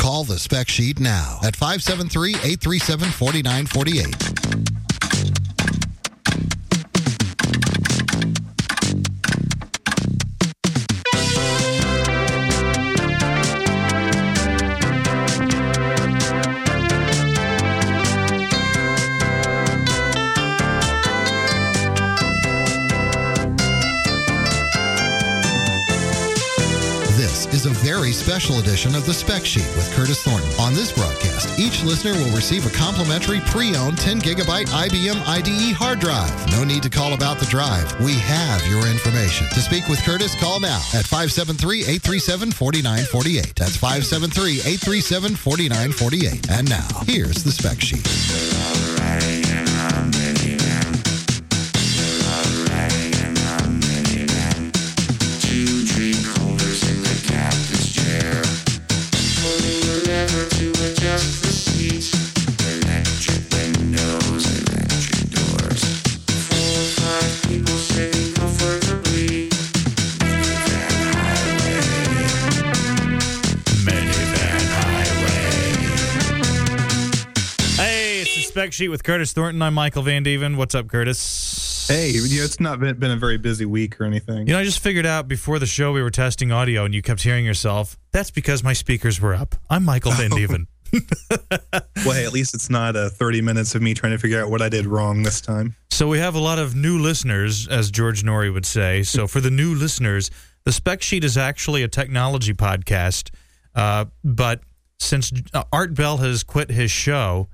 Call the spec sheet now at 573 837 4948. Special edition of the Spec Sheet with Curtis Thornton. On this broadcast, each listener will receive a complimentary pre-owned 10 gigabyte IBM IDE hard drive. No need to call about the drive. We have your information. To speak with Curtis, call now at 573-837-4948. That's 573-837-4948. And now, here's the Spec Sheet. Sheet with Curtis Thornton. I'm Michael Van Deven. What's up, Curtis? Hey, you know, it's not been, been a very busy week or anything. You know, I just figured out before the show we were testing audio and you kept hearing yourself. That's because my speakers were up. I'm Michael Van Deven. well, hey, at least it's not uh, 30 minutes of me trying to figure out what I did wrong this time. So we have a lot of new listeners, as George Noory would say. So for the new listeners, the spec sheet is actually a technology podcast. Uh, but since Art Bell has quit his show,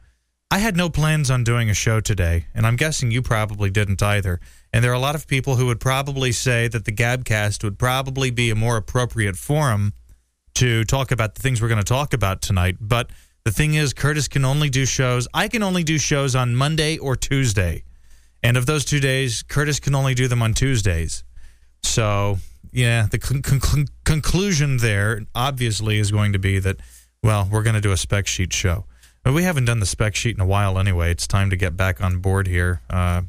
I had no plans on doing a show today, and I'm guessing you probably didn't either. And there are a lot of people who would probably say that the Gabcast would probably be a more appropriate forum to talk about the things we're going to talk about tonight. But the thing is, Curtis can only do shows. I can only do shows on Monday or Tuesday. And of those two days, Curtis can only do them on Tuesdays. So, yeah, the con- con- conclusion there obviously is going to be that, well, we're going to do a spec sheet show. But we haven't done the spec sheet in a while anyway. It's time to get back on board here. Uh,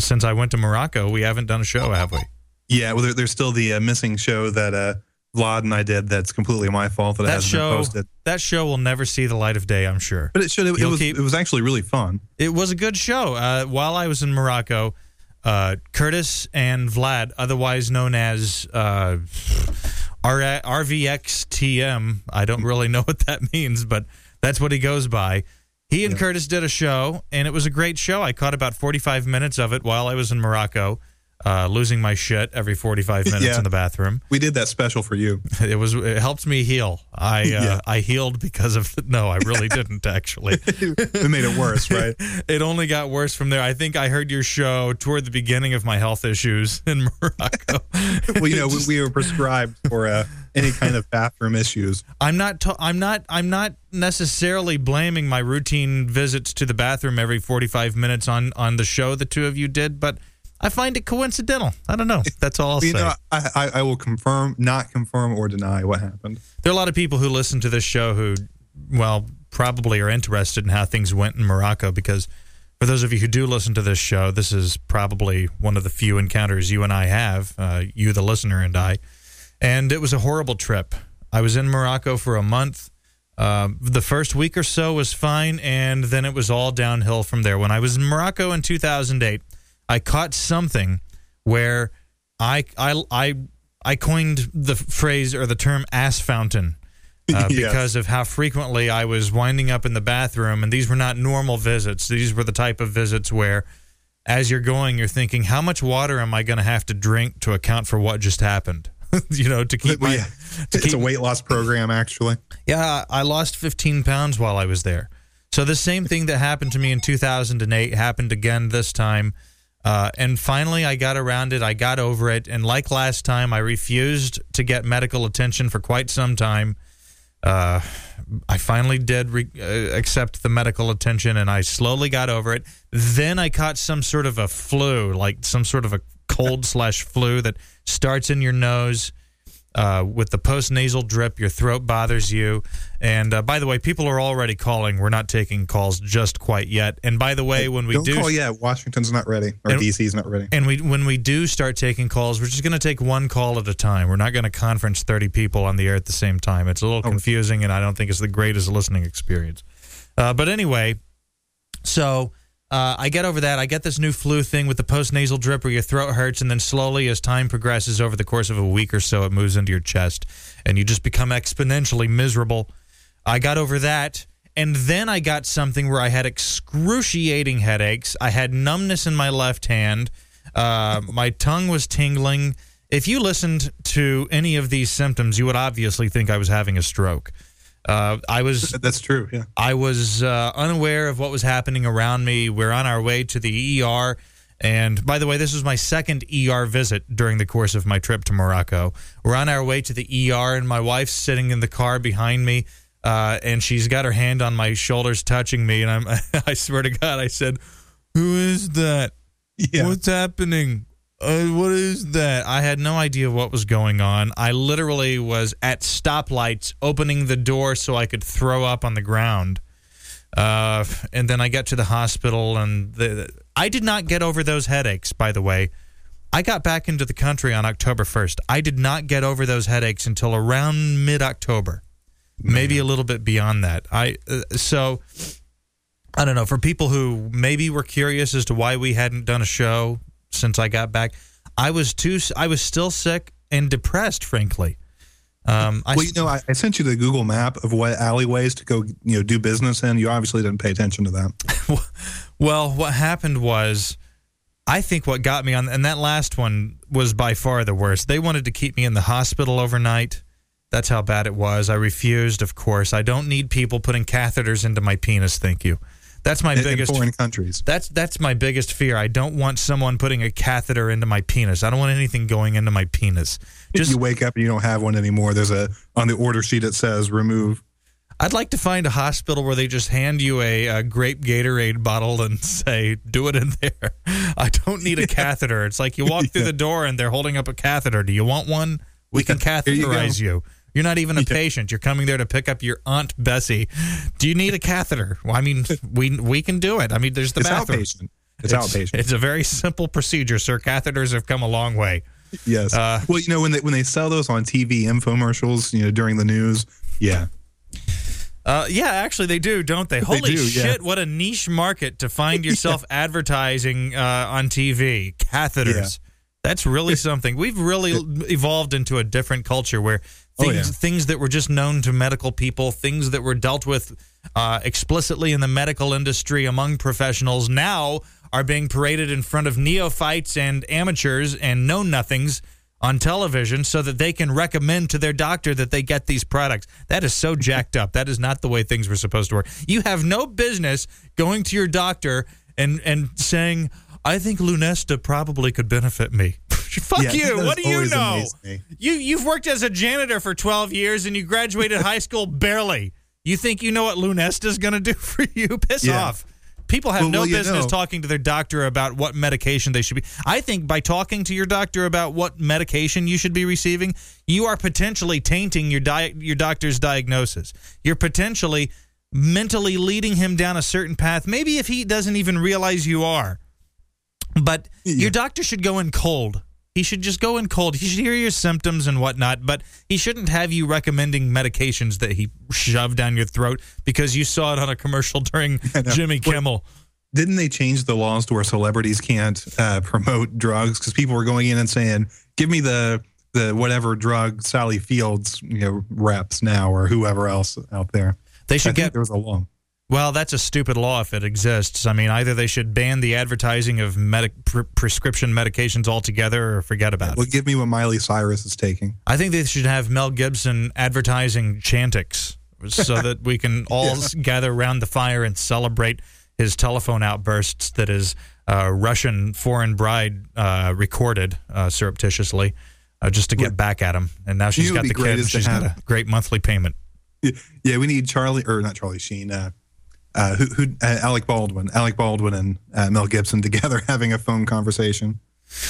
since I went to Morocco, we haven't done a show, have we? Yeah, well, there, there's still the uh, missing show that uh, Vlad and I did that's completely my fault that, it That hasn't show, been posted. that show will never see the light of day, I'm sure. But it should. It, it was. keep- It was actually really fun. It was a good show. Uh, while I was in Morocco, uh, Curtis and Vlad, otherwise known as uh, R- RVXTM, I don't really know what that means, but that's what he goes by. He and Curtis did a show, and it was a great show. I caught about 45 minutes of it while I was in Morocco, uh, losing my shit every 45 minutes Yeah. in the bathroom. We did that special for you. It was it helped me heal. I uh, Yeah. I healed because of no, I really didn't actually. it made it worse, right? it only got worse from there. I think I heard your show toward the beginning of my health issues in Morocco. well, you know, we, we were prescribed for uh, any kind of bathroom issues. I'm not. I'm not. I'm not necessarily blaming my routine visits to the bathroom every 45 minutes on on the show the two of you did, but I find it coincidental. I don't know. That's all I'll you say. know, I, I, I will confirm, not confirm, or deny what happened. there are a lot of people who listen to this show who, well, probably are interested in how things went in Morocco because. For those of you who do listen to this show, this is probably one of the few encounters you and I have, uh, you, the listener, and I. And it was a horrible trip. I was in Morocco for a month. Uh, the first week or so was fine, and then it was all downhill from there. When I was in Morocco in 2008, I caught something where I I I I coined the phrase or the term "ass fountain." Uh, Yes. because of how frequently I was winding up in the bathroom, and these were not normal visits. These were the type of visits where, as you're going, you're thinking, "How much water am I going to have to drink to account for what just happened?" you know, to keep my yeah. to It's a weight loss program, actually. yeah, I lost 15 pounds while I was there. So the same thing that happened to me in 2008 happened again this time. Uh, and finally, I got around it. I got over it. And like last time, I refused to get medical attention for quite some time. Uh, I finally did re- uh, accept the medical attention and I slowly got over it. Then I caught some sort of a flu, like some sort of a cold slash flu that starts in your nose uh, with the post nasal drip, your throat bothers you. And uh, by the way, people are already calling. We're not taking calls just quite yet. And by the way, when we Don't do call yet. Washington's not ready, or And- DC's not ready. and we when we do start taking calls, we're just going to take one call at a time. We're not going to conference 30 people on the air at the same time. It's a little confusing, and I don't think it's the greatest listening experience. Uh, but anyway, so uh, I get over that. I get this new flu thing with the post nasal drip where your throat hurts, and then slowly, as time progresses over the course of a week or so, it moves into your chest, and you just become exponentially miserable. I got over that. And then I got something where I had excruciating headaches. I had numbness in my left hand. Uh, my tongue was tingling. If you listened to any of these symptoms, you would obviously think I was having a stroke. Uh, I was That's true. Yeah. I was uh, unaware of what was happening around me. We're on our way to the ER. And by the way, this was my second ER visit during the course of my trip to Morocco. We're on our way to the ER, and my wife's sitting in the car behind me, uh, and she's got her hand on my shoulders, touching me. And I'm, I swear to God, I said, "Who is that? Yeah. What's happening? Uh, what is that? I had no idea what was going on. I literally was at stoplights opening the door so I could throw up on the ground. Uh, and then I got to the hospital, and the, I did not get over those headaches, by the way. I got back into the country on October 1st. I did not get over those headaches until around mid October, maybe a little bit beyond that. I uh, So I don't know. For people who maybe were curious as to why we hadn't done a show since I got back, I was too. I was still sick and depressed, frankly. Um, I, Well, you know, I, I sent you the Google map of what alleyways to go, you know, do business in. You obviously didn't pay attention to that. well, what happened was, I think what got me on, and that last one was by far the worst. They wanted to keep me in the hospital overnight. That's how bad it was. I refused, of course. I don't need people putting catheters into my penis. Thank you. That's my In, in biggest foreign countries. That's that's my biggest fear. I don't want someone putting a catheter into my penis. I don't want anything going into my penis. Just you wake up and you don't have one anymore. There's a on the order sheet it says remove. I'd like to find a hospital where they just hand you a, a grape Gatorade bottle and say, "Do it in there." I don't need a catheter. It's like you walk through Yeah. the door and they're holding up a catheter. Do you want one? We can Yeah, you catheterize you. You're not even a patient. You're coming there to pick up your aunt Bessie. Do you need a catheter? Well, I mean, we we can do it. I mean, there's the It's bathroom. outpatient. It's, outpatient. It's a very simple procedure, sir. Catheters have come a long way. yes. uh, well, you know when they when they sell those on TV infomercials, you know during the news. Yeah. Uh, yeah, actually, they do, don't they? Holy do, yeah. shit! What a niche market to find yourself advertising uh, on TV. Catheters. That's really something. We've really evolved into a different culture where Oh, things yeah. things that were just known to medical people, things that were dealt with uh, explicitly in the medical industry among professionals, now are being paraded in front of neophytes and amateurs and know nothings on television so that they can recommend to their doctor that they get these products. That is so jacked up. That is not the way things were supposed to work. You have no business going to your doctor and and saying, "I think Lunesta probably could benefit me." Fuck Yeah, you. What do you know? You you've worked as a janitor for 12 years and you graduated high school barely. You think you know what Lunesta's going to do for you? Piss Yeah. off. People have Well, no business know- talking to their doctor about what medication they should be. I think by talking to your doctor about what medication you should be receiving, you are potentially tainting your di- your doctor's diagnosis. You're potentially mentally leading him down a certain path, maybe if he doesn't even realize you are. But your doctor should go in cold. He should just go in cold. He should hear your symptoms and whatnot, but he shouldn't have you recommending medications that he shoved down your throat because you saw it on a commercial during. Jimmy Kimmel. Didn't they change the laws to where celebrities can't uh, promote drugs because people were going in and saying, "Give me the the whatever drug Sally Fields you know reps now or whoever else out there." They I should think get there was a law. Well. That's a stupid law if it exists. I mean, either they should ban the advertising of medic pre- prescription medications altogether, or forget about Well, it. Well, give me what Miley Cyrus is taking. I think they should have Mel Gibson advertising Chantix so that we can all s gather around the fire and celebrate his telephone outbursts that his uh, Russian foreign bride uh, recorded uh, surreptitiously uh, just to get back at him. And now she's got the would be great kid and she's got have- a great monthly payment. Yeah, we need Charlie or not Charlie Sheen. Uh, who, who uh, Alec Baldwin, Alec Baldwin, and uh, Mel Gibson together having a phone conversation.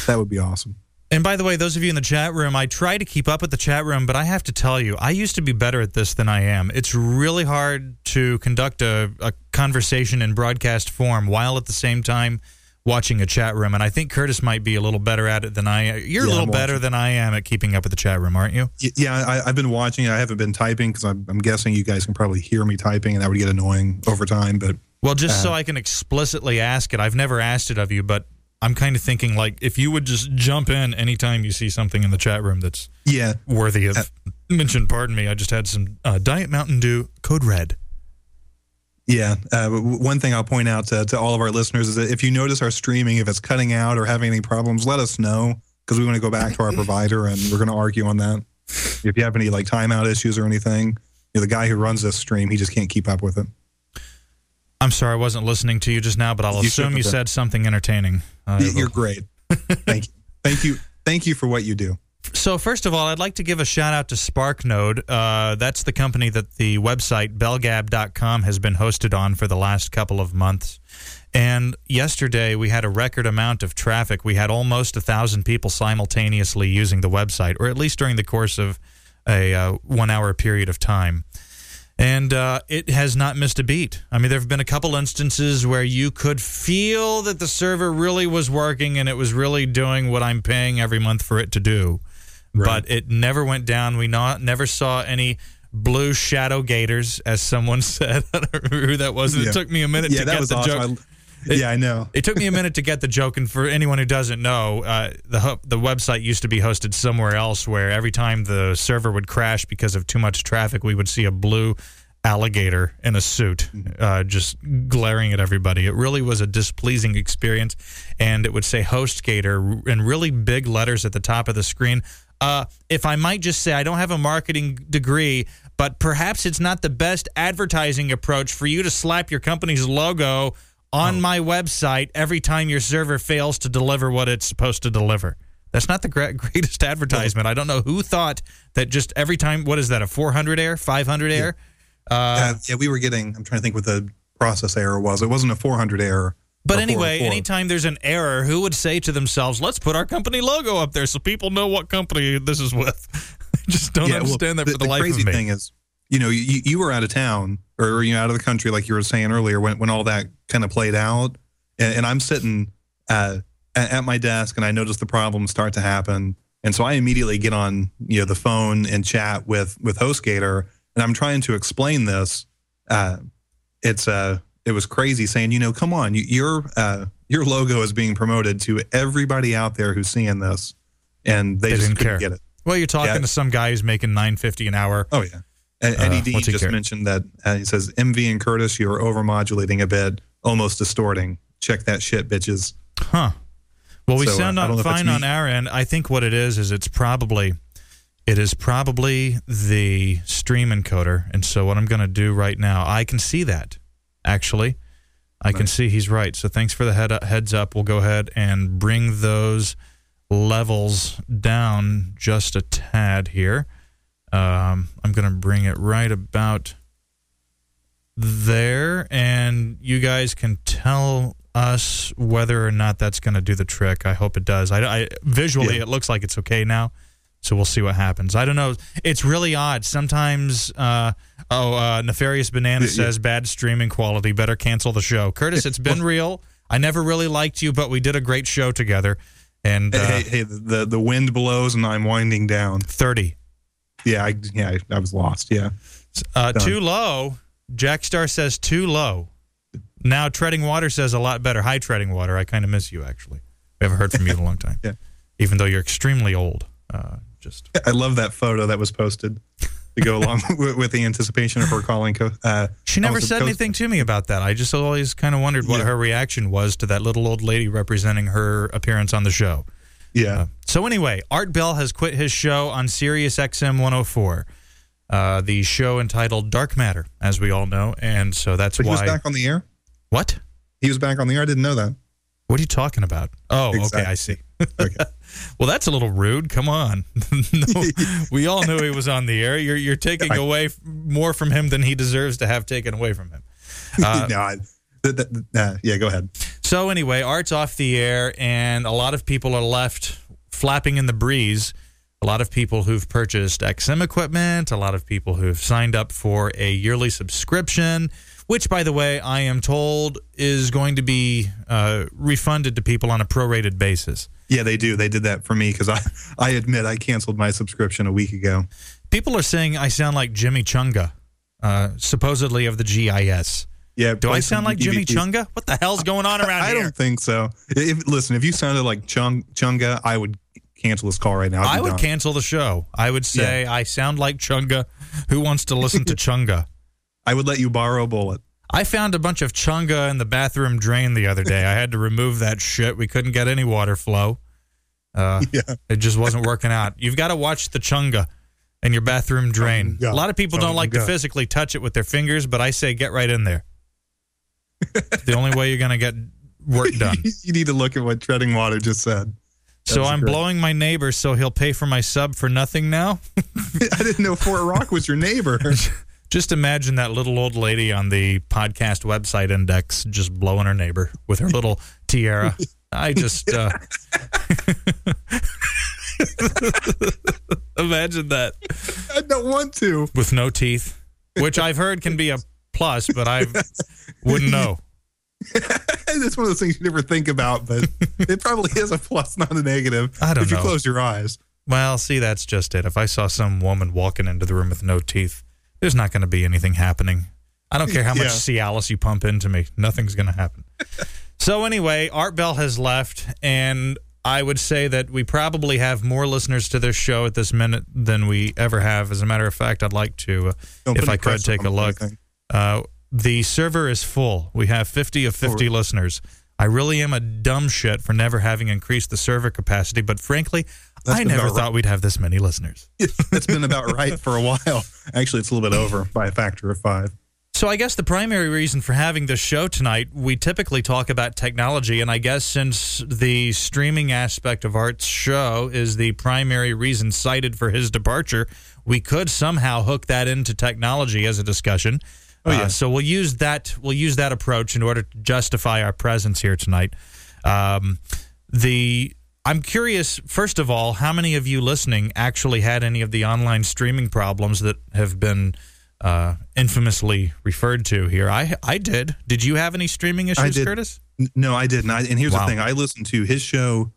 That would be awesome. And by the way, those of you in the chat room, I try to keep up with the chat room, but I have to tell you, I used to be better at this than I am. It's really hard to conduct a, a conversation in broadcast form while at the same time watching a chat room. And I think Curtis might be a little better at it than I am. You're Yeah, a little better than I am at keeping up with the chat room, aren't you? Yeah, I, I've been watching. I haven't been typing because I'm, I'm guessing you guys can probably hear me typing, and that would get annoying over time. But Well, just Uh, so I can explicitly ask it, I've never asked it of you, but I'm kind of thinking like if you would just jump in anytime you see something in the chat room that's yeah, worthy of Uh, mention. Pardon me, I just had some uh, Diet Mountain Dew Code Red. Yeah. Uh, one thing I'll point out to, to all of our listeners is that if you notice our streaming, if it's cutting out or having any problems, let us know because we want to go back to our provider and we're going to argue on that. If you have any like timeout issues or anything, you know, the guy who runs this stream, he just can't keep up with it. I'm sorry, I wasn't listening to you just now, but I'll You assume you said something entertaining. Uh, You're great. Thank you. Thank you. Thank you for what you do. So first of all, I'd like to give a shout out to SparkNode. Uh, that's the company that the website belgab.com has been hosted on for the last couple of months. And yesterday we had a record amount of traffic. We had almost a thousand people simultaneously using the website, or at least during the course of a uh, one-hour period of time. And uh, it has not missed a beat. I mean, there have been a couple instances where you could feel that the server really was working and it was really doing what I'm paying every month for it to do. Right. But it never went down. We not, never saw any blue shadow gators, as someone said. I don't remember who that was. Yeah. It took me a minute Yeah, to that get was the joke. awesome. I, yeah, I know. It took me a minute to get the joke, and for anyone who doesn't know, uh, the the website used to be hosted somewhere else, where every time the server would crash because of too much traffic, we would see a blue alligator in a suit uh, just glaring at everybody. It really was a displeasing experience, and it would say HostGator in really big letters at the top of the screen. Uh, if I might just say, I don't have a marketing degree, but perhaps it's not the best advertising approach for you to slap your company's logo on my website every time your server fails to deliver what it's supposed to deliver. That's not the greatest advertisement. I don't know who thought that just every time, what is that, a 400 air, 500 air? Uh, Uh, yeah, we were getting. I'm trying to think what the process error was. It wasn't a 400 error. But anyway, 404. anytime there's an error, who would say to themselves, let's put our company logo up there so people know what company this is with? I just don't Yeah, well, understand that for the, life crazy of me. thing is, you know, you, you were out of town or you know out of the country, like you were saying earlier, when when all that kind of played out, and, and I'm sitting uh, at, at my desk and I notice the problems start to happen, and so I immediately get on you know the phone and chat with with HostGator, and I'm trying to explain this. Uh, it's uh, it was crazy saying, you know, come on, you, your uh, your logo is being promoted to everybody out there who's seeing this, and they, They just didn't couldn't care. get it. Well, you're talking Yeah. to some guy who's making 950 an hour. Oh yeah. And Uh, Eddie D he just care? mentioned that uh, he says MV and Curtis, you are overmodulating a bit, almost distorting. Check that shit, bitches. Huh. Well, we So, uh, sound I don't on know if it's fine on our end. I think what it is is it's probably it is probably the stream encoder. And so what I'm going to do right now, I can see that actually. I can see he's right. So thanks for the head heads up. We'll go ahead and bring those levels down just a tad here. Um, I'm going to bring it right about there, and you guys can tell us whether or not that's going to do the trick. I hope it does. I, I visually Yeah. it looks like it's okay now, so we'll see what happens. I don't know. It's really odd. Sometimes, uh, oh, uh, nefarious banana Yeah, yeah. says bad streaming quality. Better cancel the show. Curtis, it's been real. I never really liked you, but we did a great show together. And uh, Hey, hey, hey, the the wind blows and I'm winding down. thirty. Yeah, I, yeah, I, I was lost. Yeah, Uh, too low. Jackstar says too low. Now treading water says a lot better. Hi, treading water. I kind of miss you actually. We haven't heard from you in a long time. Yeah. Even though you're extremely old. Uh, just I love that photo that was posted to go along with, with the anticipation of her calling. Co- uh, she never said coast- anything to me about that. I just always kind of wondered what Yeah. her reaction was to that little old lady representing her appearance on the show. yeah, So anyway, Art Bell has quit his show on Sirius XM 104. Uh, the show entitled Dark Matter, as we all know, and so that's but he was back on the air. What? He was back on the air. I didn't know that. What are you talking about? Oh, okay, I see. Okay. well, that's a little rude. Come on. no, we all knew he was on the air. You're you're taking away more from him than he deserves to have taken away from him. Uh, no, I, th- th- uh, yeah, go ahead. so anyway, Art's off the air, and a lot of people are left flapping in the breeze. A lot of people who've purchased XM equipment, a lot of people who've signed up for a yearly subscription, which, by the way, I am told is going to be uh, refunded to people on a prorated basis. Yeah, they do. They did that for me because I, I admit I canceled my subscription a week ago. People are saying I sound like Jimmy Chunga, uh, supposedly of the GIS. Yeah, Do I sound like Jimmy Chunga? What the hell's going on around I here? I don't think so. If, listen, if you sounded like Chung, Chunga, I would cancel this call right now. I'd I would done. cancel the show. I would say I sound like Chunga. Who wants to listen to Chunga? I would let you borrow a bullet. I found a bunch of Chunga in the bathroom drain the other day. I had to remove that shit. We couldn't get any water flow. Uh, Yeah. It just wasn't working out. You've got to watch the Chunga in your bathroom drain. Chunga. A lot of people don't like to physically touch it with their fingers, but I say get right in there. the only way you're going to get work done. you need to look at what treading water just said. So I'm great. blowing my neighbor, so he'll pay for my sub for nothing now. I didn't know Fort Rock was your neighbor. Just imagine that little old lady on the podcast website index just blowing her neighbor with her little tiara. I just uh, imagine that I don't want to. with no teeth, which I've heard can be a plus, but I wouldn't know. It's one of those things you never think about, but it probably is a plus, not a negative. I don't know. if you close your eyes. Well, see, that's just it. If I saw some woman walking into the room with no teeth, there's not going to be anything happening. I don't care how much Yeah. Cialis you pump into me, nothing's going to happen. so, anyway, Art Bell has left, and I would say that we probably have more listeners to this show at this minute than we ever have. As a matter of fact, I'd like to, uh, if I could, take a look. Uh, the server is full. We have 50 of 50 listeners. I really am a dumb shit for never having increased the server capacity, but frankly, That's I never thought we'd have this many listeners. it's been about right for a while. Actually, it's a little bit over by a factor of five. So I guess the primary reason for having this show tonight, we typically talk about technology, and I guess since the streaming aspect of Art's show is the primary reason cited for his departure, we could somehow hook that into technology as a discussion. Oh, yeah. Uh, so we'll use that we'll use that approach in order to justify our presence here tonight. Um, the I'm curious, first of all, how many of you listening actually had any of the online streaming problems that have been uh, infamously referred to here? I I did. Did you have any streaming issues. Curtis? No, I didn't. I, and here's Wow. the thing: I listened to his show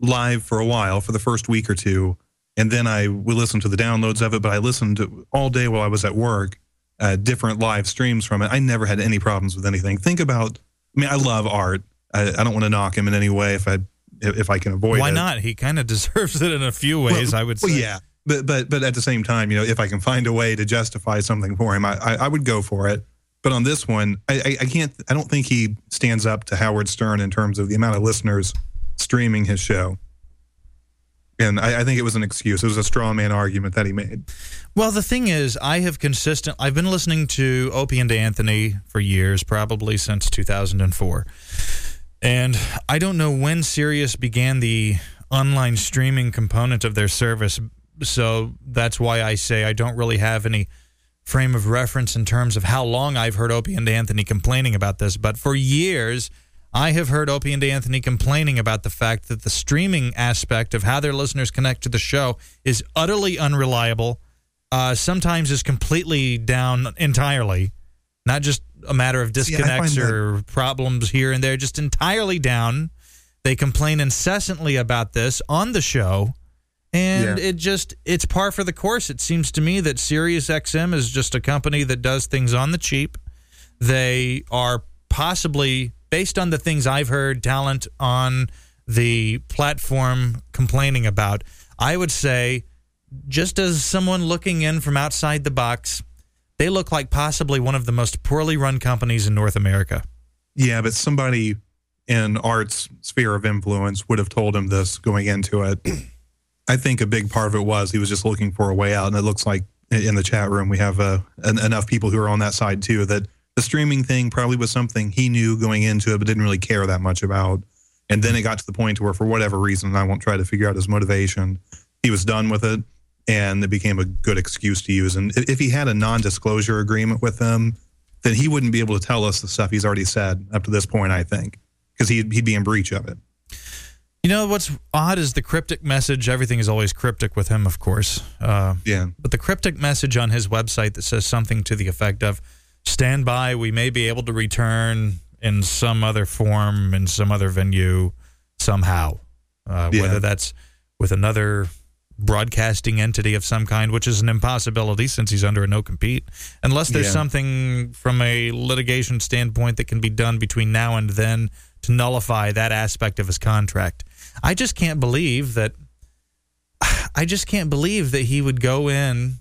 live for a while for the first week or two, and then I would listen to the downloads of it. But I listened all day while I was at work, uh, different live streams from it. I never had any problems with anything. Think about. I mean, I love art. I, I don't want to knock him in any way if I if I can avoid Why it. not? He kind of deserves it in a few ways. I would say. Well, yeah, but but but at the same time, you know, if I can find a way to justify something for him, I I, I would go for it. But on this one, I, I I can't. I don't think he stands up to Howard Stern in terms of the amount of listeners streaming his show. And I, I think it was an excuse. It was a straw man argument that he made. Well, the thing is, I have consistent. I've been listening to Opie and Anthony for years, probably since 2004, and I don't know when Sirius began the online streaming component of their service. So that's why I say I don't really have any frame of reference in terms of how long I've heard Opie and Anthony complaining about this. But for years, I have heard Opie and Anthony complaining about the fact that the streaming aspect of how their listeners connect to the show is utterly unreliable. Uh, sometimes is completely down entirely, not just a matter of See, disconnects that- or problems here and there, just entirely down. They complain incessantly about this on the show, and Yeah. it just it's par for the course. It seems to me that Sirius XM is just a company that does things on the cheap. They are possibly based on the things I've heard talent on the platform complaining about. I would say, just as someone looking in from outside the box, they look like possibly one of the most poorly run companies in North America. Yeah, but somebody in Art's sphere of influence would have told him this going into it. I think a big part of it was he was just looking for a way out, and it looks like in the chat room we have uh, en- enough people who are on that side too that the streaming thing probably was something he knew going into it, but didn't really care that much about. And then it got to the point where, for whatever reason, I won't try to figure out his motivation. He was done with it, and it became a good excuse to use. And if he had a non-disclosure agreement with them, then he wouldn't be able to tell us the stuff he's already said up to this point. I think because he'd he'd be in breach of it. You You know what's odd is the cryptic message. Everything is always cryptic with him, of course. Uh, Yeah. but the cryptic message on his website that says something to the effect of stand by we may be able to return in some other form in some other venue somehow uh, Yeah. whether that's with another broadcasting entity of some kind which is an impossibility since he's under a no compete unless there's Yeah. something from a litigation standpoint that can be done between now and then to nullify that aspect of his contract i just can't believe that I just can't believe that he would go in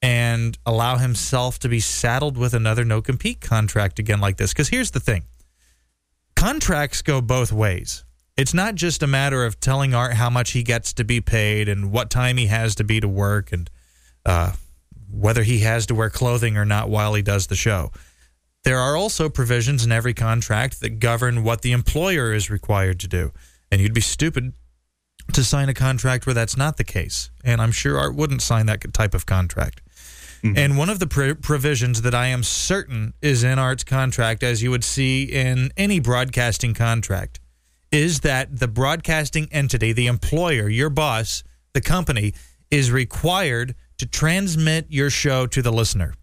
and allow himself to be saddled with another no compete contract again like this. Because here's the thing contracts go both ways. It's not just a matter of telling Art how much he gets to be paid and what time he has to be to work and uh, whether he has to wear clothing or not while he does the show. There are also provisions in every contract that govern what the employer is required to do. And you'd be stupid to sign a contract where that's not the case. And I'm sure Art wouldn't sign that type of contract. And one of the pr- provisions that I am certain is in Art's contract, as you would see in any broadcasting contract, is that the broadcasting entity, the employer, your boss, the company, is required to transmit your show to the listener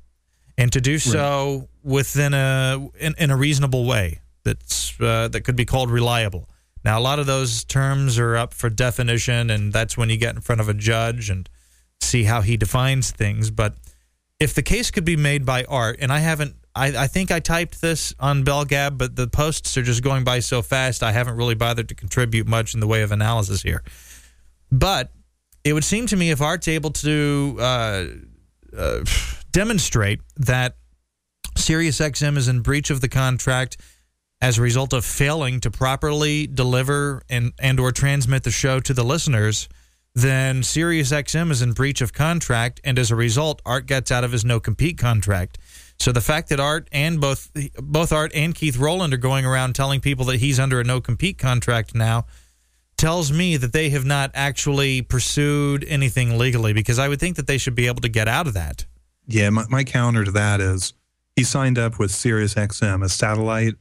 and to do so within a in, in a reasonable way that's uh, that could be called reliable. Now, a lot of those terms are up for definition, and that's when you get in front of a judge and see how he defines things. But if the case could be made by Art, and I haven't, I, I think I typed this on Belgab, but the posts are just going by so fast, I haven't really bothered to contribute much in the way of analysis here. But it would seem to me if Art's able to uh, uh, demonstrate that SiriusXM is in breach of the contract as a result of failing to properly deliver and and or transmit the show to the listeners, then SiriusXM is in breach of contract, and as a result, Art gets out of his no compete contract. So the fact that Art and both both Art and Keith Rowland are going around telling people that he's under a no compete contract now tells me that they have not actually pursued anything legally because I would think that they should be able to get out of that. Yeah, my, my counter to that is he signed up with SiriusXM, a satellite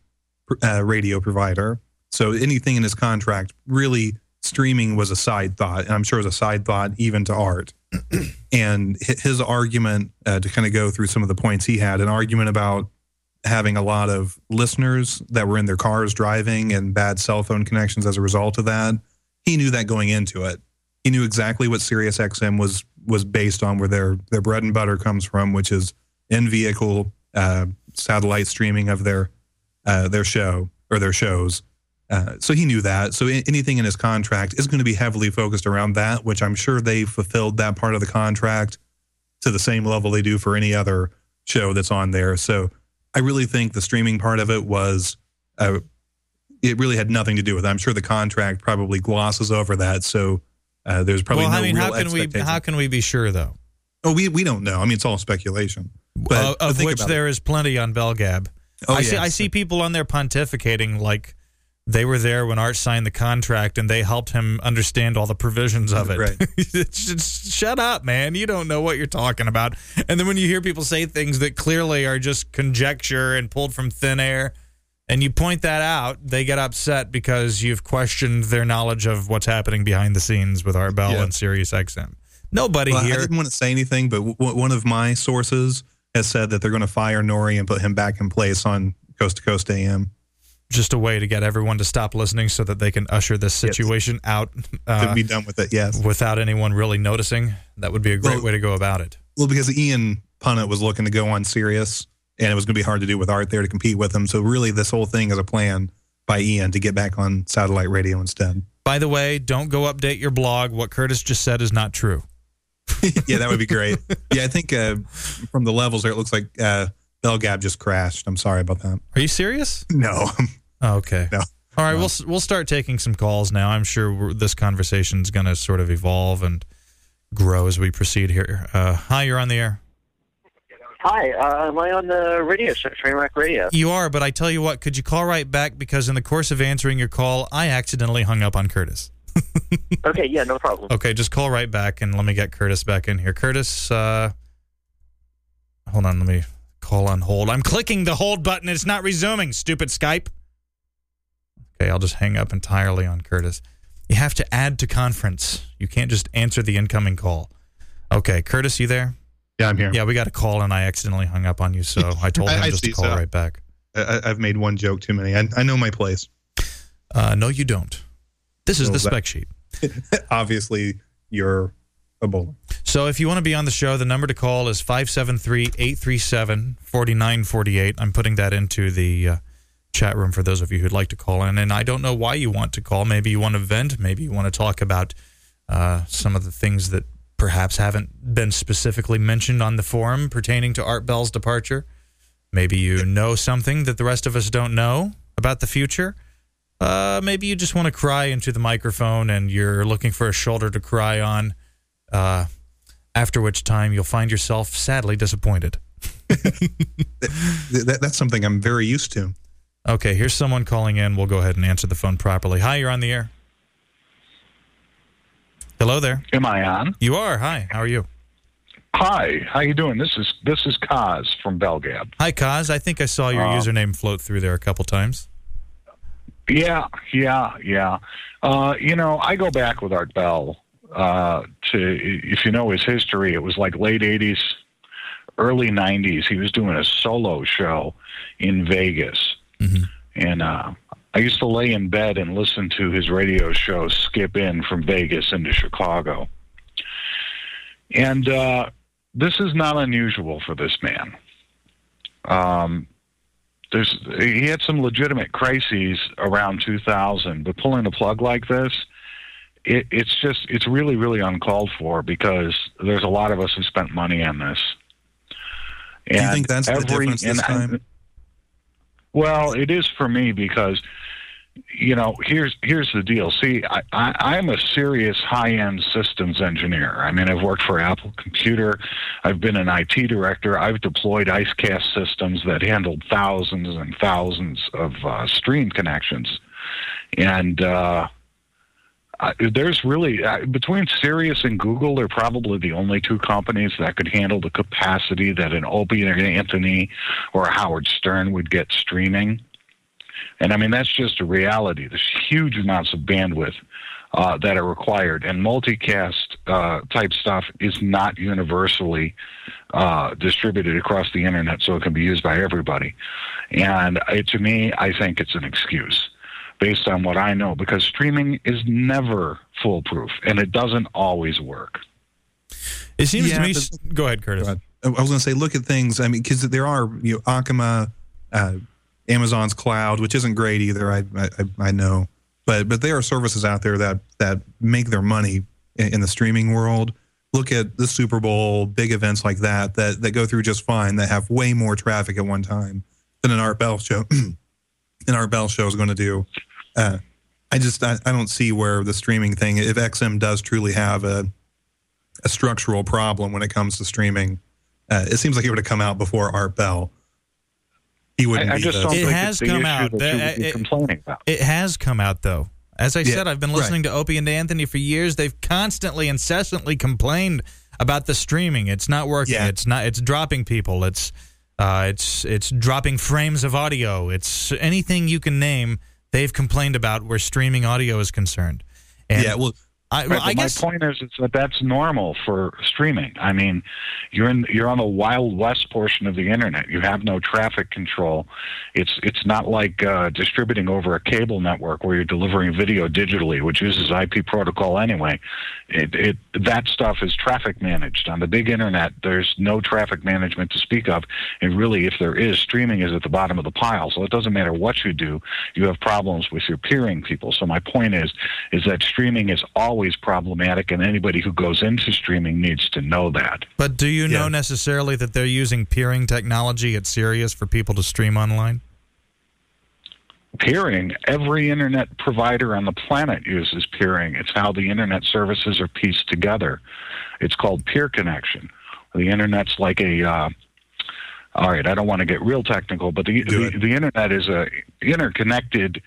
uh, radio provider. So anything in his contract, really, streaming was a side thought, and I'm sure it was a side thought even to Art. and his argument uh, to kind of go through some of the points he had, an argument about having a lot of listeners that were in their cars driving and bad cell phone connections as a result of that. He knew that going into it. He knew exactly what SiriusXM was was based on, where their their bread and butter comes from, which is in vehicle uh, satellite streaming of their uh, their show or their shows. Uh, so he knew that. So anything in his contract is going to be heavily focused around that, which I'm sure they fulfilled that part of the contract to the same level they do for any other show that's on there. So I really think the streaming part of it was, uh, it really had nothing to do with it. I'm sure the contract probably glosses over that. So uh, there's probably well, no I mean, real how can we how can we be sure though? oh, we, we don't know. I mean, it's all speculation. But, of which there is plenty on Belgab. Oh, I see. yeah. I see people on there pontificating like they were there when Art signed the contract and they helped him understand all the provisions of it. Right. Just, shut up, man! You don't know what you're talking about. And then when you hear people say things that clearly are just conjecture and pulled from thin air, and you point that out, they get upset because you've questioned their knowledge of what's happening behind the scenes with Art Bell Yeah. and Sirius XM. Nobody Well, I here. didn't want to say anything, but w- one of my sources has said that they're going to fire Noory and put him back in place on Coast to Coast AM. Just a way to get everyone to stop listening so that they can usher this Yes. situation out to uh, be done with it. Yes. without anyone really noticing. That would be a great Well- way to go about it. Well, because Ian Punnett was looking to go on Sirius, and it was going to be hard to do with Art there to compete with him. So really, this whole thing is a plan by Ian to get back on satellite radio instead. By the way, don't go update your blog. What Curtis just said is not true. yeah, that would be great. Yeah, I think uh, from the levels there, it looks like uh, Belgab just crashed. I'm sorry about that. Are you serious? No. Oh, okay. No. All right, we'll we'll start taking some calls now. I'm sure we're, this conversation is going to sort of evolve and grow as we proceed here. Uh, hi, you're on the air. Hi, uh, am I on the radio show, Trainwreck Radio? You are, but I tell you what, could you call right back because in the course of answering your call, I accidentally hung up on Curtis. Okay, yeah, no problem. Okay, just call right back and let me get Curtis back in here. Curtis, uh, hold on, let me call on hold. I'm clicking the hold button. It's not resuming, stupid Skype. Okay, I'll just hang up entirely on Curtis. You have to add to conference. You can't just answer the incoming call. Okay, Curtis, you there? Yeah, I'm here. Yeah, we got a call and I accidentally hung up on you, so I told him I- I just to call so- right back. I, I've made one joke too many. I, I know my place. Uh, no, you don't. This is the spec sheet. Obviously, you're a bowler. So if you want to be on the show, the number to call is 573-837-4948. I'm putting that into the uh, chat room for those of you who'd like to call in. And I don't know why you want to call. Maybe you want to vent. Maybe you want to talk about uh, some of the things that perhaps haven't been specifically mentioned on the forum pertaining to Art Bell's departure. Maybe you know something that the rest of us don't know about the future. Uh, maybe you just want to cry into the microphone and you're looking for a shoulder to cry on. Uh, after which time you'll find yourself sadly disappointed. Th- that, that's something I'm very used to. Okay, here's someone calling in. We'll go ahead and answer the phone properly. Hi, you're on the air. Hello there. Am I on? You are. Hi. How are you? Hi, how you doing? This is this is Kaz from Belgab. Hi, Kaz. I think I saw your Uh, username float through there a couple times. Yeah, yeah, yeah. Uh, you know, I go back with Art Bell uh, to if you know his history, it was like late '80s, early '90s. He was doing a solo show in Vegas, Mhm. and uh, I used to lay in bed and listen to his radio show skip in from Vegas into Chicago. And uh, this is not unusual for this man. Um, there's he had some legitimate crises around 2000, but pulling the plug like this, it, it's just it's really really uncalled for because there's a lot of us who spent money on this. Do you think that's the every- difference this and I- time? well, it is for me because you know here's here's the deal. See, I, I, I'm a serious high end systems engineer. I mean, I've worked for Apple Computer. I've been an IT director. I've deployed IceCast systems that handled thousands and thousands of uh, stream connections, and. Uh, uh, there's really uh, between Sirius and Google, they're probably the only two companies that could handle the capacity that an Opie or an Anthony or a Howard Stern would get streaming. And I mean that's just a reality. There's huge amounts of bandwidth uh, that are required, and multicast uh, type stuff is not universally uh, distributed across the internet, so it can be used by everybody. And uh, to me, I think it's an excuse based on what I know, because streaming is never foolproof and it doesn't always work. It seems Yeah, to me. but- go ahead, Curtis. Go ahead. I was going to say, look at things. I mean, because there are you know Akamai, uh, Amazon's cloud, which isn't great either. I, I I know, but but there are services out there that that make their money in, in the streaming world. Look at the Super Bowl, big events like that that that go through just fine. That have way more traffic at one time than an Art Bell show. an Art Bell show is going to do. Uh, I just I, I don't see where the streaming thing. If XM does truly have a a structural problem when it comes to streaming. Uh, it seems like it would have come out before Art Bell. He wouldn't I, I just the- don't It think has it's come out. that The- you would be it- complaining about. It has come out though. As I Yeah, said, I've been right. listening to Opie and Anthony for years. They've constantly, incessantly complained about the streaming. It's not working. Yeah. It's not. It's dropping people. It's uh, it's it's dropping frames of audio. It's anything you can name. They've complained about where streaming audio is concerned. And yeah, well, I, well, but I guess my point is, is that that's normal for streaming. I mean, you're in you're on the wild west portion of the internet. You have no traffic control. It's it's not like uh, distributing over a cable network where you're delivering video digitally, which uses IP protocol anyway. It, it that stuff is traffic managed on the big internet. There's no traffic management to speak of, and really, if there is, streaming is at the bottom of the pile. So it doesn't matter what you do, you have problems with your peering people. So my point is, is that streaming is always problematic, and anybody who goes into streaming needs to know that. But do you know necessarily that they're using peering technology at Sirius for people to stream online? Peering, every internet provider on the planet uses peering. It's how the internet services are pieced together. It's called peer connection. The internet's like a uh, all right, I don't want to get real technical, but the the, the internet is a interconnected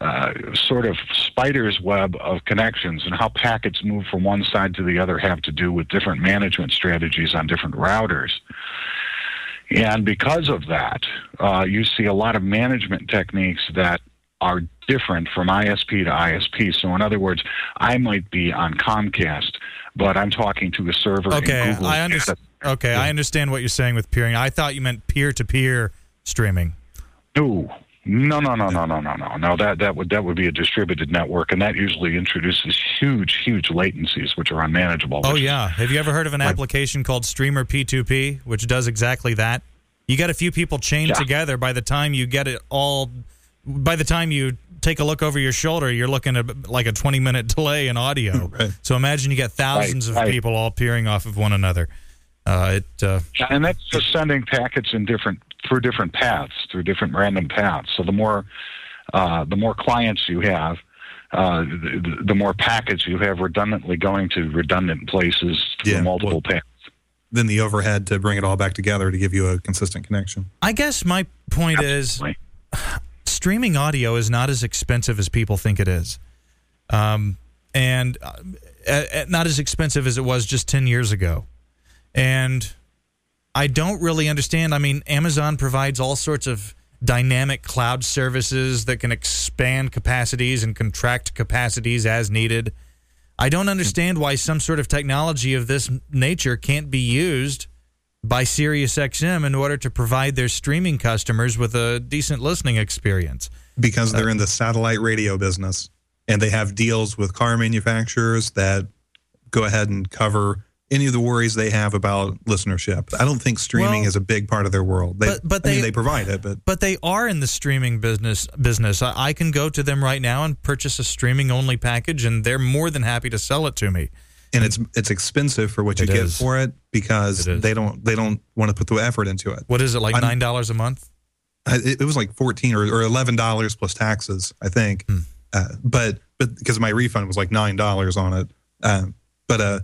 uh, sort of spider's web of connections, and how packets move from one side to the other have to do with different management strategies on different routers. And because of that, uh, you see a lot of management techniques that are different from ISP to ISP. So, in other words, I might be on Comcast, but I'm talking to a server. Okay, in Google I understand. Okay, I understand what you're saying with peering. I thought you meant peer-to-peer streaming. No, no, no, no, no, no, no, no, no. That that would that would be a distributed network, and that usually introduces huge, huge latencies, which are unmanageable. Oh yeah, have you ever heard of an Like- application called Streamer P2P, which does exactly that? You get a few people chained Yeah. together. By the time you get it all, by the time you take a look over your shoulder, you're looking at like a 20 minute delay in audio. Right. So imagine you get thousands Right, of right. people all peering off of one another. Uh, it uh, and that's just sending packets in different through different paths, through different random paths. So the more uh, the more clients you have, uh, the, the more packets you have redundantly going to redundant places through Yeah, multiple paths. Then the overhead to bring it all back together to give you a consistent connection. I guess my point is streaming audio is not as expensive as people think it is, um, and uh, uh, not as expensive as it was just ten years ago. And I don't really understand. I mean, Amazon provides all sorts of dynamic cloud services that can expand capacities and contract capacities as needed. I don't understand why some sort of technology of this nature can't be used by SiriusXM in order to provide their streaming customers with a decent listening experience. because Uh, they're in the satellite radio business and they have deals with car manufacturers that go ahead and cover any of the worries they have about listenership. I don't think streaming Well, is a big part of their world. They, but- but I mean, they- they provide it, but But they are in the streaming business. Business. I, I can go to them right now and purchase a streaming only package, and they're more than happy to sell it to me. and it's it's expensive for what you get is. for it because It they don't they don't want to put the effort into it. What is it like? I'm- Nine dollars a month? It, it was like fourteen or, or eleven dollars plus taxes, I think. Hmm. Uh, but but because my refund was like nine dollars on it. Uh, but uh,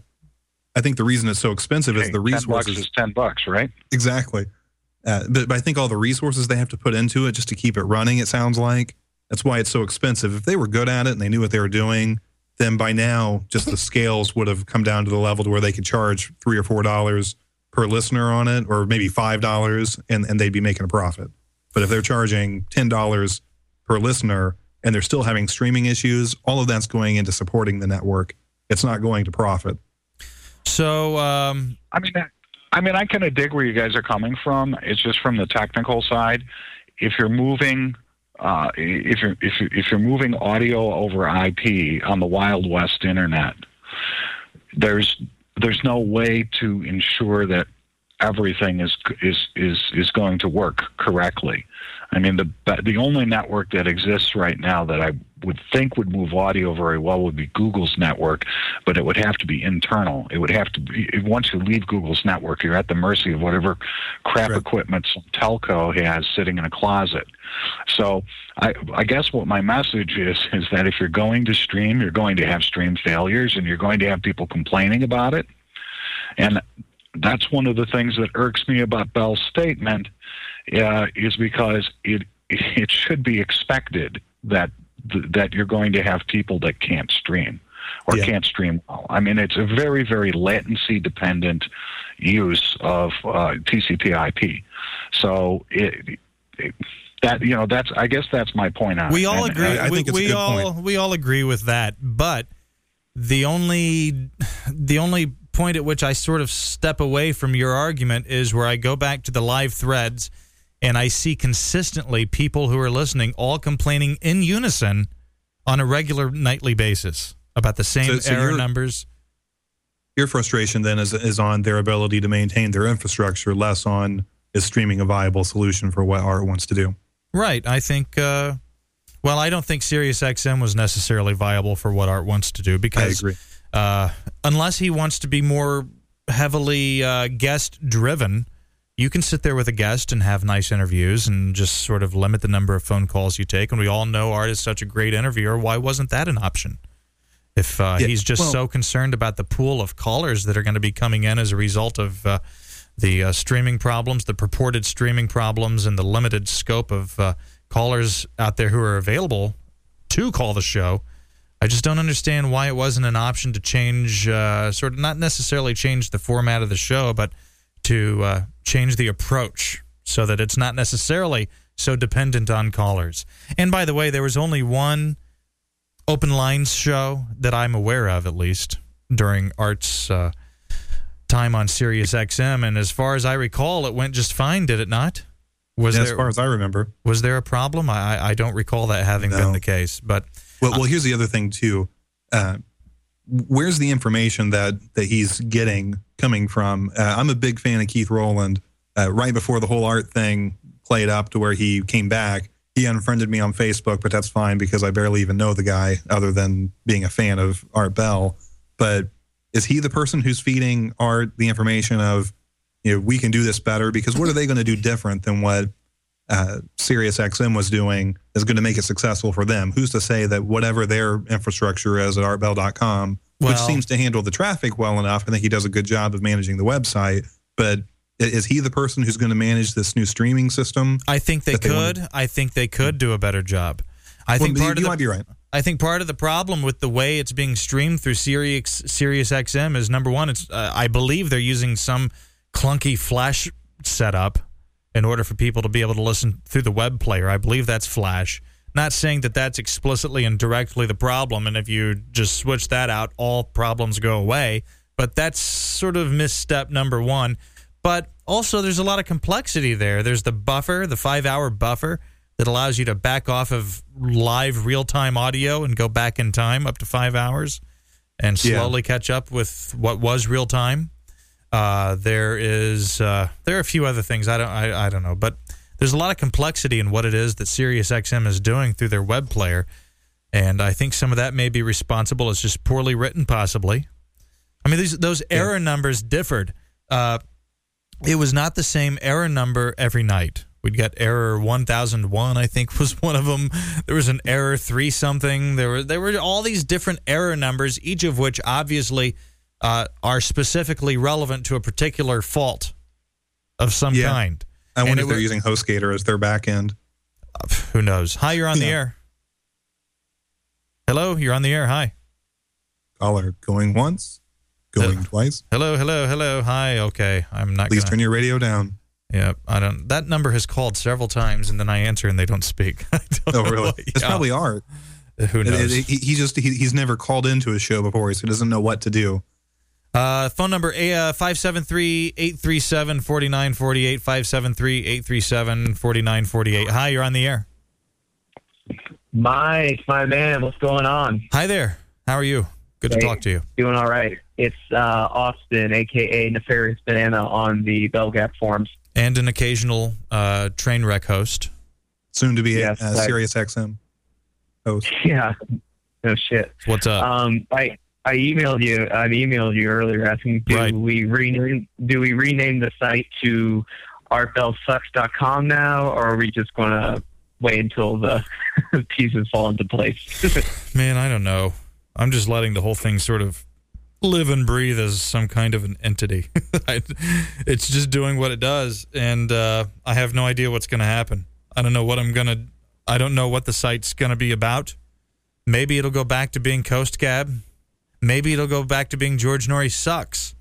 I think the reason it's so expensive is Hey, the 10 bucks resources. is ten bucks, right? Exactly. Uh, but, but I think all the resources they have to put into it just to keep it running, it sounds like. That's why it's so expensive. If they were good at it and they knew what they were doing, then by now just the scales would have come down to the level to where they could charge three or four dollars per listener on it, or maybe five dollars, and, and they'd be making a profit. But if they're charging ten dollars per listener and they're still having streaming issues, all of that's going into supporting the network. It's not going to profit. So um, I mean, I mean, I kind of dig where you guys are coming from. It's just from the technical side. If you're moving, uh, if you're if you're, if you're moving audio over IP on the Wild West Internet, there's there's no way to ensure that everything is is is is going to work correctly. I mean, the the only network that exists right now that I would think would move audio very well would be Google's network, but it would have to be internal. It would have to be once you leave Google's network, you're at the mercy of whatever crap Right. equipment some telco has sitting in a closet. So I, I guess what my message is is that if you're going to stream, you're going to have stream failures, and you're going to have people complaining about it, and that's one of the things that irks me about Bell's statement uh, is because it it should be expected that that you're going to have people that can't stream or Yeah. can't stream well. I mean, it's a very very latency dependent use of uh, TCP/IP. So it, it that you know that's I guess that's my point on we it. all And- agree. I- I we think it's a we good all we all agree with that. But the only the only point at which I sort of step away from your argument is where I go back to the live threads and I see consistently people who are listening all complaining in unison on a regular nightly basis about the same So- so error numbers. your frustration then is is on their ability to maintain their infrastructure, less on is streaming a viable solution for what Art wants to do. Right. I think. Uh, well, I don't think SiriusXM was necessarily viable for what Art wants to do because uh, unless he wants to be more heavily uh, guest driven, you can sit there with a guest and have nice interviews and just sort of limit the number of phone calls you take. And we all know Art is such a great interviewer. Why wasn't that an option? If uh, Yeah, he's just well- so concerned about the pool of callers that are going to be coming in as a result of uh, the uh, streaming problems, the purported streaming problems, and the limited scope of uh, callers out there who are available to call the show. I just don't understand why it wasn't an option to change, uh, sort of not necessarily change the format of the show, but to uh, change the approach so that it's not necessarily so dependent on callers. And by the way, there was only one open lines show that I'm aware of, at least during Art's uh, time on Sirius XM, and as far as I recall, it went just fine. Did it not? Was as there far as I remember. was there a problem? I I I don't recall that having been the case, but Well, well, here's the other thing too. Uh, where's the information that that he's getting coming from? Uh, I'm a big fan of Keith Rowland. Uh, right before the whole art thing played up to where he came back, he unfriended me on Facebook, but that's fine because I barely even know the guy other than being a fan of Art Bell. But is he the person who's feeding Art the information of, you know, we can do this better? Because what are they going to do different than what uh, Sirius XM was doing is going to make it successful for them. Who's to say that whatever their infrastructure is at artbell.com, which seems to handle the traffic well enough, I think he does a good job of managing the website. But is he the person who's going to manage this new streaming system? I think they could. I think they could do a better job. I think well, part you of might the be right. I think part of the problem with the way it's being streamed through Sirius Sirius XM is number one. It's uh, I believe they're using some clunky Flash setup in order for people to be able to listen through the web player. I believe that's Flash. Not saying that that's explicitly and directly the problem, and if you just switch that out, all problems go away. But that's sort of misstep number one. But also, there's a lot of complexity there. There's the buffer, the five hour buffer that allows you to back off of live real time audio and go back in time up to five hours and Yeah. slowly catch up with what was real time. Uh, there is uh, there are a few other things I don't I, I don't know, but there's a lot of complexity in what it is that SiriusXM is doing through their web player, and I think some of that may be responsible. It's just poorly written, possibly. I mean, these those error numbers differed. Uh, it was not the same error number every night. We'd get error 1001, I think was one of them. There was an error 3 something. There were there were all these different error numbers, each of which obviously uh, are specifically relevant to a particular fault of some Yeah. kind. I And wonder it if they're wa- using HostGator as their back end. Who knows? Hi, you're on the air. Hello, you're on the air. Hi. Caller going once, going twice. Hello, hello, hello. Hi. Okay, I'm not Please gonna. turn your radio down. Yeah, I don't. That number has called several times, and then I answer, and they don't speak. I don't Oh, really? It's Yeah. probably Art. who It- knows. it- he, he just he, he's never called into a show before, so he doesn't know what to do. Uh, phone number uh, 573-837-4948, 573-837-4948. Hi, you're on the air. Mike, my man, what's going on? Hi there. How are you? Good to talk to you. Doing all right. It's uh, Austin, aka Nefarious Banana, on the Bell Gab forums. And an occasional uh, train wreck host. Soon to be Yes, a, a I- Sirius XM host. Yeah, no shit. What's up? Um, I I emailed you. I emailed you earlier asking, do Right. we rename do we rename the site to artbellsucks.com now, or are we just going to wait until the pieces fall into place? Man, I don't know. I'm just letting the whole thing sort of live and breathe as some kind of an entity. It's just doing what it does, and uh, I have no idea what's going to happen. I don't know what I'm going to. I don't know what the site's going to be about. Maybe it'll go back to being Coast Cab. Maybe it'll go back to being George Noory sucks.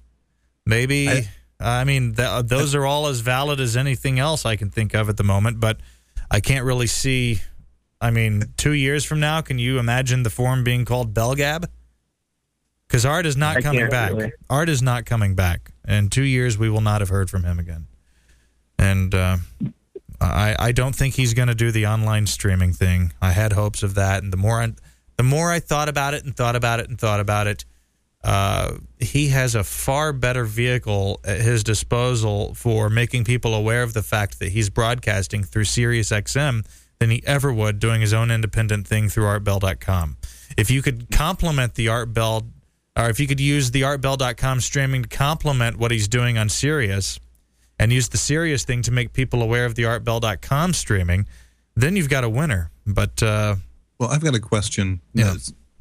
Maybe. I, I- mean, th- those are all as valid as anything else I can think of at the moment, but I can't really see I mean, two years from now, can you imagine the forum being called Belgab? Because Art is not I coming back. really. Art is not coming back. In two years, we will not have heard from him again. And uh, I, I don't think he's going to do the online streaming thing. I had hopes of that, and the more I, the more I thought about it and thought about it and thought about it, uh, he has a far better vehicle at his disposal for making people aware of the fact that he's broadcasting through SiriusXM than he ever would doing his own independent thing through artbell.com. If you could complement the artbell or if you could use the artbell.com streaming to complement what he's doing on Sirius and use the Sirius thing to make people aware of the artbell.com streaming, then you've got a winner. But uh, Well, I've got a question. Yeah.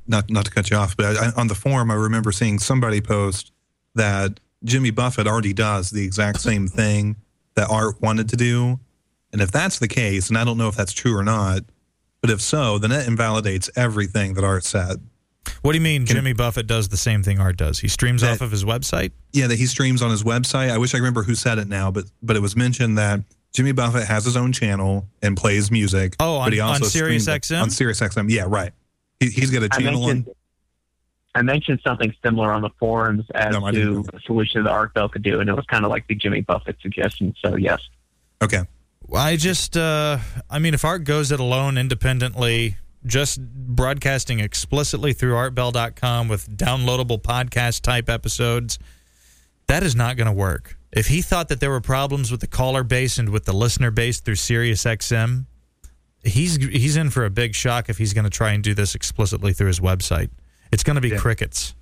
Not not to cut you off, but I, on the forum, I remember seeing somebody post that Jimmy Buffett already does the exact same thing that Art wanted to do. And if that's the case, and I don't know if that's true or not, but if so, then it invalidates everything that Art said. what do you mean Jimmy Buffett does the same thing Art does? He streams That- off of his website? Yeah, that he streams on his website. I wish I remember who said it now, but but it was mentioned that Jimmy Buffett has his own channel and plays music. Oh, on- but he also on Sirius streams it- XM? On Sirius XM, yeah, right. He, he's got a channel on. mentioned, I mentioned something similar on the forums as No, I didn't know to a solution that Art Bell could do, and it was kind of like the Jimmy Buffett suggestion. So yes, Okay. I just, uh, I mean, if Art goes it alone independently, just broadcasting explicitly through artbell.com with downloadable podcast type episodes, that is not going to work. If he thought that there were problems with the caller base and with the listener base through Sirius XM, he's he's in for a big shock if he's going to try and do this explicitly through his website. It's going to be Yeah. crickets.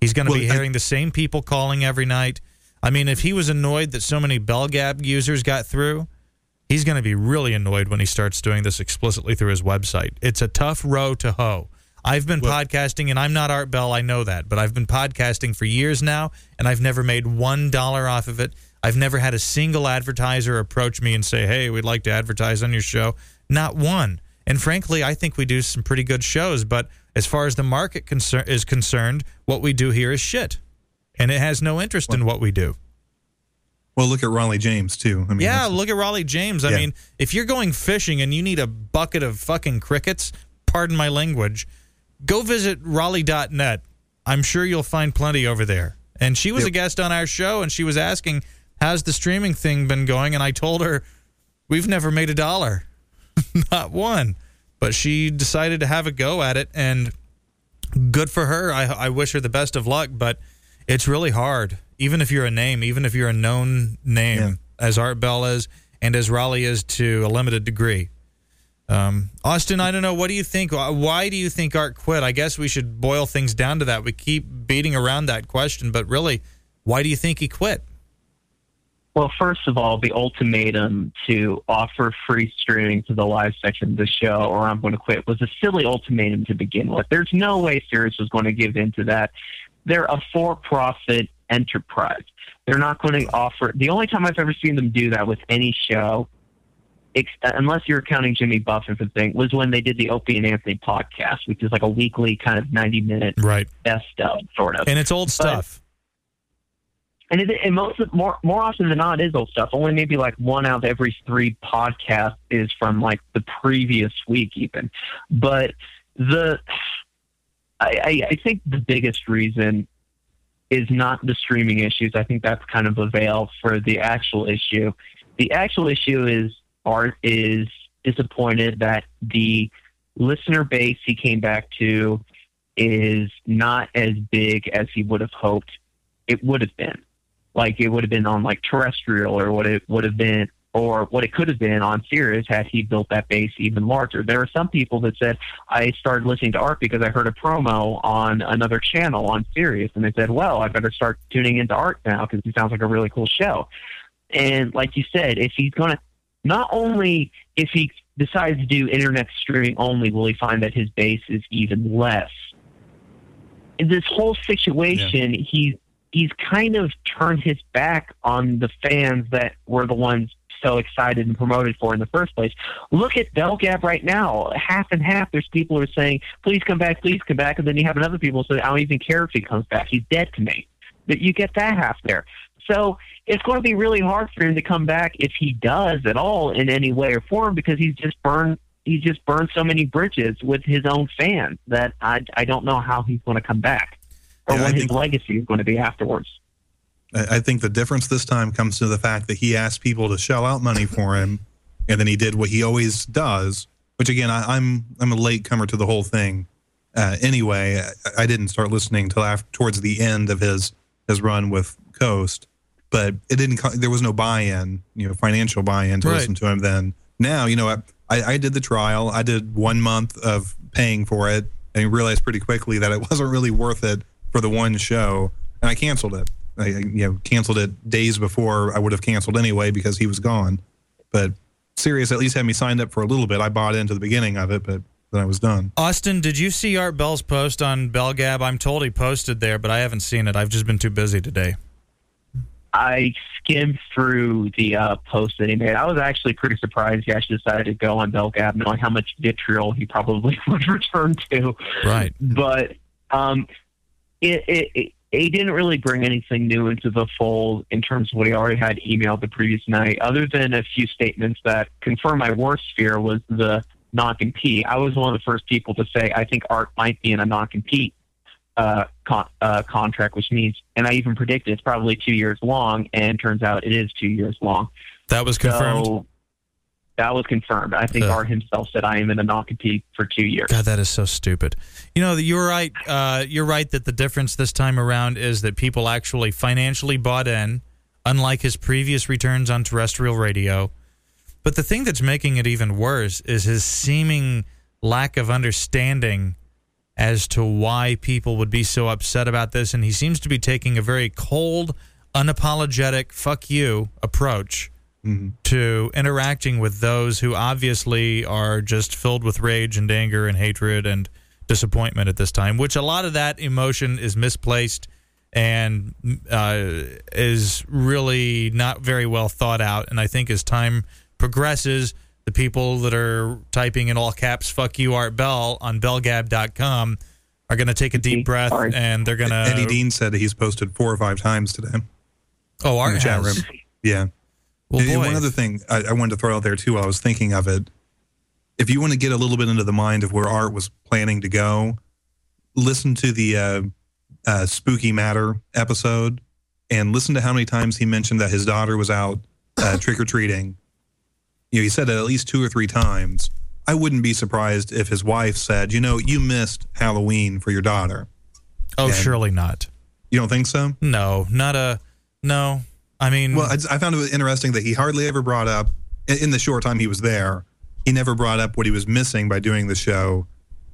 He's going to Well, be I- hearing the same people calling every night. I mean, if he was annoyed that so many Belgab users got through, he's going to be really annoyed when he starts doing this explicitly through his website. It's a tough row to hoe. I've been Well- podcasting, and I'm not Art Bell. I know that, but I've been podcasting for years now, and I've never made one dollar off of it. I've never had a single advertiser approach me and say, "Hey, we'd like to advertise on your show." Not one. And frankly, I think we do some pretty good shows. But as far as the market concer- is concerned, what we do here is shit, and it has no interest in what we do. Well, look at Raleigh James too. I mean, Yeah, look at Raleigh James. I Yeah. mean, if you're going fishing and you need a bucket of fucking crickets, pardon my language, go visit raleigh.net. I'm sure you'll find plenty over there. And she was Yep. a guest on our show and she was asking, How's the streaming thing been going? And I told her, We've never made a dollar, not one. But she decided to have a go at it. And good for her. I, I wish her the best of luck, but it's really hard. Even if you're a name, even if you're a known name, Yeah. as Art Bell is and as Raleigh is to a limited degree. Um, Austin, I don't know. What do you think? Why- do you think Art quit? I guess we should boil things down to that. We keep beating around that question, but really, why do you think he quit? Well, first of all, the ultimatum to offer free streaming to the live section of the show, or I'm going to quit, was a silly ultimatum to begin with. There's no way Sirius was going to give in to that. They're a for-profit enterprise. They're not going to offer. The only time I've ever seen them do that with any show, unless you're counting Jimmy Buffett for the thing, was when they did the Opie and Anthony podcast, which is like a weekly kind of 90-minute Right. best of sort of And it's old stuff. and it, and most of, more more often than not it is old stuff. Only maybe like one out of every three podcasts is from like the previous week, even. But the I, I, I think the biggest reason is not the streaming issues. I think that's kind of a veil for the actual issue. The actual issue is Art is disappointed that the listener base he came back to is not as big as he would have hoped it would have been. Like it would have been on like terrestrial or what it would have been or what it could have been on Sirius had he built that base even larger. There are some people that said, I started listening to Art because I heard a promo on another channel on Sirius. And they said, well, I better start tuning into Art now because he sounds like a really cool show. And like you said, if he's going to, not only if he decides to do internet streaming only, will he find that his base is even less. In this whole situation, he's he's kind of turned his back on the fans that were the ones so excited and promoted for in the first place. Look at Bell Gab right now. Half and half. There's people who are saying, please come back, please come back. And then you have another people who say, I don't even care if he comes back. He's dead to me. But you get that half there. So it's going to be really hard for him to come back if he does at all in any way or form because he's just burned he's just burned so many bridges with his own fans that I I don't know how he's going to come back or Yeah, what his legacy is going to be afterwards. I I think the difference this time comes to the fact that he asked people to shell out money for him, and then he did what he always does. Which again, I, I'm I'm a late comer to the whole thing. Uh, anyway, I, I didn't start listening till after towards the end of his his run with Coast, but it didn't. There was no buy-in, you know, financial buy-in to Right. listen to him. Then now, you know, I, I did the trial. I did one month of paying for it, and realized pretty quickly that it wasn't really worth it for the one show, and I canceled it. I I, you know canceled it days before I would have canceled anyway because he was gone. But Sirius at least had me signed up for a little bit. I bought into the beginning of it, but then I was done. Austin, did you see Art Bell's post on Bellgab? I'm told he posted there, but I haven't seen it. I've just been too busy today. I skimmed through the uh, post that he made. I was actually pretty surprised he actually decided to go on Belgab, knowing how much vitriol he probably would return to. Right. But um, it, it, it he didn't really bring anything new into the fold in terms of what he already had emailed the previous night, other than a few statements that confirm my worst fear was the non-compete. I was one of the first people to say I think Art might be in a non-compete uh, con- uh, contract, which means, and I even predicted it's probably two years long, and turns out it is two years long. That was confirmed. So that was confirmed. I think. Art himself said I am in a non-compete for two years. God, that is so stupid. You know, you're right. Uh, you're right that the difference this time around is that people actually financially bought in, unlike his previous returns on terrestrial radio. But the thing that's making it even worse is his seeming lack of understanding as to why people would be so upset about this. And he seems to be taking a very cold, unapologetic, fuck you approach to interacting with those who obviously are just filled with rage and anger and hatred and disappointment at this time, which a lot of that emotion is misplaced and uh, is really not very well thought out. And I think as time progresses, the people that are typing in all caps, fuck you, Art Bell, on bellgab.com are going to take a deep breath Sorry. and they're going to. Eddie Dean said he's posted four or five times today Oh, in Art the chat room. Yeah. Well, And- and boy. one other thing I, I wanted to throw out there too, while I was thinking of it. If you want to get a little bit into the mind of where Art was planning to go, listen to the uh, uh, Spooky Matter episode and listen to how many times he mentioned that his daughter was out uh, trick or treating. You know, he said it at least two or three times. I wouldn't be surprised if his wife said, "You know, you missed Halloween for your daughter." oh, and- surely not. You don't think so? No, not a. No. I mean, Well, I, I found it interesting that he hardly ever brought up, in, in the short time he was there, he never brought up what he was missing by doing the show.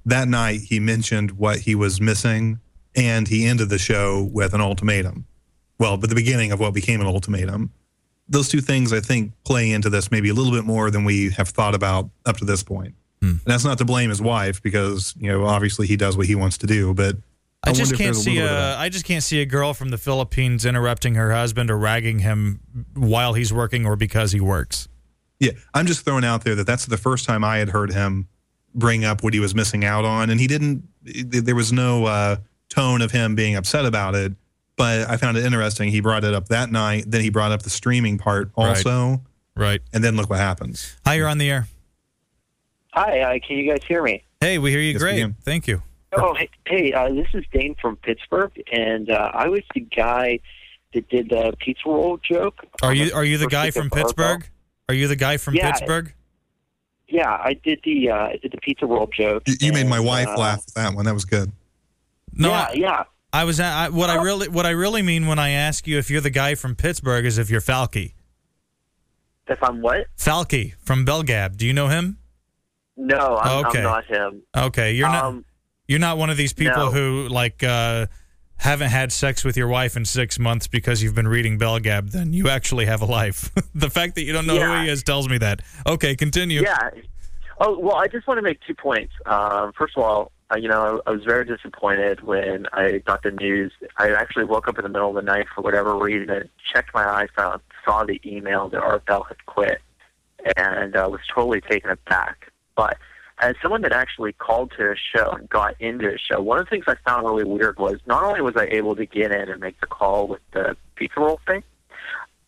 That night, he mentioned what he was missing, and he ended the show with an ultimatum. Well, but the beginning of what became an ultimatum. Those two things, I think, play into this maybe a little bit more than we have thought about up to this point. And that's not to blame his wife because, you know, obviously he does what he wants to do, but I, wonder just can't see of a. just can't see a girl from the Philippines interrupting her husband or ragging him while he's working or because he works. Yeah, I'm just throwing out there that that's the first time I had heard him bring up what he was missing out on, and he didn't. There was no uh, tone of him being upset about it, but I found it interesting. He brought it up that night, then he brought up the streaming part also, Right. right. and then look what happens. Hi, you're on the air. Hi, uh, can you guys hear me? Hey, we hear you. Yes, Great. can. Thank you. Oh, hey, hey uh, this is Dane from Pittsburgh, and uh, I was the guy that did the pizza roll joke. Are you Are you the guy from Barbell. Pittsburgh? Are you the guy from Yeah. Pittsburgh? Yeah, I did the uh, I did the pizza roll joke. You, you made my wife uh, laugh with that one. That was good. No, yeah, I, yeah. I was. I, what I really What I really mean when I ask you if you're the guy from Pittsburgh is if you're Falky. If I'm what? Falky from Belgab. Do you know him? No, I'm, Okay. I'm not him. Okay, you're not. um, You're not one of these people No. who like uh, haven't had sex with your wife in six months because you've been reading Belgab. Then you actually have a life. the fact that you don't know who he is tells me that. Okay, continue. Yeah. Oh well, I just want to make two points. Um, first of all, uh, you know, I was very disappointed when I got the news. I actually woke up in the middle of the night for whatever reason and checked my iPhone, saw the email that Art Bell had quit, and uh, was totally taken aback. But as someone that actually called to a show and got into a show, one of the things I found really weird was not only was I able to get in and make the call with the pizza roll thing,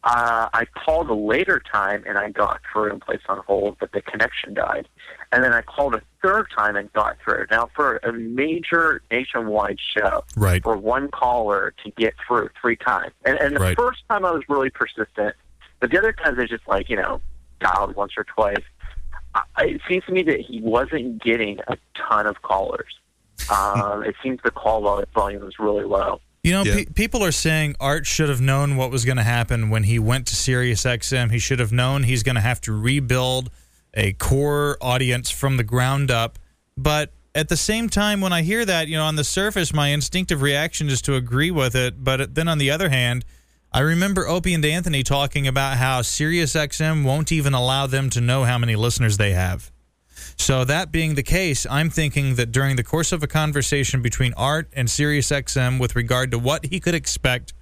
uh, I called a later time and I got through and placed on hold, but the connection died. And then I called a third time and got through. Now, for a major nationwide show, Right. for one caller to get through three times. And, and the Right. first time I was really persistent, but the other times I just like, you know, dialed once or twice. I, it seems to me that he wasn't getting a ton of callers. Um, it seems the call volume was really low. You know, Yeah. pe- people are saying Art should have known what was going to happen when he went to Sirius XM. He should have known he's going to have to rebuild a core audience from the ground up. But at the same time, when I hear that, you know, on the surface, my instinctive reaction is to agree with it. But then on the other hand, I remember Opie and Anthony talking about how Sirius XM won't even allow them to know how many listeners they have. So that being the case, I'm thinking that during the course of a conversation between Art and SiriusXM with regard to what he could expect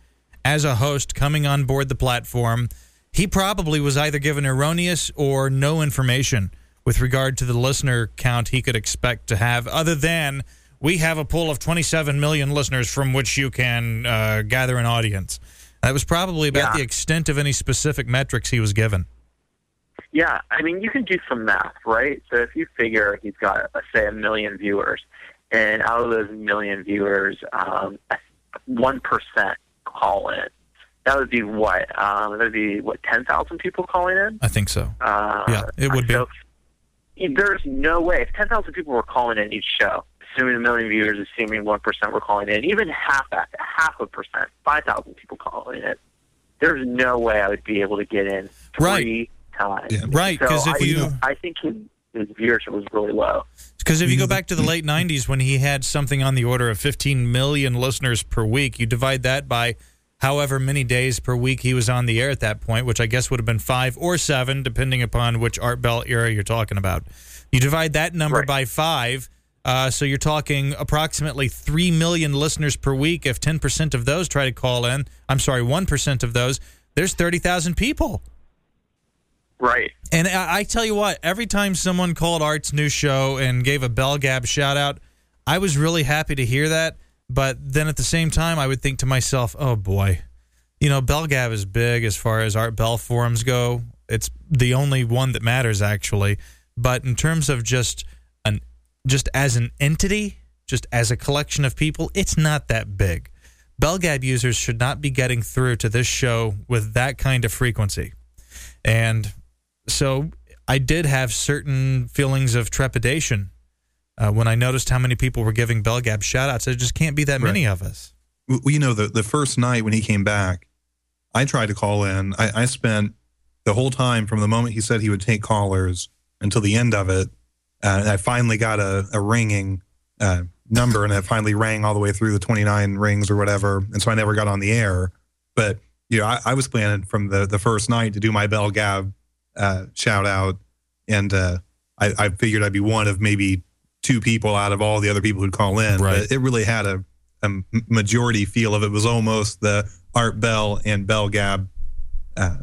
as a host coming on board the platform, he probably was either given erroneous or no information with regard to the listener count he could expect to have, other than we have a pool of 27 million listeners from which you can uh, gather an audience. That was probably about Yeah. the extent of any specific metrics he was given. Yeah, I mean, you can do some math, right? So if you figure he's got, let's say, a million viewers, and out of those million viewers, um, one percent call in. That would be what? Um, that would be what? Ten thousand people calling in. I think so. Uh, Yeah, it would be. There's no way if ten thousand people were calling in each show, assuming a million viewers, assuming one percent were calling in, even half that, half a percent, five thousand people calling in, there's no way I would be able to get in Right. Three times. Yeah. Right, So 'cause if I, you- I think his, his viewership was really low. Because if you go Mhm. back to the late 90s when he had something on the order of 15 million listeners per week, you divide that by however many days per week he was on the air at that point, which I guess would have been five or seven, depending upon which Art Bell era you're talking about. You divide that number Right. by five. Uh, so you're talking approximately 3 million listeners per week. If 10% of those try to call in, I'm sorry, 1% of those, there's 30,000 people. Right. And I, I tell you what, every time someone called Art's new show and gave a Bell Gab shout out, I was really happy to hear that. But then at the same time, I would think to myself, oh boy, you know, Bell Gab is big as far as Art Bell forums go. It's the only one that matters actually. But in terms of just an just as an entity, just as a collection of people, it's not that big. Belgab users should not be getting through to this show with that kind of frequency. And so I did have certain feelings of trepidation uh, when I noticed how many people were giving Belgab shout outs. There just can't be that many of us. Well, you know, the, the first night when he came back, I tried to call in. I, I spent the whole time from the moment he said he would take callers until the end of it. Uh, and I finally got a, a ringing uh, number, and it finally rang all the way through the 29 rings or whatever. And so I never got on the air. But, you know, I, I was planning from the, the first night to do my Bell Gab uh, shout out. And uh, I, I figured I'd be one of maybe two people out of all the other people who'd call in. Right. But it really had a, a majority feel of it was almost the Art Bell and Bell Gab uh,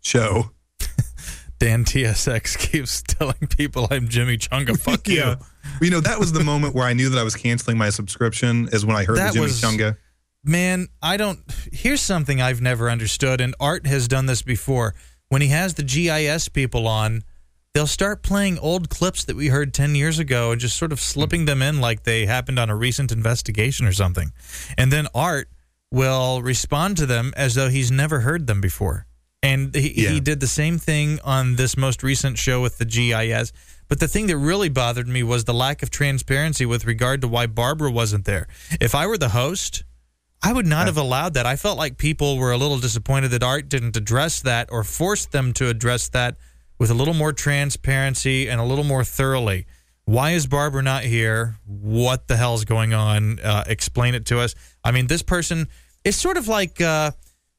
show. Dan TSX keeps telling people I'm Jimmy Chunga. Fuck you. Yeah. You know, that was the moment where I knew that I was canceling my subscription is when I heard That the Jimmy was- Chunga. Man, I don't. Here's something I've never understood, and Art has done this before. When he has the GIS people on, they'll start playing old clips that we heard 10 years ago and just sort of slipping them in like they happened on a recent investigation or something. And then Art will respond to them as though he's never heard them before. And he, Yeah. he did the same thing on this most recent show with the GIS. But the thing that really bothered me was the lack of transparency with regard to why Barbara wasn't there. If I were the host, I would not have allowed that. I felt like people were a little disappointed that Art didn't address that or force them to address that with a little more transparency and a little more thoroughly. Why is Barbara not here? What the hell's going on? Uh, explain it to us. I mean, this person, it's sort of like uh,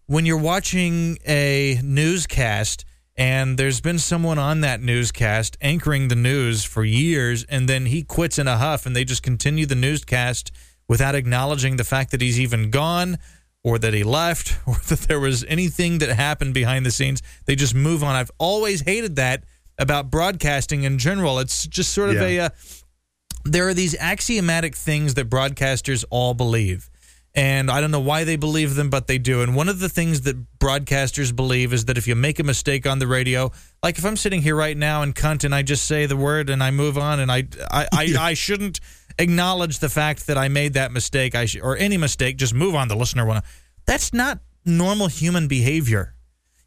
when you're watching a newscast and there's been someone on that newscast anchoring the news for years and then he quits in a huff and they just continue the newscast without acknowledging the fact that he's even gone or that he left or that there was anything that happened behind the scenes. They just move on. I've always hated that about broadcasting in general. It's just sort of Yeah. a uh, there are these axiomatic things that broadcasters all believe. And I don't know why they believe them, but they do. And one of the things that broadcasters believe is that if you make a mistake on the radio, like if I'm sitting here right now and cunt and I just say the word and I move on and I I, I, I shouldn't acknowledge the fact that I made that mistake I sh- or any mistake, just move on. The listener want to. That's not normal human behavior.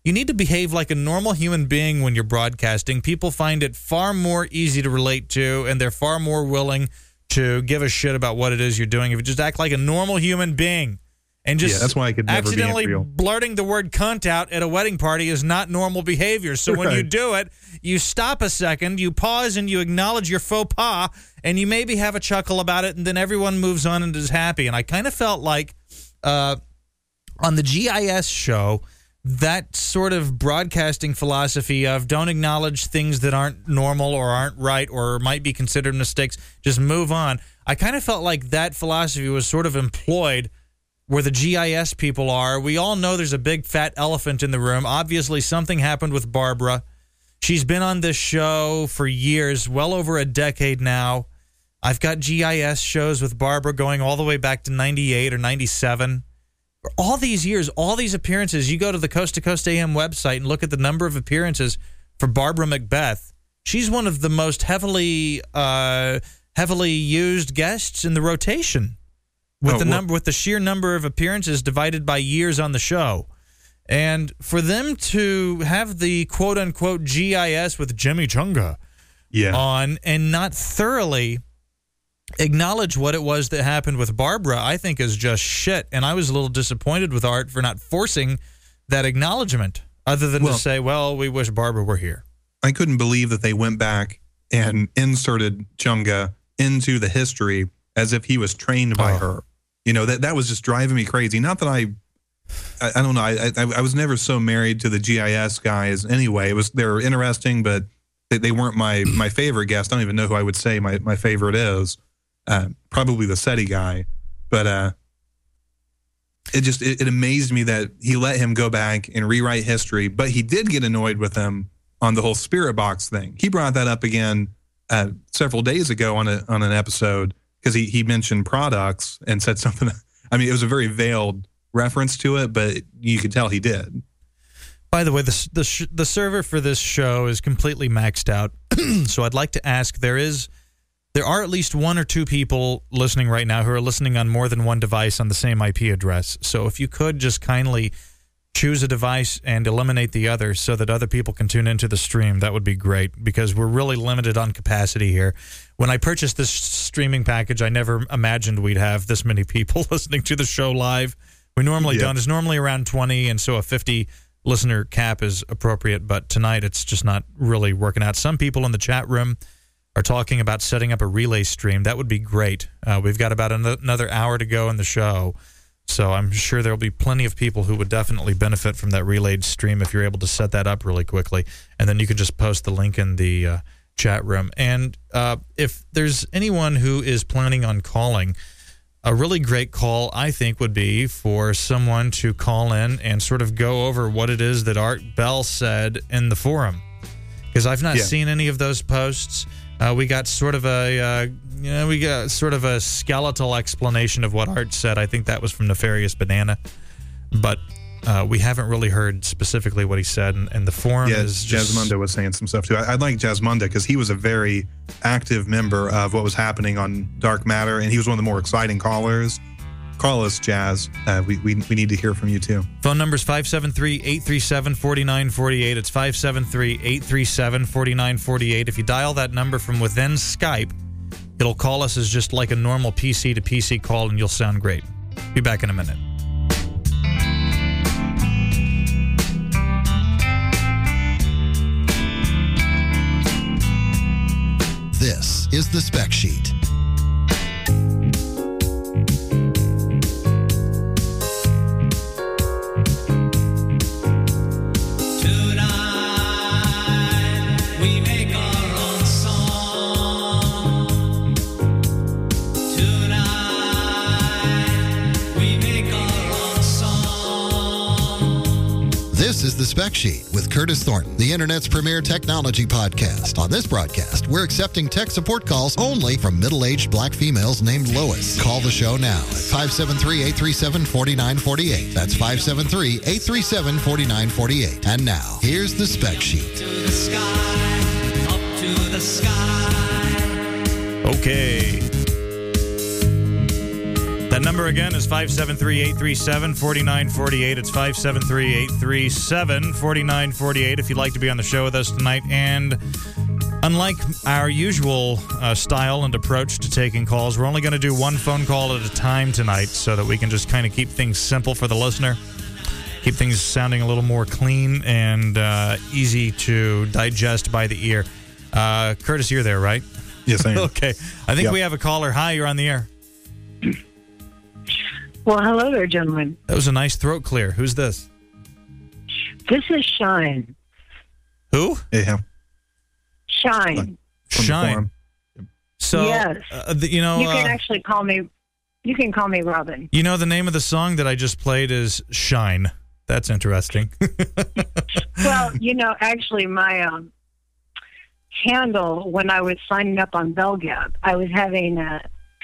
You need to behave like a normal human being when you're broadcasting. People find it far more easy to relate to, and they're far more willing to give a shit about what it is you're doing if you just act like a normal human being. And just Yeah, that's why I could accidentally blurting the word cunt out at a wedding party is not normal behavior. So when you do it, you stop a second, you pause, and you acknowledge your faux pas, and you maybe have a chuckle about it, and then everyone moves on and is happy. And I kind of felt like uh, on the GIS show, that sort of broadcasting philosophy of don't acknowledge things that aren't normal or aren't right or might be considered mistakes, just move on. I kind of felt like that philosophy was sort of employed where the GIS people are. We all know there's a big fat elephant in the room. Obviously, something happened with Barbara. She's been on this show for years, well over a decade now. I've got GIS shows with Barbara going all the way back to 98 or 97. For all these years, all these appearances, you go to the Coast to Coast AM website and look at the number of appearances for Barbara McBeth. She's one of the most heavily uh, heavily used guests in the rotation with Oh, the number with the sheer number of appearances divided by years on the show. And for them to have the quote unquote GIS with Jimmy Chunga Yeah. on and not thoroughly acknowledge what it was that happened with Barbara, I think is just shit. And I was a little disappointed with Art for not forcing that acknowledgement, other than Well- to say, well, we wish Barbara were here. I couldn't believe that they went back and inserted Chunga into the history as if he was trained by Oh. her. You know that that was just driving me crazy. Not that I, I, I don't know. I, I I was never so married to the GIS guys anyway. It was they were interesting, but they, they weren't my my favorite guest. I don't even know who I would say my my favorite is. Uh, probably the SETI guy, but uh, it just it, it amazed me that he let him go back and rewrite history. But he did get annoyed with him on the whole spirit box thing. He brought that up again uh, several days ago on a on an episode because he he mentioned products and said something. I mean, it was a very veiled reference to it, but you could tell he did. By the way, the the, sh- the server for this show is completely maxed out. so I'd like to ask: there is, there are at least one or two people listening right now who are listening on more than one device on the same IP address. So if you could just kindly choose a device and eliminate the other, so that other people can tune into the stream, that would be great. Because we're really limited on capacity here. When I purchased this streaming package, I never imagined we'd have this many people listening to the show live. We normally Yeah. don't. It's normally around 20, and so a 50 listener cap is appropriate. But tonight, it's just not really working out. Some people in the chat room are talking about setting up a relay stream. That would be great. Uh, we've got about ano- another hour to go in the show. So I'm sure there'll be plenty of people who would definitely benefit from that relayed stream if you're able to set that up really quickly. And then you can just post the link in the uh, chat room. And uh, if there's anyone who is planning on calling, a really great call, I think, would be for someone to call in and sort of go over what it is that Art Bell said in the forum. Because I've not Yeah. seen any of those posts. Uh, we got sort of a, uh, you know, we got sort of a skeletal explanation of what Art said. I think that was from Nefarious Banana, but uh, we haven't really heard specifically what he said. And, and the forum Yeah, is just Jasmunda was saying some stuff too. I, I'd like Jasmunda because he was a very active member of what was happening on Dark Matter, and he was one of the more exciting callers. Call us, Jazz. Uh, we, we we need to hear from you too. Phone number is 573-837-4948. It's 573-837-4948. If you dial that number from within Skype, it'll call us as just like a normal PC to PC call and you'll sound great. Be back in a minute. This is the spec sheet. Is the spec sheet with Curtis Thornton, the internet's premier technology podcast. On this broadcast, we're accepting tech support calls only from middle-aged black females named Lois. Call the show now at 573-837-4948. That's 573-837-4948. And now, here's the spec sheet. To the sky, up to the sky. Okay. That number again is 573-837-4948. It's 573-837-4948 if you'd like to be on the show with us tonight. And unlike our usual uh, style and approach to taking calls, we're only going to do one phone call at a time tonight so that we can just kind of keep things simple for the listener. Keep things sounding a little more clean and uh, easy to digest by the ear. Uh, Curtis, you're there, right? Yes, I am. Okay. I think Yep. we have a caller. Hi, you're on the air. Well, hello there, gentlemen. That was a nice throat clear. Who's this? This is Shine. Who? yeah. Shine. Shine. So, Yes. uh, the, you know, you can uh, actually call me. You can call me Robin. you know, the name of the song that I just played is "Shine." That's interesting. Well, you know, actually, my um, handle when I was signing up on BellGab. I was having uh,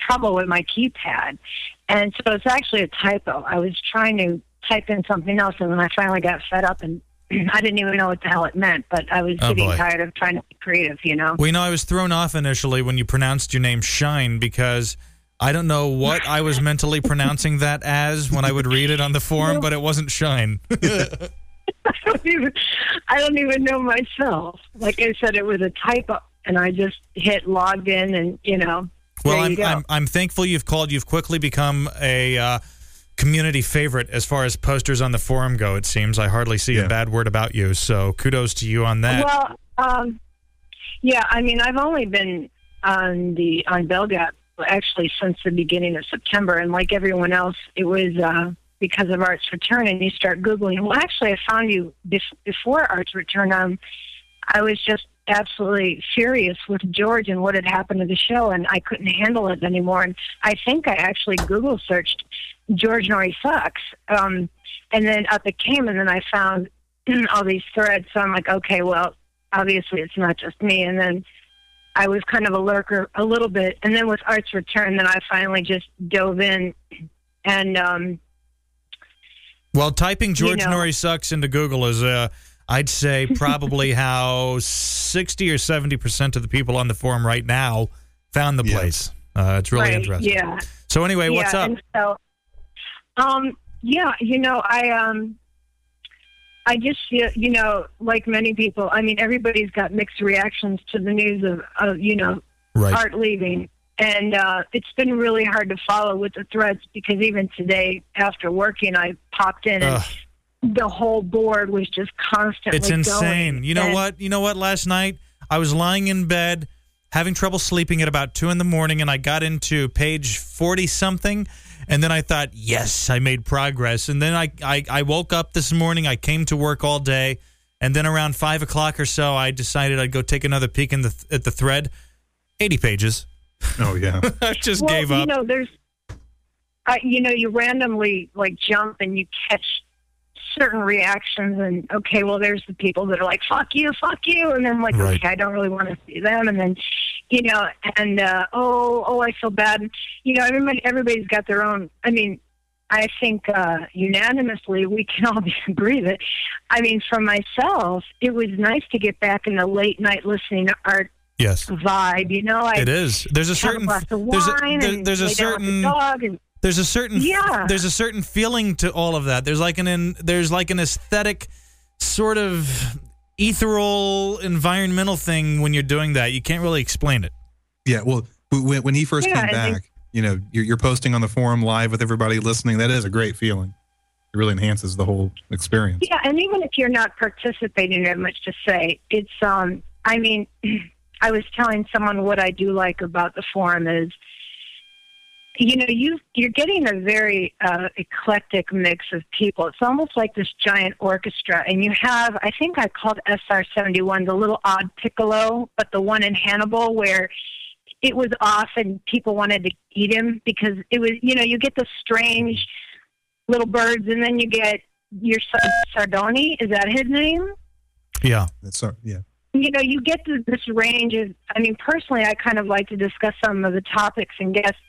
trouble with my keypad, and so it's actually a typo. I was trying to type in something else, and then I finally got fed up and. I didn't even know what the hell it meant, but I was Oh, getting boy. tired of trying to be creative, you know. Well, you know, I was thrown off initially when you pronounced your name Shine because I don't know what I was mentally pronouncing that as when I would read it on the forum, but it wasn't Shine. I don't even I don't even know myself. Like I said, it was a typo, and I just hit logged in, and you know. Well, I'm. I'm I'm thankful you've called. You've quickly become a uh, community favorite as far as posters on the forum go. It seems I hardly see a bad word about you. So kudos to you on that. Well, um, yeah, I mean, I've only been on the on Belgab actually since the beginning of September, and like everyone else, it was uh, because of Art's Return, and you start googling. Well, actually, I found you bef- before Art's Return. Um, I was just absolutely furious with George and what had happened to the show, and I couldn't handle it anymore. And I think I actually Google searched George Noory sucks, um, and then up it came, and then I found all these threads. So I'm like, okay, well, obviously it's not just me. And then I was kind of a lurker a little bit, and then with Art's Return, then I finally just dove in, and um, Well, typing George know- Noory sucks into Google is, uh, I'd say, probably how 60 or 70% of the people on the forum right now found the Yeah. place. Uh, it's really right, interesting. yeah. So, anyway, what's up? So, um, yeah, you know, I um, I just feel, you know, like many people. I mean, everybody's got mixed reactions to the news of, of you know, Right. Art leaving, and uh, it's been really hard to follow with the threads because even today, after working, I popped in and Ugh. The whole board was just constantly. It's insane. going. You know And- what? You know what? Last night I was lying in bed having trouble sleeping at about two in the morning, and I got into page forty something, and then I thought, yes, I made progress. And then I, I I woke up this morning. I came to work all day, and then around five o'clock or so, I decided I'd go take another peek in the at the thread. Eighty pages. Oh yeah. I just well, gave you up. know, there's, uh, you know, you randomly like jump and you catch certain reactions, and okay, well, there's the people that are like, "Fuck you, fuck you," and then like, Right. okay, I don't really want to see them, and then, you know, and uh, oh, oh, I feel bad. You know, everybody, everybody's got their own. I mean. I think uh, unanimously we can all agree that, I mean, for myself, it was nice to get back in the late night listening to art yes, vibe. You know, I it is. There's a certain a there's a, there- there's a lay down with the certain dog and there's a certain Yeah. there's a certain feeling to all of that there's like an in, there's like an aesthetic sort of ethereal environmental thing when you're doing that you can't really explain it Yeah, well, when, when he first Yeah, came I think- back, you know, you're, you're posting on the forum live with everybody listening. That is a great feeling. It really enhances the whole experience. Yeah, and even if you're not participating, you have much to say. It's um, I mean, I was telling someone what I do like about the forum is, you know, you you're getting a very uh, eclectic mix of people. It's almost like this giant orchestra, and you have, I think I called SR seventy one the little odd piccolo, but the one in Hannibal where it was off and people wanted to eat him because it was, you know, you get the strange little birds, and then you get your son Sardoni. Is that his name? yeah That's so, yeah. You know, you get to this range of. I mean, personally, I kind of like to discuss some of the topics and guests,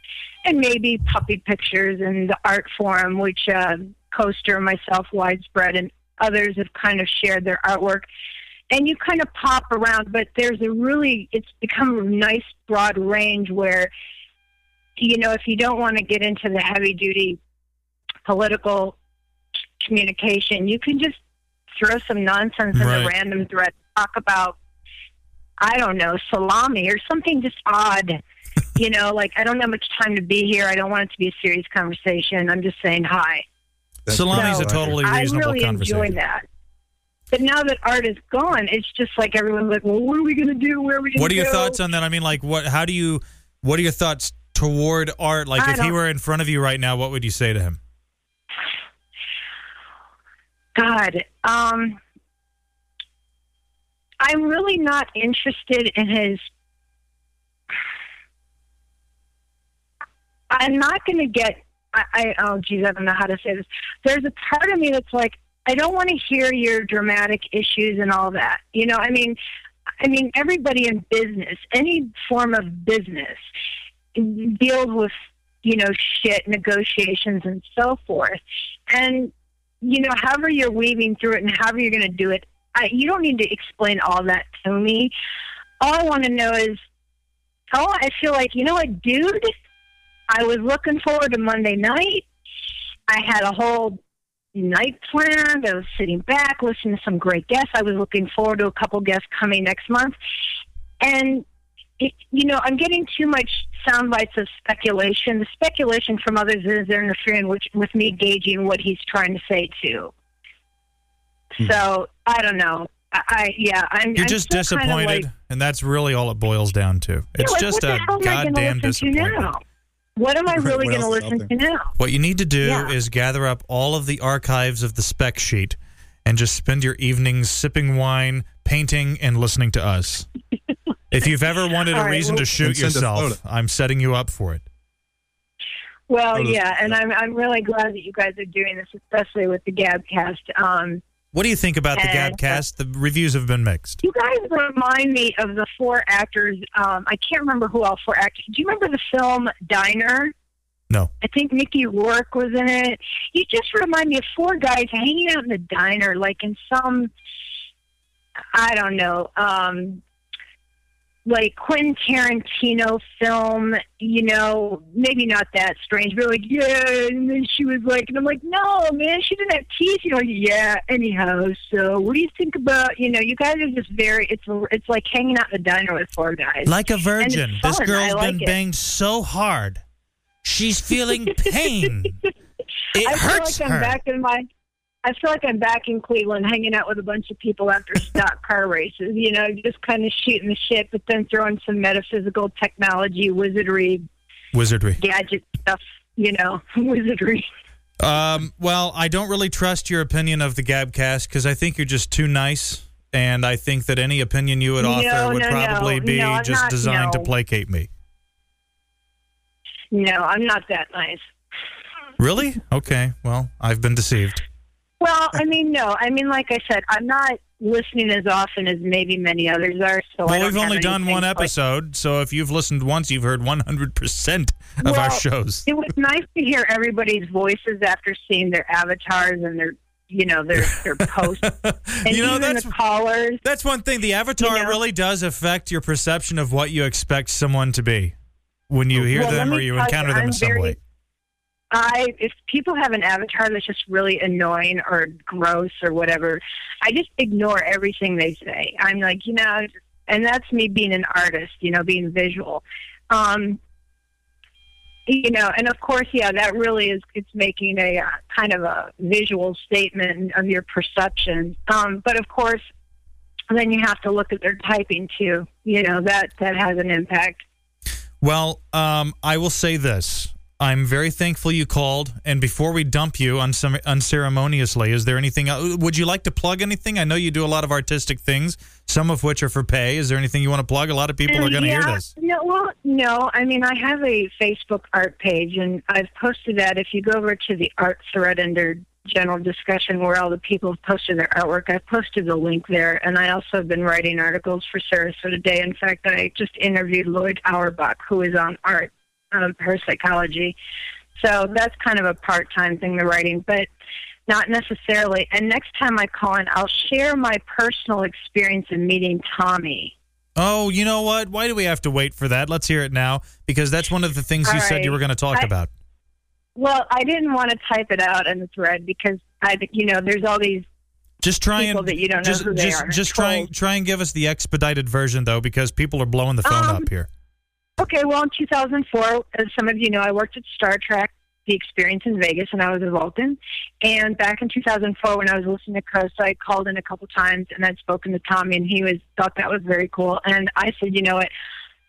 and maybe puppy pictures and the art forum, which uh, Coaster, myself, widespread, and others have kind of shared their artwork. And you kind of pop around, but there's a really, it's become a nice broad range where, you know, if you don't want to get into the heavy duty political communication, you can just throw some nonsense in Right. the random thread, talk about, I don't know, salami or something just odd. you know, like I don't have much time to be here. I don't want it to be a serious conversation. I'm just saying hi. That's salami's a So, uh, totally I really conversation enjoy that. But now that art is gone, it's just like everyone's like, well, what are we going to do? Where are we going to what are your go? thoughts on that i mean like what how do you what are your thoughts toward art like I if he were in front of you right now what would you say to him God, um, I'm really not interested in his. I'm not going to get. I, I oh geez, I don't know how to say this. There's a part of me that's like, I don't want to hear your dramatic issues and all that. You know, I mean, I mean, everybody in business, any form of business, deals with you know shit, negotiations, and so forth. And you know, however you're weaving through it and however you're going to do it, I, you don't need to explain all that to me. All I want to know is, oh, I feel like you know what, dude. I was looking forward to Monday night. I had a whole night planned. I was sitting back, listening to some great guests. I was looking forward to a couple guests coming next month. And, it, you know, I'm getting too much sound bites of speculation. The speculation from others is they're interfering with, with me gauging what he's trying to say, too. Hmm. So, I don't know. I, I yeah, I'm. You're I'm just still kinda disappointed, like, and that's really all it boils down to. It's yeah, like, just a hell am I gonna goddamn disappointment. What am I really going to else is listen to now? What you need to do Yeah. is gather up all of the archives of the spec sheet and just spend your evenings sipping wine, painting, and listening to us. if you've ever wanted a All right, reason to shoot And send a yourself. I'm setting you up for it. Well, Photos. yeah, and I'm I'm really glad that you guys are doing this, especially with the Gabcast. Um, What do you think about the Gabcast? The reviews have been mixed. you guys remind me of the four actors. Um, I can't remember who all four actors. Do you remember the film Diner? No. I think Mickey Rourke was in it. You just remind me of four guys hanging out in the diner, like in some, I don't know, um, like Quentin Tarantino film. You know, maybe not that strange, but like, yeah. And then she was like, and I'm like, no, man, she didn't have teeth. You know, like, yeah. Anyhow, so what do you think about? You know, you guys are just very. It's it's like hanging out in the diner with four guys. Like a virgin, this girl's like been it. banged so hard. She's feeling pain. it I feel hurts like I'm back in my. I feel like I'm back in Cleveland, hanging out with a bunch of people after stock car races. You know, just kind of shooting the shit, but then throwing some metaphysical technology, wizardry, Wizardry. gadget stuff. You know, wizardry. Um, well, I don't really trust your opinion of the Gabcast because I think you're just too nice, and I think that any opinion you would No, offer would no, probably no. be No, just not- designed to placate me. No, I'm not that nice. Really? Okay. Well, I've been deceived. Well, I mean, no. I mean, like I said, I'm not listening as often as maybe many others are. So I Well, we've only done one like- episode, so if you've listened once, you've heard 100% of our shows. It was nice to hear everybody's voices after seeing their avatars and their, you know, their their posts, and you know, even that's the callers. that's one thing. The avatar You know? really does affect your perception of what you expect someone to be when you hear Well, them or you tell you, encounter them I'm in some very- way. I if people have an avatar that's just really annoying or gross or whatever, I just ignore everything they say. I'm like, you know, and that's me being an artist, you know, being visual. Um, you know, and of course, yeah, that really is it's making a uh, kind of a visual statement of your perception. Um, but of course, then you have to look at their typing too. You know, that that has an impact. Well, um, I will say this. I'm very thankful you called. And before we dump you uncem- unceremoniously, is there anything? Would you like to plug anything? I know you do a lot of artistic things, some of which are for pay. Is there anything you want to plug? A lot of people are going to yeah, hear this. No, well, no. I mean, I have a Facebook art page, and I've posted that. If you go over to the art thread under general discussion where all the people have posted their artwork, I've posted the link there. And I also have been writing articles for Sarasota Today. In fact, I just interviewed Lloyd Auerbach, who is on art, um, psychology, So that's kind of a part-time thing, the writing, but not necessarily. And next time I call in, I'll share my personal experience in meeting Tommy. Oh, you know what? Why do we have to wait for that? Let's hear it now because that's one of the things you All said you were going to talk I- about. Well, I didn't want to type it out in the thread because I, you know, there's all these. Just try people and that you don't know just who they just are, just try try and give us the expedited version though because people are blowing the phone Um, up here. Okay, well, in 2004, as some of you know, I worked at Star Trek, The Experience in Vegas, and I was a Vulcan. And back in 2004, when I was listening to Coast, I called in a couple times and I'd spoken to Tommy, and he was thought that was very cool. And I said, you know what?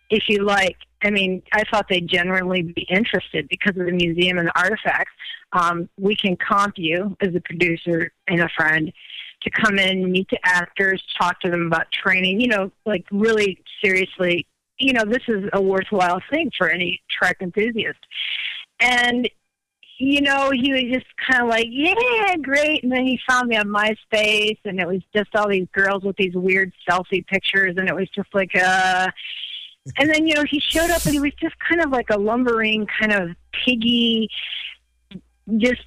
If you like, I mean, I thought they'd generally be interested because of the museum and the artifacts. Um, we can comp you as a producer and a friend to come in, meet the actors, talk to them about training, you know, like really seriously, you know, this is a worthwhile thing for any Trek enthusiast. And, you know, he was just kind of like, yeah, great. And then he found me on MySpace, and it was just all these girls with these weird selfie pictures, and it was just like, uh. And then you know he showed up, and he was just kind of like a lumbering, kind of piggy, just.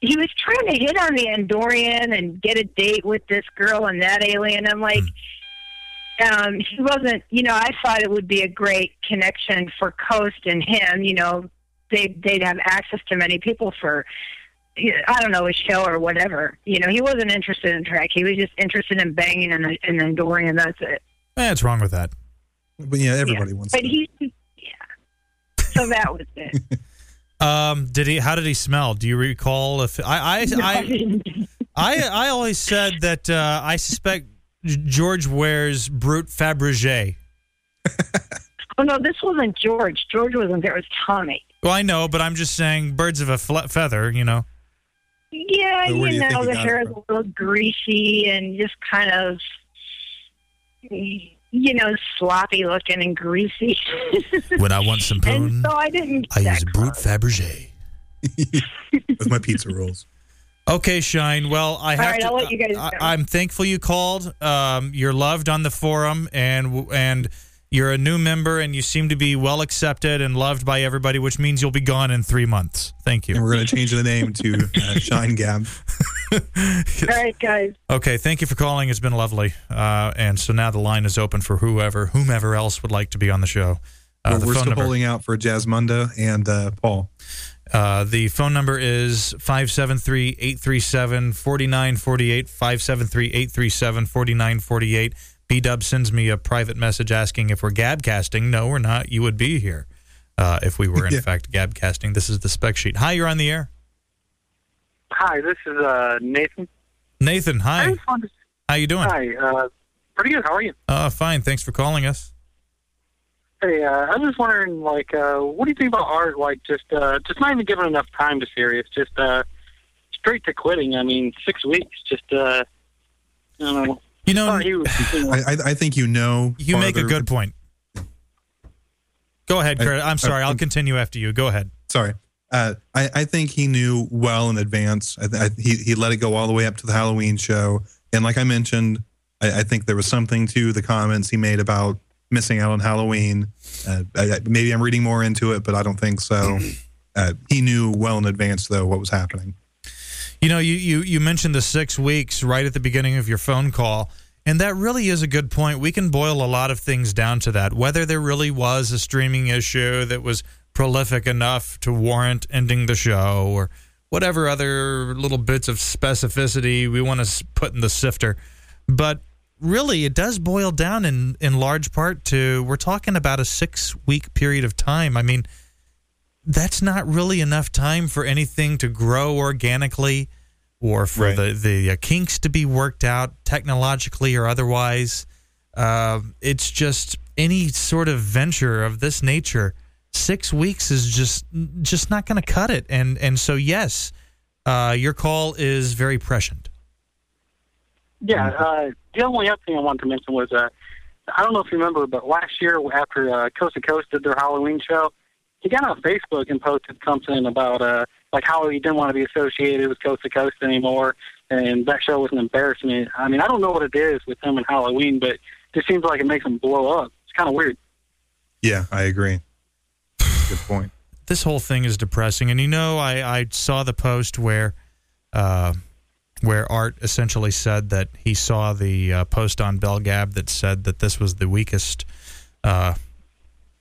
He was trying to hit on the Andorian and get a date with this girl and that alien. I'm like, um, he wasn't. You know, I thought it would be a great connection for Coast and him. You know, they they'd have access to many people for I don't know a show or whatever. You know, he wasn't interested in Trek. He was just interested in banging and and Andorian. That's it. Eh, what's wrong with that? But yeah, everybody yeah. wants. But that. he, yeah. So that was it. Um, did he? How did he smell? Do you recall? If I, I, I, I, I always said that uh, I suspect George wears Brut Fabergé. oh no, this wasn't George. George wasn't there. It was Tommy. Well, I know, but I'm just saying, birds of a fle- feather. You know. Yeah, So you you know, the hair is a little greasy and just kind of, you know, sloppy looking and greasy. When I want some and poon, so I didn't. I use Brut close. Fabergé. with my pizza rolls. Okay, Shine. Well, I have right, to. I'll let you guys I, go. I'm thankful you called. Um, you're loved on the forum, and and you're a new member, and you seem to be well accepted and loved by everybody, which means you'll be gone in three months. Thank And you. we're going to change the name to uh, Shine Gab. All right, guys. Okay, thank you for calling. It's been lovely. Uh, and so now the line is open for whoever, whomever else would like to be on the show. Uh, We're- the we're phone still number. holding out for Jasmunda and uh, Paul. Uh, the phone number is 573 837 4948. 573 837 4948. B Dub sends me a private message asking if we're gabcasting. No, we're not. You would be here uh, if we were, in Yeah. fact, gabcasting. This is the spec sheet. Hi, you're on the air. Hi, this is uh, Nathan. Nathan, I hi. just wanted to, How you doing? hi, uh, pretty good. How are you? Uh, fine. Thanks for calling us. Hey, uh, I was just wondering, like, uh, what do you think about art? Like, just, uh, just not even giving enough time to Sirius, just uh, straight to quitting. I mean, six weeks. Just, uh, I don't know. You know, thought he was, you know, I, I, I think you know. you make a good point. Go ahead, I- Kurt. I'm sorry. I- I'll continue after you. Go ahead. Sorry. Uh, I, I think he knew well in advance. I, I, he, he let it go all the way up to the Halloween show. And like I mentioned, I, I think there was something to the comments he made about missing out on Halloween. Uh, I, maybe I'm reading more into it, but I don't think so. Uh, he knew well in advance, though, what was happening. You know, you, you, you mentioned the six weeks right at the beginning of your phone call, and that really is a good point. We can boil a lot of things down to that. Whether there really was a streaming issue that was prolific enough to warrant ending the show, or whatever other little bits of specificity we want to put in the sifter. But really, it does boil down in, in large part to we're talking about a six week period of time. I mean, that's not really enough time for anything to grow organically or for Right. the, the uh, kinks to be worked out technologically or otherwise. Uh, it's just any sort of venture of this nature. Six weeks is just just not going to cut it, and and so yes, uh, your call is very prescient. Yeah. Uh, the only other thing I wanted to mention was, uh, I don't know if you remember, but last year after uh, Coast to Coast did their Halloween show, he got on Facebook and posted something about uh, like how he didn't want to be associated with Coast to Coast anymore, and that show was an embarrassment. I mean, I don't know what it is with him and Halloween, but it just seems like it makes him blow up. It's kind of weird. Yeah, I agree. Good point. this whole thing is depressing. And you know, I, I saw the post where uh, where Art essentially said that he saw the uh, post on Belgab that said that this was the weakest. Uh,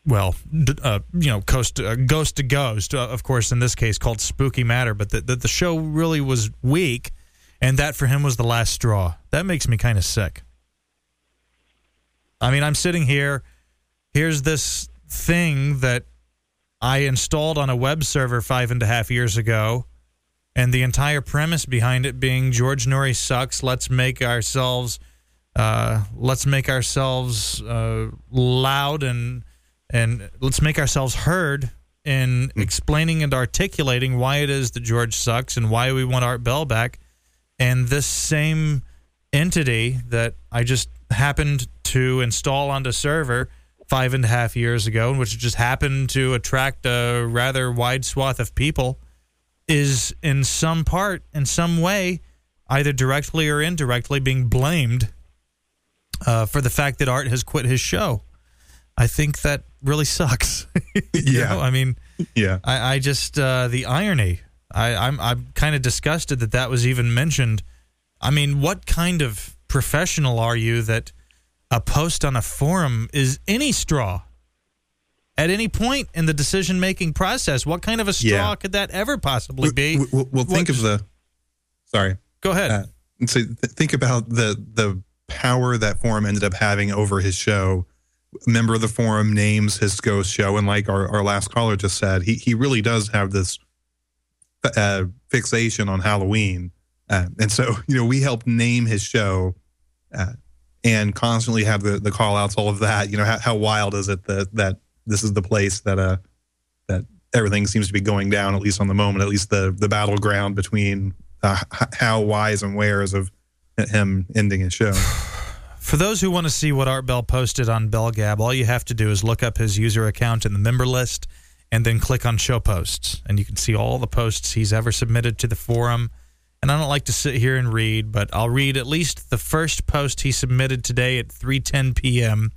well, d- uh, you know, coast uh, ghost to ghost, uh, of course, in this case called Spooky Matter, but that the, the show really was weak, and that for him was the last straw. That makes me kind of sick. I mean, I'm sitting here. Here's this thing that I installed on a web server five and a half years ago, and the entire premise behind it being George Noory sucks. Let's make ourselves, uh, let's make ourselves uh, loud and and let's make ourselves heard in explaining and articulating why it is that George sucks and why we want Art Bell back. And this same entity that I just happened to install onto server five and a half years ago, which just happened to attract a rather wide swath of people, is in some part, in some way, either directly or indirectly being blamed uh, for the fact that Art has quit his show. I think that really sucks. Yeah. know, I mean, Yeah. I, I just uh, the irony. I, I'm I'm kind of disgusted that that was even mentioned. I mean, what kind of professional are you that a post on a forum is any straw at any point in the decision making process? What kind of a straw Yeah. could that ever possibly Well, be? well, well, think What- of the. Sorry. Go ahead. Uh, so th- think about the the power that forum ended up having over his show. A member of the forum names his ghost show, and like our, our last caller just said, he he really does have this uh, fixation on Halloween, uh, and so you know we helped name his show, uh, and constantly have the the call outs, all of that. You know how, how wild is it that that this is the place that uh that everything seems to be going down at least on the moment, at least the the battleground between uh, how wise and wheres of him ending his show. For those who want to see what Art Bell posted on BellGab, all you have to do is look up his user account in the member list and then click on show posts. And you can see all the posts he's ever submitted to the forum. And I don't like to sit here and read, but I'll read at least the first post he submitted today at 3:10 p.m.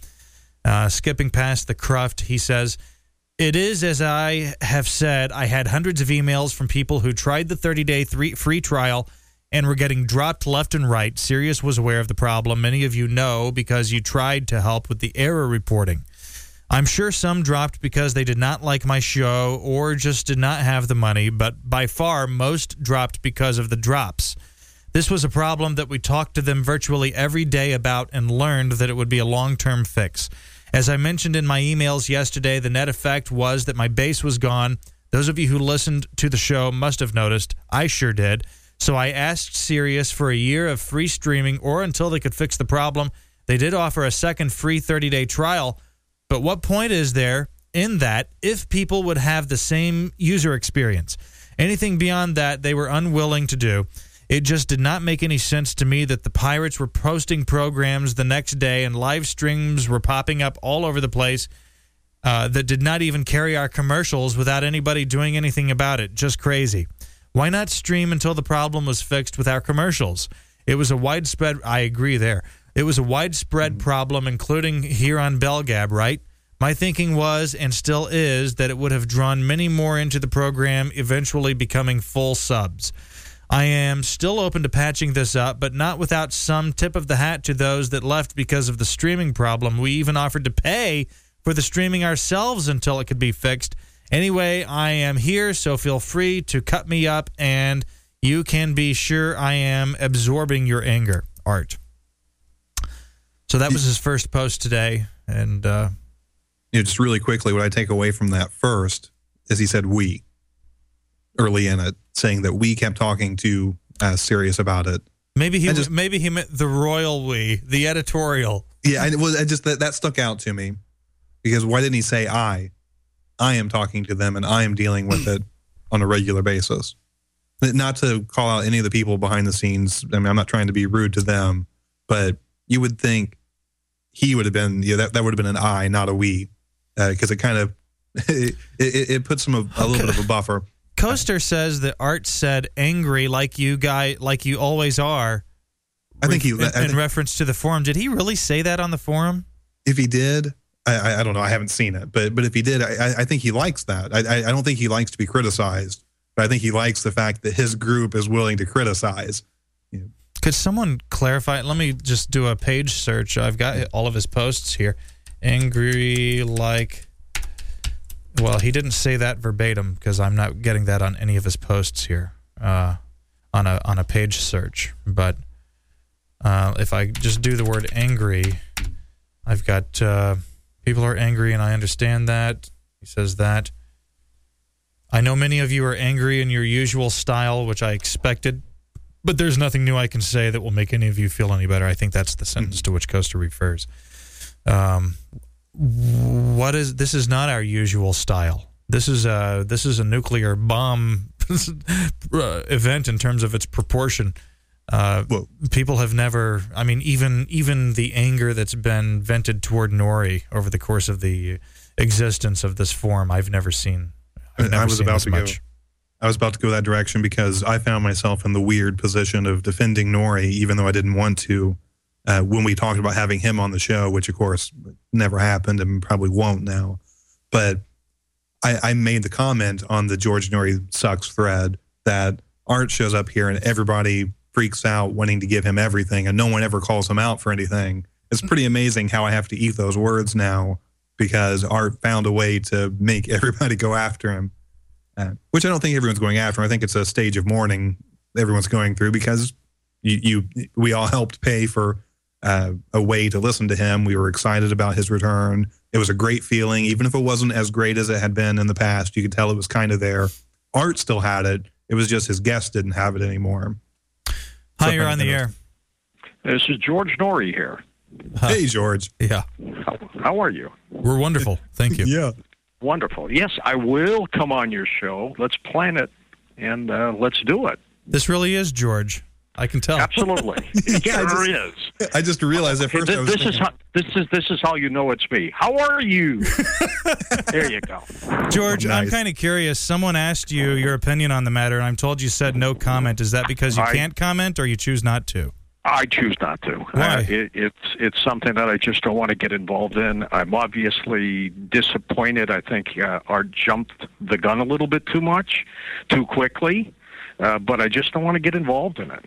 Uh, skipping past the cruft, he says, "It is as I have said. I had hundreds of emails from people who tried the 30-day free trial and were getting dropped left and right. Sirius was aware of the problem. Many of you know because you tried to help with the error reporting. I'm sure some dropped because they did not like my show or just did not have the money, but by far most dropped because of the drops. This was a problem that we talked to them virtually every day about and learned that it would be a long term fix. As I mentioned in my emails yesterday, the net effect was that my base was gone. Those of you who listened to the show must have noticed. I sure did. So I asked Sirius for a year of free streaming or until they could fix the problem. They did offer a second free 30 day trial. But what point is there in that if people would have the same user experience? Anything beyond that, they were unwilling to do. It just did not make any sense to me that the pirates were posting programs the next day and live streams were popping up all over the place uh, that did not even carry our commercials without anybody doing anything about it. Just crazy. Why not stream until the problem was fixed with our commercials? It was a widespread. I agree there. It was a widespread problem, including here on Belgab, right? My thinking was and still is that it would have drawn many more into the program, eventually becoming full subs. I am still open to patching this up, but not without some tip of the hat to those that left because of the streaming problem. We even offered to pay for the streaming ourselves until it could be fixed. Anyway, I am here, so feel free to cut me up, and you can be sure I am absorbing your anger, Art. So that was his first post today, and uh, know, just really quickly, what I take away from that first is he said we early in it, saying that we kept talking to uh, Sirius about it. maybe he I just- maybe he meant the royal we, the editorial. Yeah, I, well, I just that, that stuck out to me because why didn't he say I? I am talking to them and I am dealing with it on a regular basis. Not to call out any of the people behind the scenes. I mean, I'm not trying to be rude to them, but you would think he would have been. Yeah, that that would have been an I, not a we, because it kind of it, it, it puts him a, a little bit of a buffer. Coaster says that Art said angry like you guy like you always are. I think he. in, I in reference to the forum. Did he really say that on the forum? if he did, I, I, don't know. I haven't seen it, but but if he did, I, I- I think he likes that. I, I I don't think he likes to be criticized, but I think he likes the fact that his group is willing to criticize. Could someone clarify? Let me just do a page search. I've got all of his posts here. Angry like. Well, he didn't say that verbatim because I'm not getting that on any of his posts here uh, on a on a page search. But uh, if I just do the word angry, I've got uh, people are angry, and I understand that. He says that. I know many of you are angry in your usual style, which I expected but there's nothing new I can say that will make any of you feel any better. I think that's the sentence to which Coaster refers. Um, what is this? Is not our usual style. This is a this is a nuclear bomb uh, event in terms of its proportion. Uh, people have never. I mean, even even the anger that's been vented toward Noory over the course of the existence of this form, I've never seen. I've I was about to go. I was about to go that direction because I found myself in the weird position of defending Noory, even though I didn't want to. Uh, when we talked about having him on the show, which of course never happened and probably won't now, but I, I made the comment on the George Noory sucks thread that Art shows up here and everybody freaks out wanting to give him everything, and no one ever calls him out for anything. It's pretty amazing how I have to eat those words now because Art found a way to make everybody go after him, uh, which I don't think everyone's going after. him. I think it's a stage of mourning everyone's going through because you, you we all helped pay for uh, a way to listen to him. We were excited about his return. It was a great feeling, even if it wasn't as great as it had been in the past. You could tell it was kind of there. Art still had it. It was just his guest didn't have it anymore. Hi, you're on the air. This is George Noory here. Hey, George. Yeah, How, how are you? we're wonderful. Thank you. Yeah. Wonderful. Yes, I will come on your show. Let's plan it and uh, let's do it. This really is George. I can tell. Absolutely. It Yeah, I just- is. I just realized at first I This, was this is how this is this is how you know it's me. How are you? there you go. George, I'm kind of curious. Someone asked you your opinion on the matter, and I'm told you said no comment. Is that because you I- can't comment, or you choose not to? I choose not to. Why? Uh, it, it's it's something that I just don't want to get involved in. I'm obviously disappointed. I think uh, Art jumped the gun a little bit too much, too quickly. Uh, but I just don't want to get involved in it.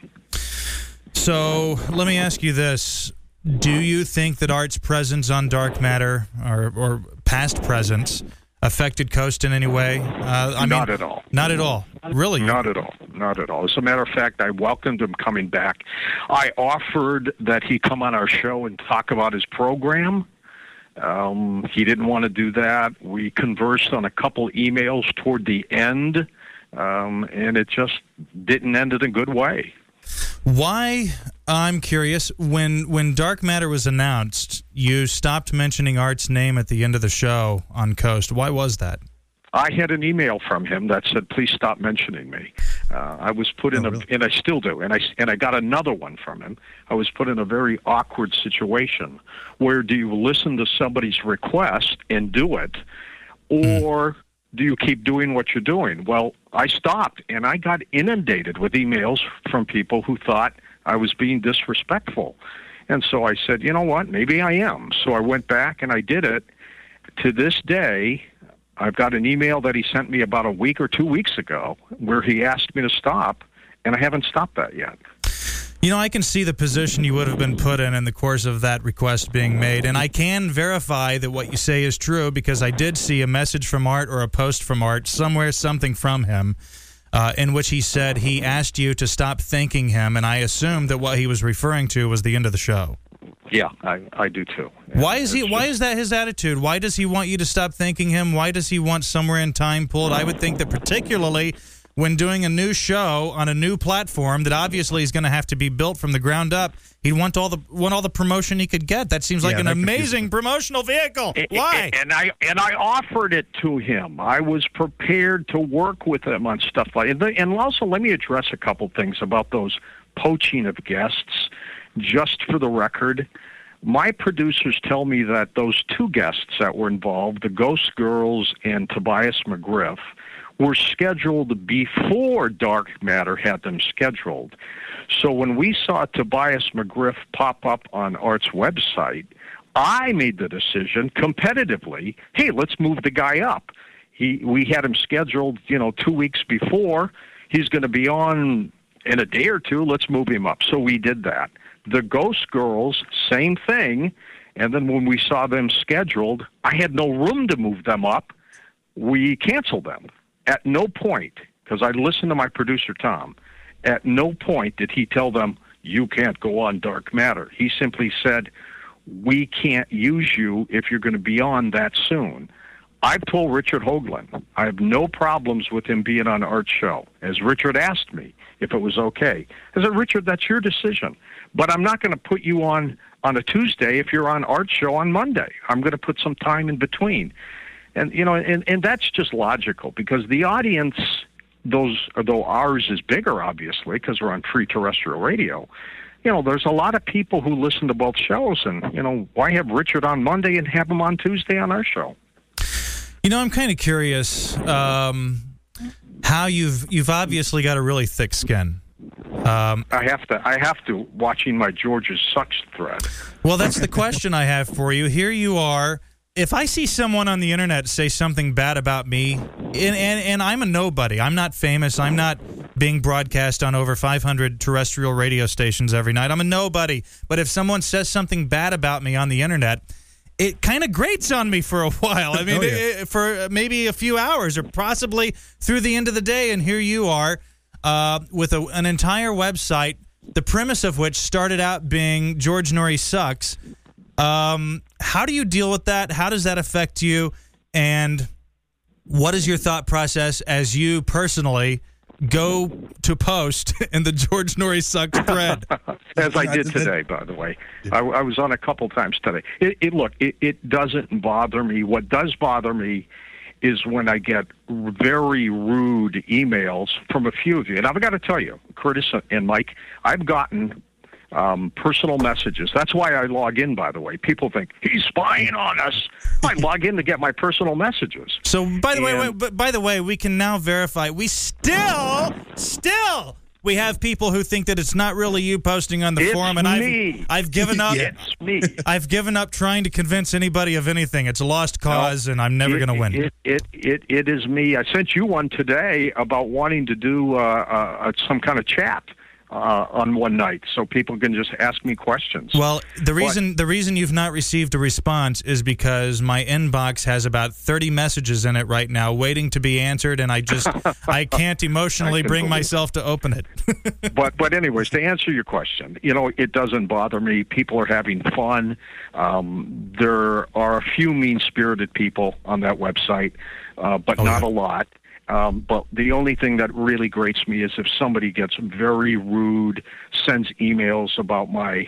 So let me ask you this: Do you think that Art's presence on Dark Matter, or, or past presence, affected Coast in any way? Uh, I mean, Not at all. Not at all. Really? Not at all. Not at all. As a matter of fact, I welcomed him coming back. I offered that he come on our show and talk about his program. Um, he didn't want to do that. We conversed on a couple emails toward the end, um, and it just didn't end in a good way. Why? I'm curious. When when Dark Matter was announced, you stopped mentioning Art's name at the end of the show on Coast. Why was that? I had an email from him that said, "Please stop mentioning me." Uh, I was put in Oh, a, really? and I still do, and I and I got another one from him. I was put in a very awkward situation where do you listen to somebody's request and do it, or do you keep doing what you're doing? Well, I stopped, and I got inundated with emails from people who thought I was being disrespectful, and so I said, you know what, maybe I am. So I went back and I did it. To this day, I've got an email that he sent me about a week or two weeks ago where he asked me to stop, and I haven't stopped that yet. You know, I can see the position you would have been put in in the course of that request being made, and I can verify that what you say is true because I did see a message from Art or a post from Art somewhere, something from him, uh, in which he said he asked you to stop thanking him, and I assumed that what he was referring to was the end of the show. Yeah, I, I do too. Why is he? Why is that his attitude? Why does he want you to stop thanking him? Why does he want somewhere in time pulled? I would think that particularly when doing a new show on a new platform that obviously is going to have to be built from the ground up, he'd want all the want all the promotion he could get. That seems like Yeah, an that amazing promotional vehicle. Why? And I and I offered it to him. I was prepared to work with him on stuff like and, and also let me address a couple things about those poaching of guests. Just for the record, my producers tell me that those two guests that were involved, the Ghost Girls and Tobias McGriff, were scheduled before Dark Matter had them scheduled. So when we saw Tobias McGriff pop up on Art's website, I made the decision competitively, hey, let's move the guy up. He we had him scheduled, you know, 2 weeks before. He's going to be on in a day or two. Let's move him up. So we did that. The Ghost Girls, same thing. And then when we saw them scheduled, I had no room to move them up. We canceled them. At no point, because I listened to my producer Tom, at no point did he tell them, you can't go on Dark Matter. He simply said, we can't use you if you're going to be on that soon. I've told Richard Hoagland I have no problems with him being on Art's show. As Richard asked me if it was okay, I said, Richard, that's your decision. But I'm not going to put you on on a Tuesday if you're on Art's show on Monday. I'm going to put some time in between. And you know, and, and that's just logical because the audience, those though ours is bigger, obviously, because we're on free terrestrial radio. You know, there's a lot of people who listen to both shows, and you know, why have Richard on Monday and have him on Tuesday on our show? You know, I'm kind of curious. Um, how you've you've obviously got a really thick skin. Um, I have to. I have to. Watching my George's sucks thread. Well, that's the question I have for you. Here you are. If I see someone on the internet say something bad about me, and, and, and I'm a nobody, I'm not famous, I'm not being broadcast on over 500 terrestrial radio stations every night, I'm a nobody. But if someone says something bad about me on the internet, it kind of grates on me for a while. I mean, Oh, yeah. it- for maybe a few hours or possibly through the end of the day. And here you are uh, with a, an entire website, the premise of which started out being George Noory sucks. Um, how do you deal with that? How does that affect you? And what is your thought process as you personally go to post in the George Noory sucks thread? As I I did did- today, by the way. I, I was on a couple times today. It, it look, it, it doesn't bother me. What does bother me is when I get very rude emails from a few of you. And I've got to tell you, Curtis and Mike, I've gotten um, personal messages. That's why I log in, by the way. People think he's spying on us. I log in to get my personal messages. So, by the way, wait, but by the way, we can now verify. We still, still, we have people who think that it's not really you posting on the It's forum, and me. I've, I've given up. It's me. I've given up trying to convince anybody of anything. It's a lost cause, and I'm never going to win. It, it it it is me. I sent you one today about wanting to do uh, uh, some kind of chat uh, on one night, so people can just ask me questions. Well, the reason the reason you've not received a response is because my inbox has about 30 messages in it right now waiting to be answered and I just I can't emotionally can bring myself to open it. but but anyways, to answer your question, you know, it doesn't bother me. People are having fun. Um, there are a few mean-spirited people on that website, uh, but Oh, not yeah. a lot. Um, but the only thing that really grates me is if somebody gets very rude, sends emails about my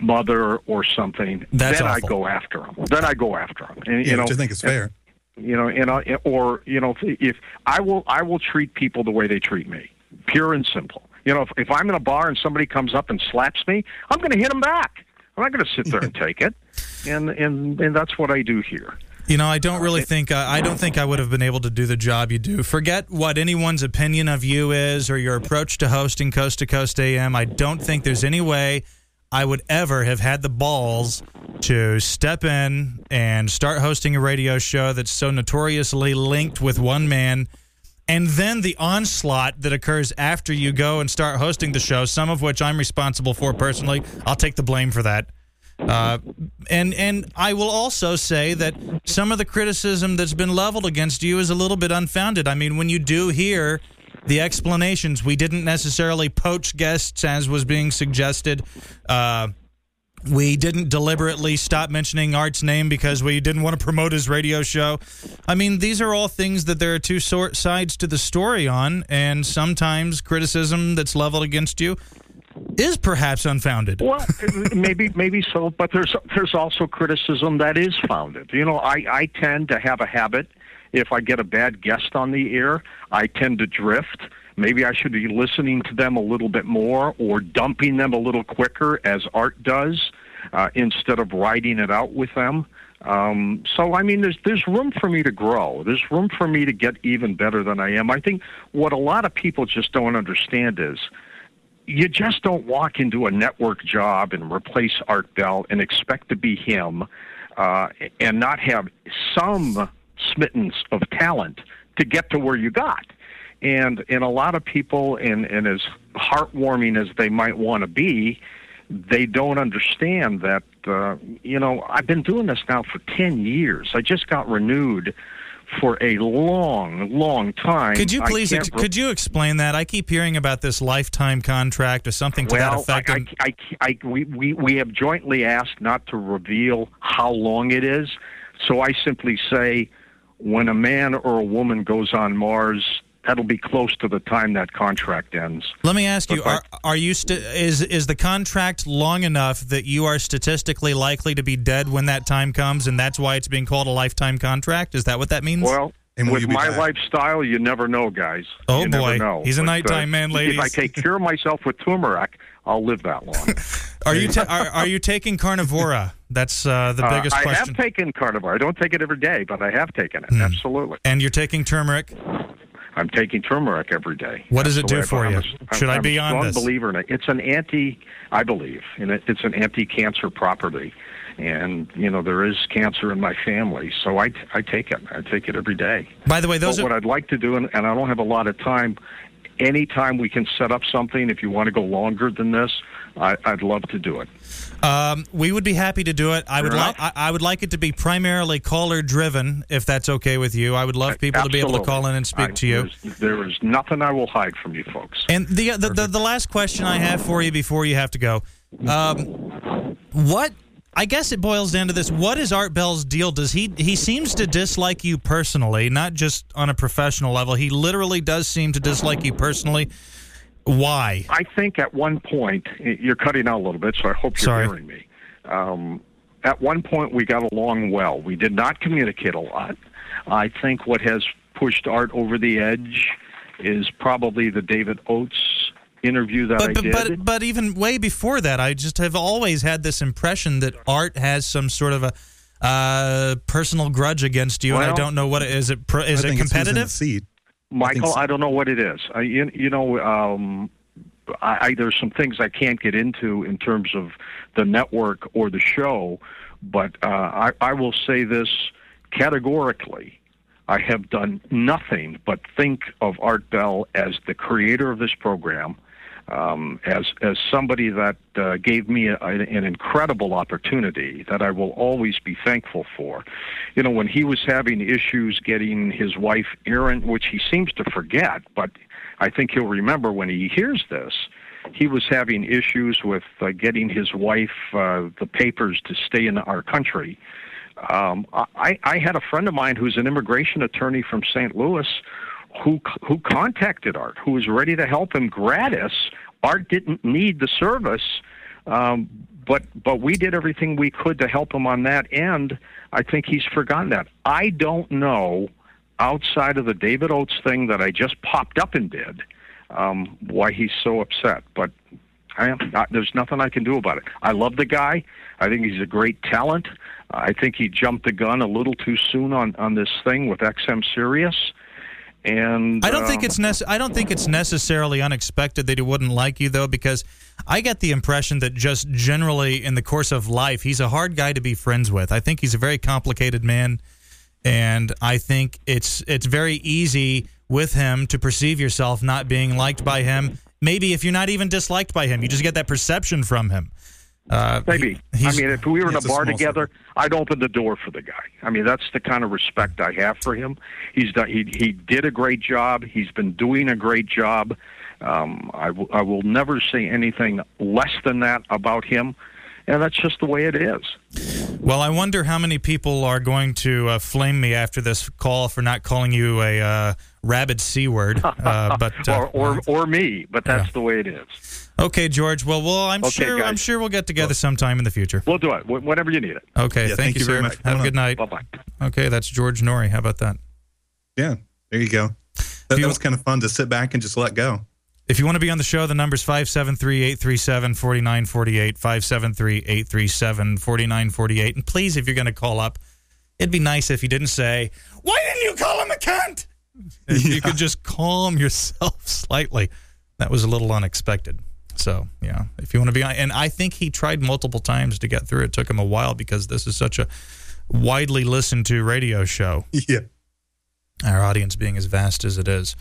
mother or something. That's then awful. I go after them. Then I go after them. And, Yeah, you know, which I think it's fair. you know and I, or you know if i will i will treat people the way they treat me pure and simple you know if, if i'm in a bar and somebody comes up and slaps me i'm going to hit them back i'm not going to sit there and take it and and and that's what i do here You know, I don't really think I, I don't think I would have been able to do the job you do. Forget what anyone's opinion of you is or your approach to hosting Coast to Coast AM. I don't think there's any way I would ever have had the balls to step in and start hosting a radio show that's so notoriously linked with one man. And then the onslaught that occurs after you go and start hosting the show, some of which I'm responsible for personally. I'll take the blame for that. Uh, and and I will also say that some of the criticism that's been leveled against you is a little bit unfounded. I mean, when you do hear the explanations, we didn't necessarily poach guests as was being suggested. Uh, we didn't deliberately stop mentioning Art's name because we didn't want to promote his radio show. I mean, these are all things that there are two sides to the story on, and sometimes criticism that's leveled against you is perhaps unfounded. Well, maybe maybe so, but there's there's also criticism that is founded. You know, I I tend to have a habit. If I get a bad guest on the air, I tend to drift. Maybe I should be listening to them a little bit more or dumping them a little quicker, as Art does, uh, instead of riding it out with them. Um, so I mean, there's there's room for me to grow. There's room for me to get even better than I am. I think what a lot of people just don't understand is you just don't walk into a network job and replace Art Bell and expect to be him uh, and not have some smittens of talent to get to where you got. And and a lot of people, and, and as heartwarming as they might want to be, they don't understand that. Uh, you know, I've been doing this now for ten years. I just got renewed for a long, long time. Could you please? Ex- could you explain that? I keep hearing about this lifetime contract or something to that well, effect. I, I, I, I, we, we, we have jointly asked not to reveal how long it is. So I simply say when a man or a woman goes on Mars, that'll be close to the time that contract ends. Let me ask you: Okay. Are are you st- is is the contract long enough that you are statistically likely to be dead when that time comes, and that's why it's being called a lifetime contract? Is that what that means? Well, And with my back? lifestyle, you never know, guys. Oh, you boy. never know. He's a But, uh, nighttime man, ladies. If I take care of myself with turmeric, I'll live that long. are you ta- are, are you taking carnivora? That's uh, the Uh, biggest I question. I have taken carnivora. I don't take it every day, but I have taken it. Hmm. Absolutely. and you're taking turmeric. I'm taking turmeric every day. What does it do for I'm you? a- Should I I'm be a on strong this? believer in it. It's an anti, I believe, and it, it's an anti-cancer property. And you know there is cancer in my family, so I, I take it. I take it every day. By the way, those are what I'd like to do, and, and I don't have a lot of time. Anytime we can set up something, if you want to go longer than this, I, I'd love to do it. Um, we would be happy to do it. I would like. I, I would like it to be primarily caller driven, if that's okay with you. I would love people to be able to call in and speak I- to you. There is nothing I will hide from you folks. And the, the the the last question I have for you before you have to go, um, what? I guess it boils down to this: What is Art Bell's deal? Does he he seems to dislike you personally, not just on a professional level? He literally does seem to dislike you personally. Why? I think at one point you're cutting out a little bit, so I hope you're Sorry. hearing me. Um, at one point, we got along well. We did not communicate a lot. I think what has pushed Art over the edge is probably the David Oates interview that I But but, did. but but even way before that, I just have always had this impression that Art has some sort of a uh, personal grudge against you, and I don't know what it is. It pro- is I it think it's who's in the competitive? seat. Michael, so. I, don't know what it is. I, you, you know, um, I, I, there's some things I can't get into in terms of the network or the show, but uh, I, I will say this categorically. I have done nothing but think of Art Bell as the creator of this program, um, as as somebody that uh, gave me a, an incredible opportunity that I will always be thankful for. You know, when he was having issues getting his wife Erin, which he seems to forget, but I think he'll remember when he hears this. He was having issues with uh, getting his wife uh, the papers to stay in our country. Um, I, I had a friend of mine who's an immigration attorney from St. Louis who who contacted Art, who was ready to help him gratis. Art didn't need the service, um, but but we did everything we could to help him on that end. I think he's forgotten that. I don't know outside of the David Oates thing that I just popped up and did um, why he's so upset, but. I am, I, there's nothing I can do about it. I love the guy. I think he's a great talent. I think he jumped the gun a little too soon on, on this thing with XM Sirius. And I don't think um, it's nece- I don't think it's necessarily unexpected that he wouldn't like you though, because I get the impression that just generally in the course of life, he's a hard guy to be friends with. I think he's a very complicated man, and I think it's it's very easy with him to perceive yourself not being liked by him. Maybe if you're not even disliked by him, you just get that perception from him. Uh, Maybe. I mean, if we were in a bar together, I'd open the door for the guy. I mean, that's the kind of respect I have for him. He's done. He he did a great job. He's been doing a great job. Um, I, w- I will never say anything less than that about him, and that's just the way it is. Well, I wonder how many people are going to uh, flame me after this call for not calling you a uh, rabid c word. Uh, but uh, or, or or me, but that's the way it is. Okay, George. Well, well, I'm Okay, sure guys. I'm sure we'll get together sometime in the future. We'll do it wh- whenever you need it. Okay, Yeah, thank, thank you very sir. much Have a good night. Bye bye. Okay, that's George Noory. How about that? Yeah, there you go. That, you- that was kind of fun to sit back and just let go. If you want to be on the show, the number's 573-837-4948, 573-837-4948. And please, if you're going to call up, it'd be nice if you didn't say, why didn't you call him a cunt? If you could just calm yourself slightly. That was a little unexpected. So, yeah, if you want to be on, and I think he tried multiple times to get through. It took him a while because this is such a widely listened to radio show, Yeah, our audience being as vast as it is.